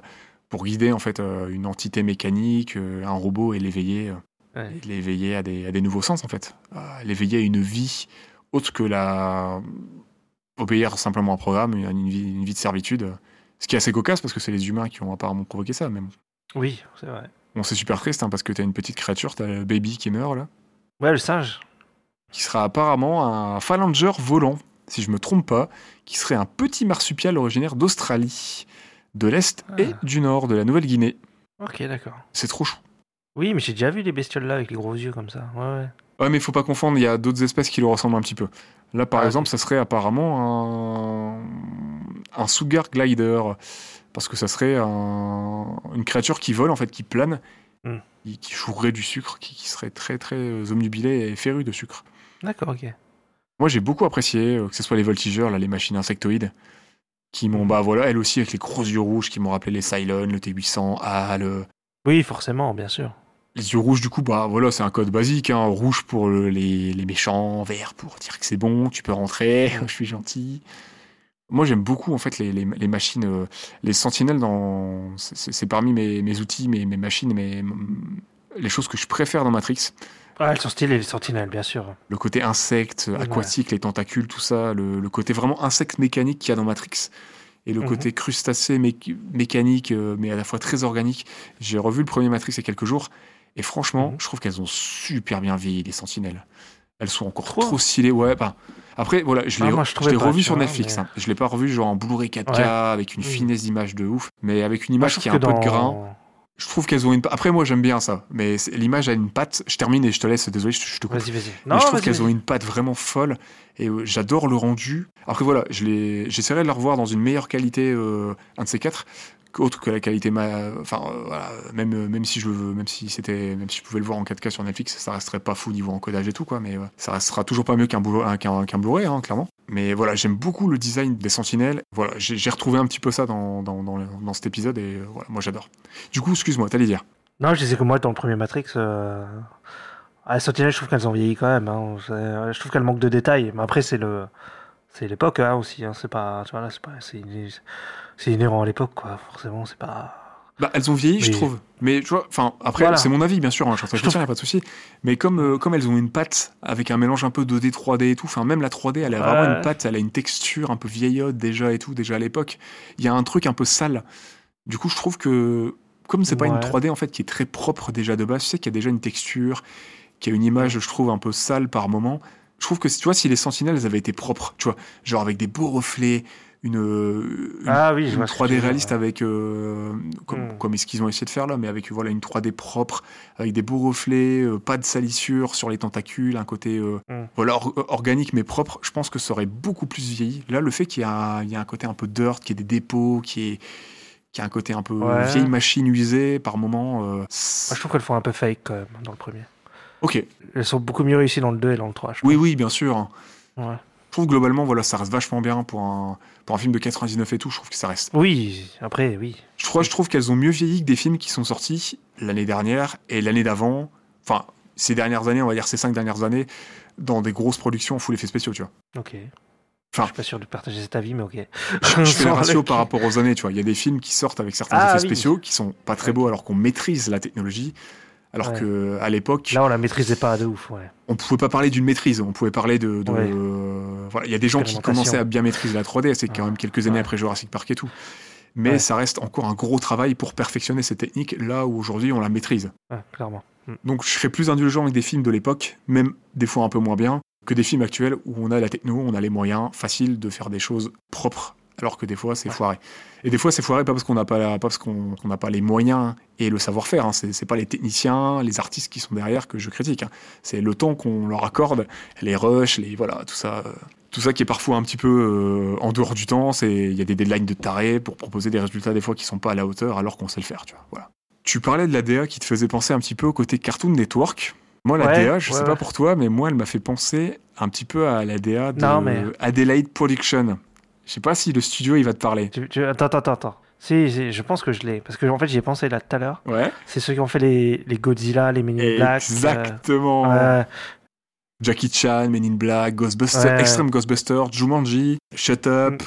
pour guider en fait euh, une entité mécanique, euh, un robot et l'éveiller, Ouais. l'éveiller à des, à des nouveaux sens en fait, l'éveiller à une vie autre que la obéir simplement à un programme, une, une vie, une vie de servitude. Ce qui est assez cocasse parce que c'est les humains qui ont apparemment provoqué ça. Bon, Oui, c'est vrai. Bon, c'est super triste hein, parce que t'as une petite créature, t'as le baby qui meurt là, Ouais, le singe. qui sera apparemment un phalanger volant, si je me trompe pas, qui serait un petit marsupial originaire d'Australie, de l'Est et Ah. du Nord, de la Nouvelle-Guinée. Ok, d'accord. C'est trop chou. Oui, mais j'ai déjà vu les bestioles là avec les gros yeux comme ça. Ouais, ouais. Ouais, mais faut pas confondre, il y a d'autres espèces qui le ressemblent un petit peu. Là, par Ah, exemple, ça serait apparemment un, un Sugar Glider, parce que ça serait un- une créature qui vole, en fait, qui plane, Hmm. qui, qui jouerait du sucre, qui, qui serait très, très euh, omnubilé et féru de sucre. D'accord, ok. Moi, j'ai beaucoup apprécié, euh, que ce soit les voltigeurs, là, les machines insectoïdes, qui m'ont, bah voilà, elles aussi avec les gros yeux rouges, qui m'ont rappelé les Cylon, le T800, HAL, euh, Oui, forcément, bien sûr. Les yeux rouges, du coup, bah voilà, c'est un code basique. Hein. Rouge pour le- les, les méchants, vert pour dire que c'est bon, tu peux rentrer, je suis gentil. Moi, j'aime beaucoup en fait les, les- les machines, euh, les sentinelles. Dans, c'est c'est parmi mes, mes outils, mes, mes machines, mes, les choses que je préfère dans Matrix. Ah, elles sont stylées, les sentinelles, bien sûr. Le côté insecte, Ouais. aquatique, les tentacules, tout ça, le, le côté vraiment insecte mécanique qu'il y a dans Matrix. Et le Mhm. côté crustacé mé- mécanique, euh, mais à la fois très organique. J'ai revu le premier Matrix il y a quelques jours, et franchement, Mhm. je trouve qu'elles ont super bien vieilli, les sentinelles. Elles sont encore Trop trop, stylées. Ouais, bah, après, voilà, je Ah, l'ai pas, revu sur vois, Netflix. mais- hein. Je l'ai pas revu genre en Blu-ray 4K, Ouais. avec une finesse d'image de ouf, mais avec une image qui a un peu de grain. Je trouve qu'elles ont une. Après, moi, j'aime bien ça. Mais l'image a une patte. Je termine et je te laisse. Désolé, je, te coupe. Vas-y, vas-y. Mais je trouve qu'elles ont une patte vraiment folle et euh, j'adore le rendu. Après voilà, je l'ai- j'essaierai de la revoir dans une meilleure qualité, euh, un de ces quatre, autre que la qualité, euh, euh, même si je veux, même si c'était, même si je pouvais le voir en 4K sur Netflix, ça resterait pas fou niveau encodage et tout quoi, mais ouais, ça restera toujours pas mieux qu'un Blu- un- qu'un Blu-ray hein, clairement. Mais voilà, j'aime beaucoup le design des Sentinelles. Voilà, j'ai retrouvé un petit peu ça dans cet épisode et euh, voilà, moi j'adore. Du coup, excuse-moi, t'allais dire. Non, je disais que moi, dans le premier Matrix, euh... ah, les sentinelles, je trouve qu'elles ont vieilli quand même. hein. Je trouve qu'elles manquent de détails. Mais après, c'est l'époque hein, aussi. C'est pas, tu vois là, c'est pas, c'est, inhérent à l'époque, quoi. Forcément, c'est pas. Bah, elles ont vieilli, je trouve. Mais tu vois, enfin, après, Voilà. c'est mon avis, bien sûr, hein, je suis en train de Je trouve- pas de souci. Mais comme, euh, comme elles ont une patte avec un mélange un peu 2D, 3D et tout, enfin, même la 3D, elle a vraiment Ouais. une patte, elle a une texture un peu vieillotte déjà et tout, déjà à l'époque. Il y a un truc un peu sale. Du coup, je trouve que, comme c'est pas une Ouais. 3D en fait qui est très propre déjà de base, tu sais qu'il y a déjà une texture, qu'il y a une image, je trouve, un peu sale par moment. Je trouve que, tu vois, si les sentinelles elles avaient été propres, tu vois, genre avec des beaux reflets, une, une Ah oui, je une vois ce que 3D tu veux dire, réaliste avec euh, comme, Hmm. comme ce qu'ils ont essayé de faire là mais avec voilà une 3D propre avec des beaux reflets euh, pas de salissure sur les tentacules un côté euh, Hmm. voilà or- organique mais propre je pense que ça aurait beaucoup plus vieilli là le fait qu'il y a il y a un côté un peu dirt qu'il y ait des dépôts qui est qui a un côté un peu Ouais. vieille machine usée par moment Moi, je trouve qu'elles font un peu fake quand même dans le premier. ok Elles sont beaucoup mieux réussies dans le 2 et dans le 3. Je oui trouve. oui bien sûr. Ouais. je trouve globalement voilà ça reste vachement bien pour un pour un film de 99 et tout je trouve que ça reste Oui, après, oui. Je trouve, je trouve qu'elles ont mieux vieilli que des films qui sont sortis l'année dernière et l'année d'avant. Enfin, ces dernières années, on va dire ces cinq dernières années, dans des grosses productions en full effets spéciaux, tu vois. Ok. Enfin- je suis pas sûr de partager cet avis, mais ok. Je, fais le ratio par rapport aux années, tu vois. Il y a des films qui sortent avec certains Ah, effets oui. spéciaux qui sont pas très beaux alors qu'on maîtrise la technologie. Alors Ouais. que à l'époque, Là, on la maîtrisait pas de ouf, ouais. on pouvait pas parler d'une maîtrise, on pouvait parler de. de- Ouais. euh, voilà, il y a des gens qui commençaient à bien maîtriser la 3D, c'est quand même quelques années après Jurassic Park et tout. Mais ça reste encore un gros travail pour perfectionner ces techniques là où aujourd'hui on la maîtrise. Clairement. Mm. Donc je serais plus indulgent avec des films de l'époque, même des fois un peu moins bien. que des films actuels où on a la techno, on a les moyens faciles de faire des choses propres, alors que des fois c'est foiré. Et des fois c'est foiré pas parce qu'on n'a pas, la- pas parce qu'on qu'on n'a pas les moyens et le savoir-faire. Hein. C'est pas les techniciens, les artistes qui sont derrière que je critique. hein. C'est le temps qu'on leur accorde, les rushs, les voilà, tout ça. euh, tout ça qui est parfois un petit peu euh, en dehors du temps, c'est il y a des deadlines de taré pour proposer des résultats des fois qui sont pas à la hauteur alors qu'on sait le faire, tu vois. Voilà. Tu parlais de la DA qui te faisait penser un petit peu au côté Cartoon Network. Moi, la Ouais, DA, je ouais, sais pas pour toi, mais moi, elle m'a fait penser un petit peu à la DA de Non, mais- Adelaide Production. Je sais pas si le studio, il va te parler. Tu- tu- Attends, attends, attends. Si, si, je pense que je l'ai. Parce que en fait, j'y ai pensé là tout à l'heure. Ouais. C'est ceux qui ont fait les, les Godzilla, les Men in Black. euh, Exactement. ouais. Jackie Chan, Men in Black, Ghostbusters, Ouais. Extreme Ghostbusters, Jumanji, Shut Up. Mm.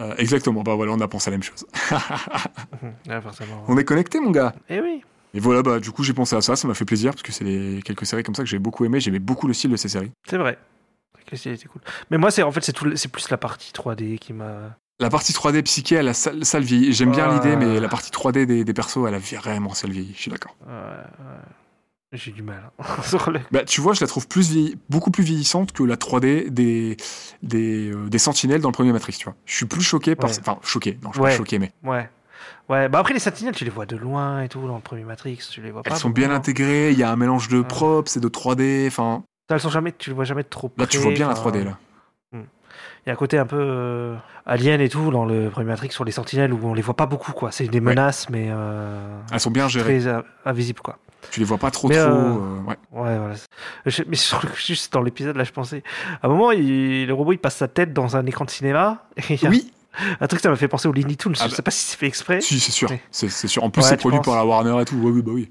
Euh, exactement. Bah voilà, on a pensé à la même chose. Ouais, forcément. on est connecté, mon gars. Eh oui. Et voilà, bah du coup, j'ai pensé à ça. Ça m'a fait plaisir parce que c'est quelques séries comme ça que j'ai beaucoup aimé. J'aimais beaucoup le style de ces séries. C'est vrai. Cool. Mais moi, c'est en fait, c'est plus la partie 3D qui m'a. La partie 3D psyché, elle a sale, sale vieilli. J'aime bien l'idée, mais la partie 3D des, des persos, elle a vraiment sale vieilli. Je suis d'accord. Ouais, ouais. J'ai du mal. hein, Bah, tu vois, je la trouve plus vieilli- beaucoup plus vieillissante que la 3D des, des, euh, des sentinelles dans le premier Matrix, tu vois. Je suis plus choqué par. Enfin, choqué. Non, je suis pas choqué, mais. Ouais. Ouais, bah après les sentinelles, tu les vois de loin et tout dans le premier Matrix, tu les vois pas. Elles sont bien hein. intégrées, il y a un mélange de props et de 3D. Enfin, Elles sont jamais, tu les vois jamais trop près. là, tu vois bien la enfin, 3D, là. Il y a un côté un peu euh, alien et tout dans le premier Matrix sur les sentinelles où on les voit pas beaucoup quoi. C'est des menaces mais euh, Elles sont bien gérées. très euh, invisibles quoi. Tu les vois pas trop, Mais, trop. euh, ouais. Ouais, voilà. Je- mais sur le- juste dans l'épisode là, je pensais. À un moment, il- le robot il passe sa tête dans un écran de cinéma. Et il y a Oui, Un truc ça m'a fait penser au Looney Tunes. Ah je bah. sais pas si c'est fait exprès. si, c'est sûr. C'est sûr. En plus, Ouais, c'est produit penses par la Warner et tout. Ouais, oui, bah oui.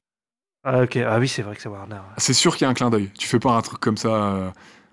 Ah, ok. Ah oui, c'est vrai que c'est Warner. C'est sûr qu'il y a un clin d'œil. Tu fais pas un truc comme ça. euh.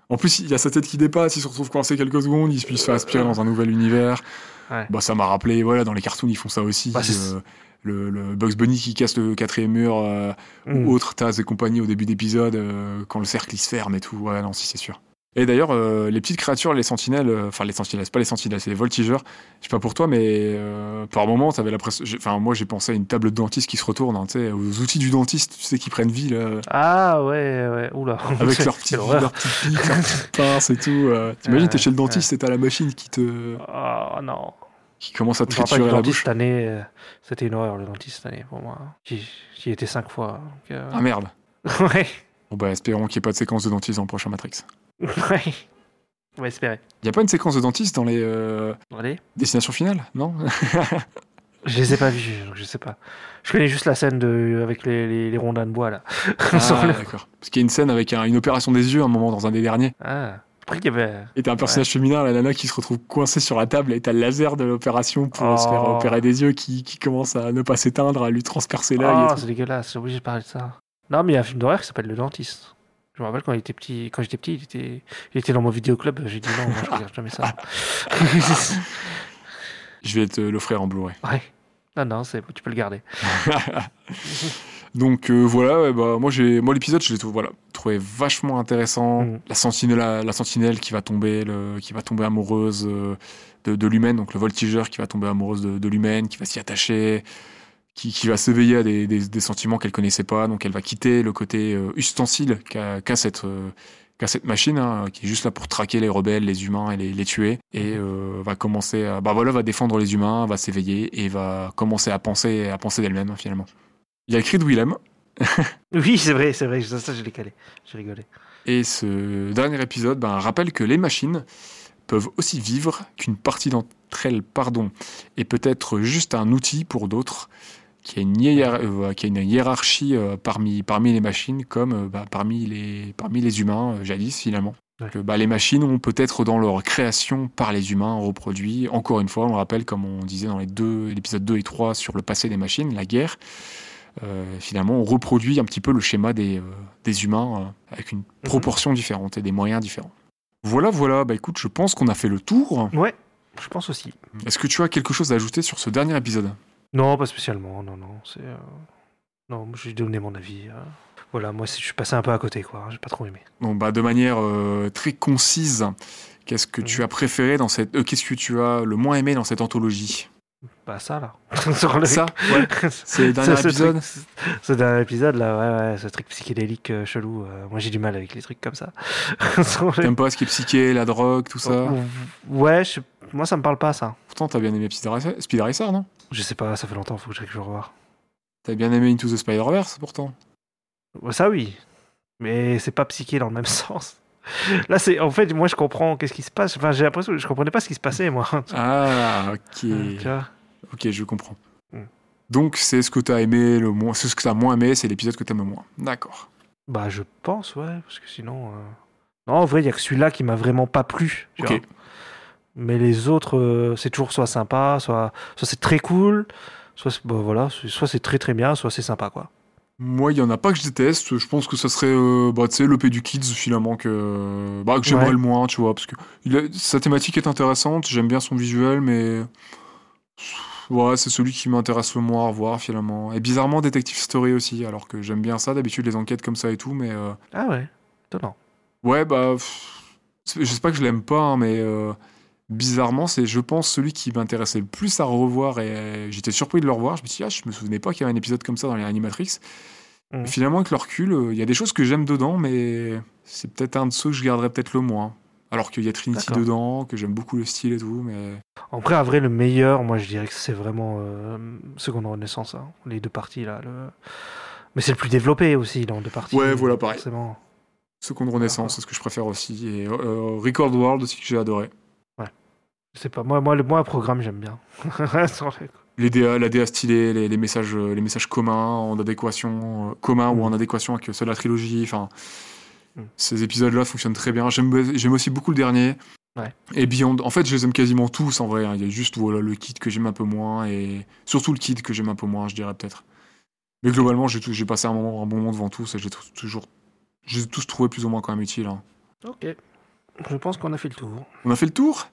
En plus, il y a sa tête qui dépasse, il se retrouve coincé quelques secondes, il se se fait aspirer dans un nouvel univers. Ouais. Bah, ça m'a rappelé, voilà, dans les cartoons, ils font ça aussi. Bah, euh, le, le Bugs Bunny qui casse le quatrième mur, euh, Hmm. ou autre Taz et compagnie au début d'épisode, euh, quand le cercle il se ferme et tout. Ouais, non, si, c'est sûr. Et d'ailleurs, euh, les petites créatures, les sentinelles, euh, enfin les sentinelles, c'est pas les sentinelles, c'est les voltigeurs. Je sais pas pour toi, mais euh, par moment, t'avais l'impression. j'ai- Enfin, moi, j'ai pensé à une table de dentiste qui se retourne, hein, tu sais, aux outils du dentiste, tu sais, qui prennent vie, là, Ah ouais, ouais. Oula. avec leurs petites leurs petites piques, leurs petites pinces et tout. T'imagines, t'es chez le dentiste et t'as la machine qui te, Oh non. qui commence à rappelle triturer la dentiste bouche. cette année. euh, C'était une horreur le dentiste cette année pour moi. J'y j'y étais cinq fois. donc, euh, Ah merde. ouais. Bon bah, espérons qu'il n'y ait pas de séquence de dentiste dans le prochain Matrix. Ouais. On va espérer. Il a pas une séquence de dentiste dans les euh, Allez. destinations finales, non Je les ai pas vus, donc je sais pas. Je connais juste la scène de avec les, les, les rondins de bois là. Ah, d'accord. Parce qu'il y a une scène avec un- une opération des yeux à un moment dans un des derniers. Ah. Après qu'il y avait. Et t'as un personnage féminin, la nana qui se retrouve coincée sur la table et t'as le laser de l'opération pour Oh. se faire opérer des yeux qui, qui commence à ne pas s'éteindre, à lui transpercer l'œil. Oh, tout. c'est dégueulasse. J'ai obligé de parler de ça. Non, mais il y a un film d'horreur qui s'appelle Le Dentiste. Je me rappelle quand il était petit, quand j'étais petit, il était, il était dans mon vidéoclub. J'ai dit non, moi, je regarde jamais ça. Je vais te l'offrir en Blu-ray. ouais. Non, non, c'est, tu peux le garder. Donc euh, voilà, ouais, bah, moi, j'ai, moi l'épisode, je l'ai trouvé, voilà, trouvé vachement intéressant. Mm. La, sentinelle, la, la sentinelle qui va tomber, le, qui va tomber amoureuse euh, de, de l'humaine, donc le voltigeur qui va tomber amoureuse de, de l'humaine, qui va s'y attacher, qui, qui va s'éveiller à des, des, des sentiments qu'elle connaissait pas, donc elle va quitter le côté euh, ustensile qu'a, cette, euh, qu'a cette machine, hein, qui est juste là pour traquer les rebelles, les humains et les, les tuer, et euh, va commencer à, bah voilà, va défendre les humains, va s'éveiller et va commencer à penser, à penser d'elle-même finalement. Il y a le cri de Willem, Oui, c'est vrai, c'est vrai. Ça, ça, je l'ai calé. J'ai rigolé. Et ce dernier épisode ben, rappelle que les machines peuvent aussi vivre, qu'une partie d'entre elles, pardon, est peut-être juste un outil pour d'autres, a une, hiérar- euh, a une hiérarchie euh, parmi, parmi les machines comme euh, bah, parmi, les, parmi les humains jadis finalement. Que, bah, les machines ont peut-être dans leur création par les humains reproduit, encore une fois, on le rappelle comme on disait dans les deux, l'épisode 2 et 3 sur le passé des machines, la guerre, euh, finalement on reproduit un petit peu le schéma des, euh, des humains euh, avec une proportion différente et des moyens différents. Voilà, voilà, bah écoute, je pense qu'on a fait le tour. Ouais, je pense aussi. Est-ce que tu as quelque chose à ajouter sur ce dernier épisode? Non, pas spécialement. Non, non. C'est. euh, Non, j'ai donné mon avis. euh. Voilà, moi, je suis passé un peu à côté, quoi. J'ai pas trop aimé. Bon, bah, de manière euh, très concise, qu'est-ce que tu Mhm. as préféré dans cette. euh, qu'est-ce que tu as le moins aimé dans cette anthologie? Bah ça là. Ça, ouais. C'est le dernier épisode. truc- ce dernier épisode là, ouais, ouais, ce truc psychédélique euh, chelou. euh, moi j'ai du mal avec les trucs comme ça. T'aimes pas ce qui est psyché, la drogue, tout ça? Ouais, je- moi ça me parle pas ça. Pourtant, t'as bien aimé Speed Racer, non? Je sais pas, ça fait longtemps, faut que je je revoie. T'as bien aimé Into the Spider-Verse, pourtant. Ouais, Ça oui, mais c'est pas psyché dans le même sens. Là c'est, en fait, moi je comprends qu'est-ce qui se passe. Enfin, j'ai l'impression que je comprenais pas ce qui se passait moi. Ah, ok. Ok, je comprends. Mm. Donc, c'est ce que t'as aimé le moins. C'est ce que t'as moins aimé, c'est l'épisode que t'aimes le moins. D'accord. Bah je pense ouais, parce que sinon. euh, Non, en vrai, il y a que celui-là qui m'a vraiment pas plu. tu Ok. vois. Mais les autres, euh, c'est toujours soit sympa, soit, soit c'est très cool, soit c'est- bah, voilà, c'est- soit c'est très très bien, soit c'est sympa quoi. Moi, il y en a pas que je déteste. Je pense que ça serait, euh, bah, l'EP du Kids, finalement, que, bah, que j'aimerais Ouais. le moins, tu vois. Parce que il a- sa thématique est intéressante, j'aime bien son visuel, mais. Ouais, c'est celui qui m'intéresse le moins à revoir, finalement. Et bizarrement, Detective Story aussi, alors que j'aime bien ça, d'habitude, les enquêtes comme ça et tout, mais. euh, Ah ouais, étonnant. Ouais, bah. pff, Je sais pas que je l'aime pas, hein, mais. euh, Bizarrement, c'est, je pense, celui qui m'intéressait le plus à revoir et euh, j'étais surpris de le revoir. Je me suis dit, ah, je me souvenais pas qu'il y avait un épisode comme ça dans les Animatrix. Et Finalement, avec le recul, euh, il y a des choses que j'aime dedans, mais c'est peut-être un de ceux que je garderais peut-être le moins. Alors qu'il y a Trinity D'accord. dedans, que j'aime beaucoup le style et tout, mais. Après, à vrai, le meilleur, moi je dirais que c'est vraiment euh, Seconde Renaissance, hein, les deux parties là. Le... Mais c'est le plus développé aussi dans deux parties. Ouais, voilà, pareil. Forcément. Seconde Renaissance, c'est ce que je préfère aussi. Et euh, Record World aussi, que j'ai adoré. Je sais pas, moi, moi, le, moi, le programme, j'aime bien. Les- DA, la DA stylée, les, les messages, euh, les messages communs en adéquation, euh, communs ou Mm. en adéquation avec ceux de la trilogie. Enfin, Mm. ces épisodes-là fonctionnent très bien. J'aime, aussi beaucoup le dernier. Ouais. Et Beyond. En fait, je les aime quasiment tous en vrai. hein. Il y a juste voilà, le kit que j'aime un peu moins et surtout le kit que j'aime un peu moins, je dirais peut-être. Mais globalement, j'ai, passé un, moment, un bon moment devant tous et j'ai toujours, j'ai tous trouvé plus ou moins quand même utiles. hein. Ok. Je pense qu'on a fait le tour. On a fait le tour?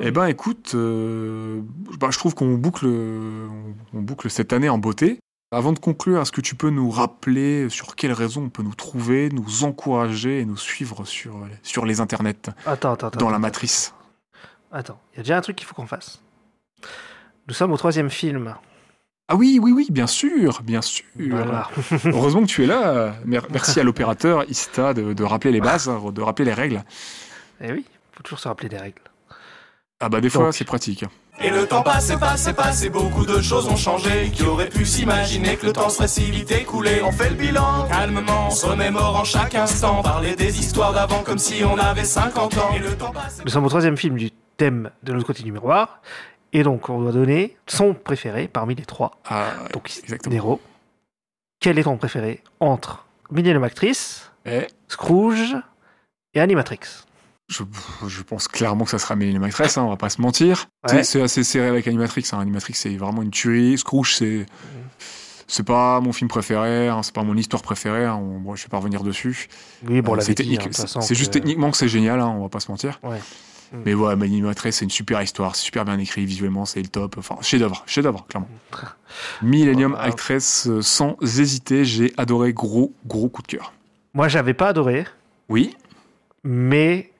Eh ben, écoute, euh, bah, je trouve qu'on boucle, on, boucle cette année en beauté. Avant de conclure, est-ce que tu peux nous rappeler sur quelles raisons on peut nous trouver, nous encourager et nous suivre sur, sur les internets, Attends, attends, attends. dans la matrice? Attends, il y a déjà un truc qu'il faut qu'on fasse. Nous sommes au troisième film. Ah oui, oui, oui, bien sûr, bien sûr. Voilà. Heureusement que tu es là. Mer- Merci à l'opérateur Ista de, de rappeler les bases, de rappeler les règles. Eh oui, faut toujours se rappeler des règles. Ah bah des fois, Donc. c'est pratique. Et le temps passe et passe et passe et beaucoup de choses ont changé. Qui aurait pu s'imaginer que le temps serait si vite écoulé? On fait le bilan calmement, se remémorant chaque instant. Parler des histoires d'avant comme si on avait 50 ans. Et le temps passe. Nous sommes au troisième film du thème de l'autre côté du miroir. Et donc, on doit donner son préféré parmi les trois. Ah, Donc, exactement. Nero. Quel est ton préféré entre Millennium Actrice, Eh, Scrooge et Animatrix? Je, je pense clairement que ça sera Millennium Actress, hein, on va pas se mentir. Ouais. C'est- assez serré avec Animatrix. Hein. Animatrix, c'est vraiment une tuerie. Scrooge, c'est. C'est pas mon film préféré, hein, c'est pas mon histoire préférée, hein, on- bon, je vais pas revenir dessus. Oui, bon, on Euh, c'est hein, c'est- juste que- techniquement que c'est génial, hein, on va pas se mentir. Ouais. Mm. Mais ouais, Millennium Actress, c'est une super histoire, c'est super bien écrit, visuellement, c'est le top. Enfin, chef-d'œuvre, chef-d'œuvre, clairement. Millennium. Actress, euh, sans hésiter, j'ai adoré, gros, gros coup de cœur. Moi, j'avais pas adoré, Oui, mais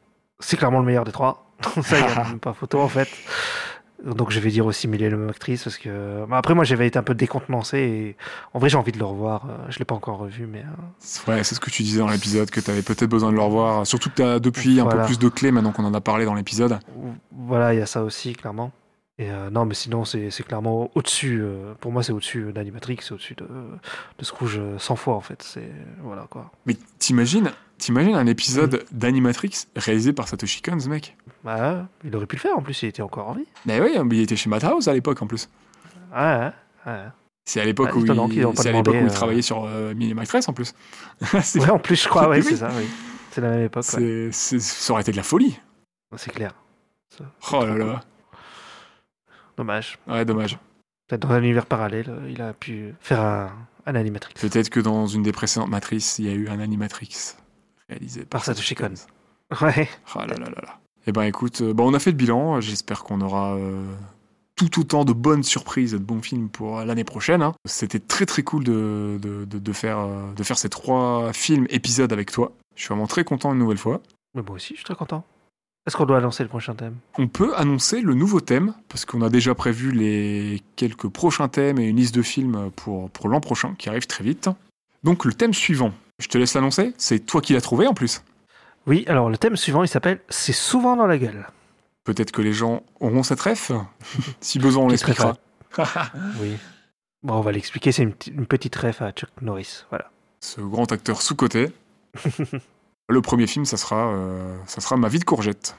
c'est clairement le meilleur des trois. Ça, il n'y a même pas photo, en fait. Donc, je vais dire aussi Millennium Actrice, parce que... bah, après, moi, j'avais été un peu décontenancé, et en vrai, j'ai envie de le revoir. Euh, Je l'ai pas encore revu, mais... euh, c'est- ouais, c'est ce que tu disais dans l'épisode, que tu avais peut-être besoin de le revoir. Surtout que tu as depuis un peu plus de clés maintenant qu'on en a parlé dans l'épisode. Voilà, il y a ça aussi, clairement. Et euh, non, mais sinon, c'est clairement au-dessus. euh, pour moi, c'est au-dessus d'Animatrix, c'est au-dessus de, de Scrooge euh, 100 fois, en fait. C'est. Voilà, quoi. Mais t'imagines, t'imagines un Mm. épisode d'Animatrix réalisé par Satoshi Kon, ce mec? Bah, il aurait pu le faire, en plus, il était encore en vie. Mais oui, il était chez Madhouse à l'époque en plus. Ouais, ouais, ouais. C'est à l'époque Ah, où, il... c'est à l'époque où il euh, travaillait sur euh, en plus. Ouais, en plus, je crois, ouais, Oui. c'est ça, oui. C'est la même époque, ouais. c'est- c'est- Ça aurait été de la folie. C'est clair. Ça, Oh là cool. là. Dommage. Ouais, dommage. Peut-être dans un univers parallèle, il a pu faire un, un Animatrix. Peut-être que dans une des précédentes matrices, il y a eu un Animatrix réalisé Par Satoshi Kon. Ouais. Oh là là là là. Eh ben écoute, euh, bah, on a fait le bilan. J'espère qu'on aura euh, tout autant de bonnes surprises et de bons films pour euh, l'année prochaine. hein. C'était très très cool de, de, de- de faire, euh, de faire ces trois films épisodes avec toi. Je suis vraiment très content une nouvelle fois. Mais moi aussi, je suis très content. Est-ce qu'on doit annoncer le prochain thème? On peut annoncer le nouveau thème, parce qu'on a déjà prévu les quelques prochains thèmes et une liste de films pour, pour l'an prochain, qui arrive très vite. Donc le thème suivant, je te laisse l'annoncer, c'est toi qui l'as trouvé en plus. Oui, alors le thème suivant, il s'appelle C'est souvent dans la gueule. Peut-être que les gens auront cette ref. si besoin, on l'expliquera. Oui. Bon, on va l'expliquer, c'est une, petite- une petite ref à Chuck Norris. Voilà. Ce grand acteur sous-côté. le premier film, ça sera, euh, ça sera Ma vie de courgette.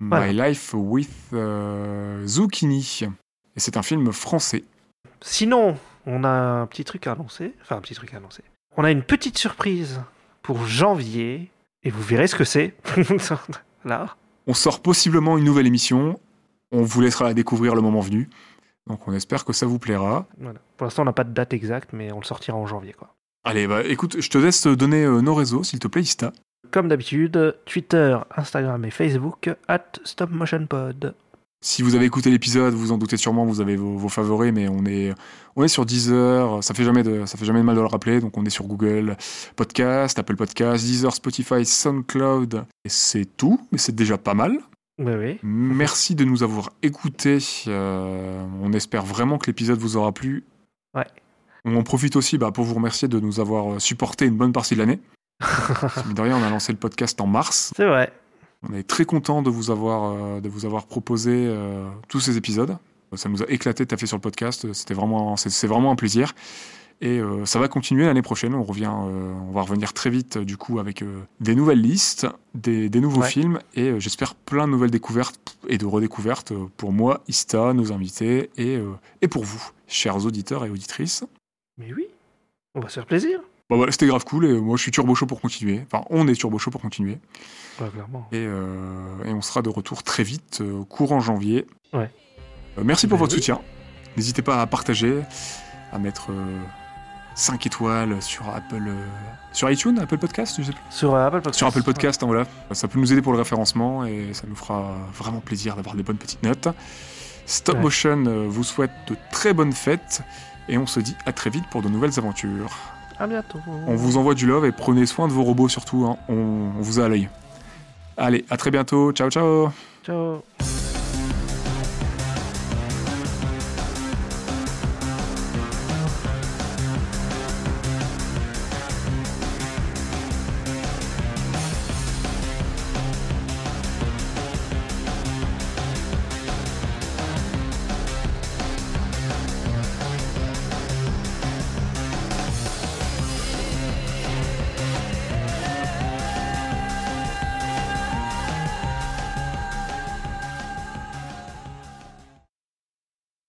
Voilà. My Life with euh, Zucchini. Et c'est un film français. Sinon, on a un petit truc à annoncer. Enfin, un petit truc à annoncer. On a une petite surprise pour janvier. Et vous verrez ce que c'est. Là. On sort possiblement une nouvelle émission. On vous laissera la découvrir le moment venu. Donc on espère que ça vous plaira. Voilà. Pour l'instant, on n'a pas de date exacte, mais on le sortira en janvier. Quoi. Allez, bah écoute, je te laisse donner euh, nos réseaux, s'il te plaît, Ista. Comme d'habitude, Twitter, Instagram et Facebook, at StopMotionPod. Si vous avez écouté l'épisode, vous en doutez sûrement, vous avez vos, vos favoris, mais on est, on est sur Deezer, ça fait, jamais de, ça fait jamais de mal de le rappeler, donc on est sur Google Podcast, Apple Podcast, Deezer, Spotify, SoundCloud, et c'est tout, mais c'est déjà pas mal. Oui, oui. Merci de nous avoir écoutés, euh, on espère vraiment que l'épisode vous aura plu. Ouais. On en profite aussi bah, pour vous remercier de nous avoir supporté une bonne partie de l'année. De rien, on a lancé le podcast en mars. C'est vrai. On est très content de vous avoir, euh, de vous avoir proposé euh, tous ces épisodes. Ça nous a éclaté de taffer sur le podcast. C'était vraiment, c'est, vraiment un plaisir. Et euh, ça va continuer l'année prochaine. On revient, euh, on va revenir très vite du coup avec des nouvelles listes, des, des nouveaux Ouais. films et j'espère plein de nouvelles découvertes et de redécouvertes pour moi, Ista, nos invités et, et pour vous, chers auditeurs et auditrices. Mais oui. On va se faire plaisir. Bon, voilà, c'était grave cool et moi je suis turbo chaud pour continuer. Enfin, on est turbo chaud pour continuer. Ouais, clairement. Et, euh, et on sera de retour très vite, euh, courant janvier. Ouais. Euh, merci pour Ben votre oui. soutien. N'hésitez pas à partager, à mettre 5 étoiles sur Apple, euh, sur iTunes, Apple Podcast, je sais plus. Sur euh, Apple Podcast. Sur Apple Podcast, hein, voilà. Ça peut nous aider pour le référencement et ça nous fera vraiment plaisir d'avoir des bonnes petites notes. Stop Ouais. Motion euh, vous souhaite de très bonnes fêtes et on se dit à très vite pour de nouvelles aventures. À bientôt. On vous envoie du love et prenez soin de vos robots surtout, hein. on, on vous a à l'œil. Allez, à très bientôt, ciao ciao Ciao.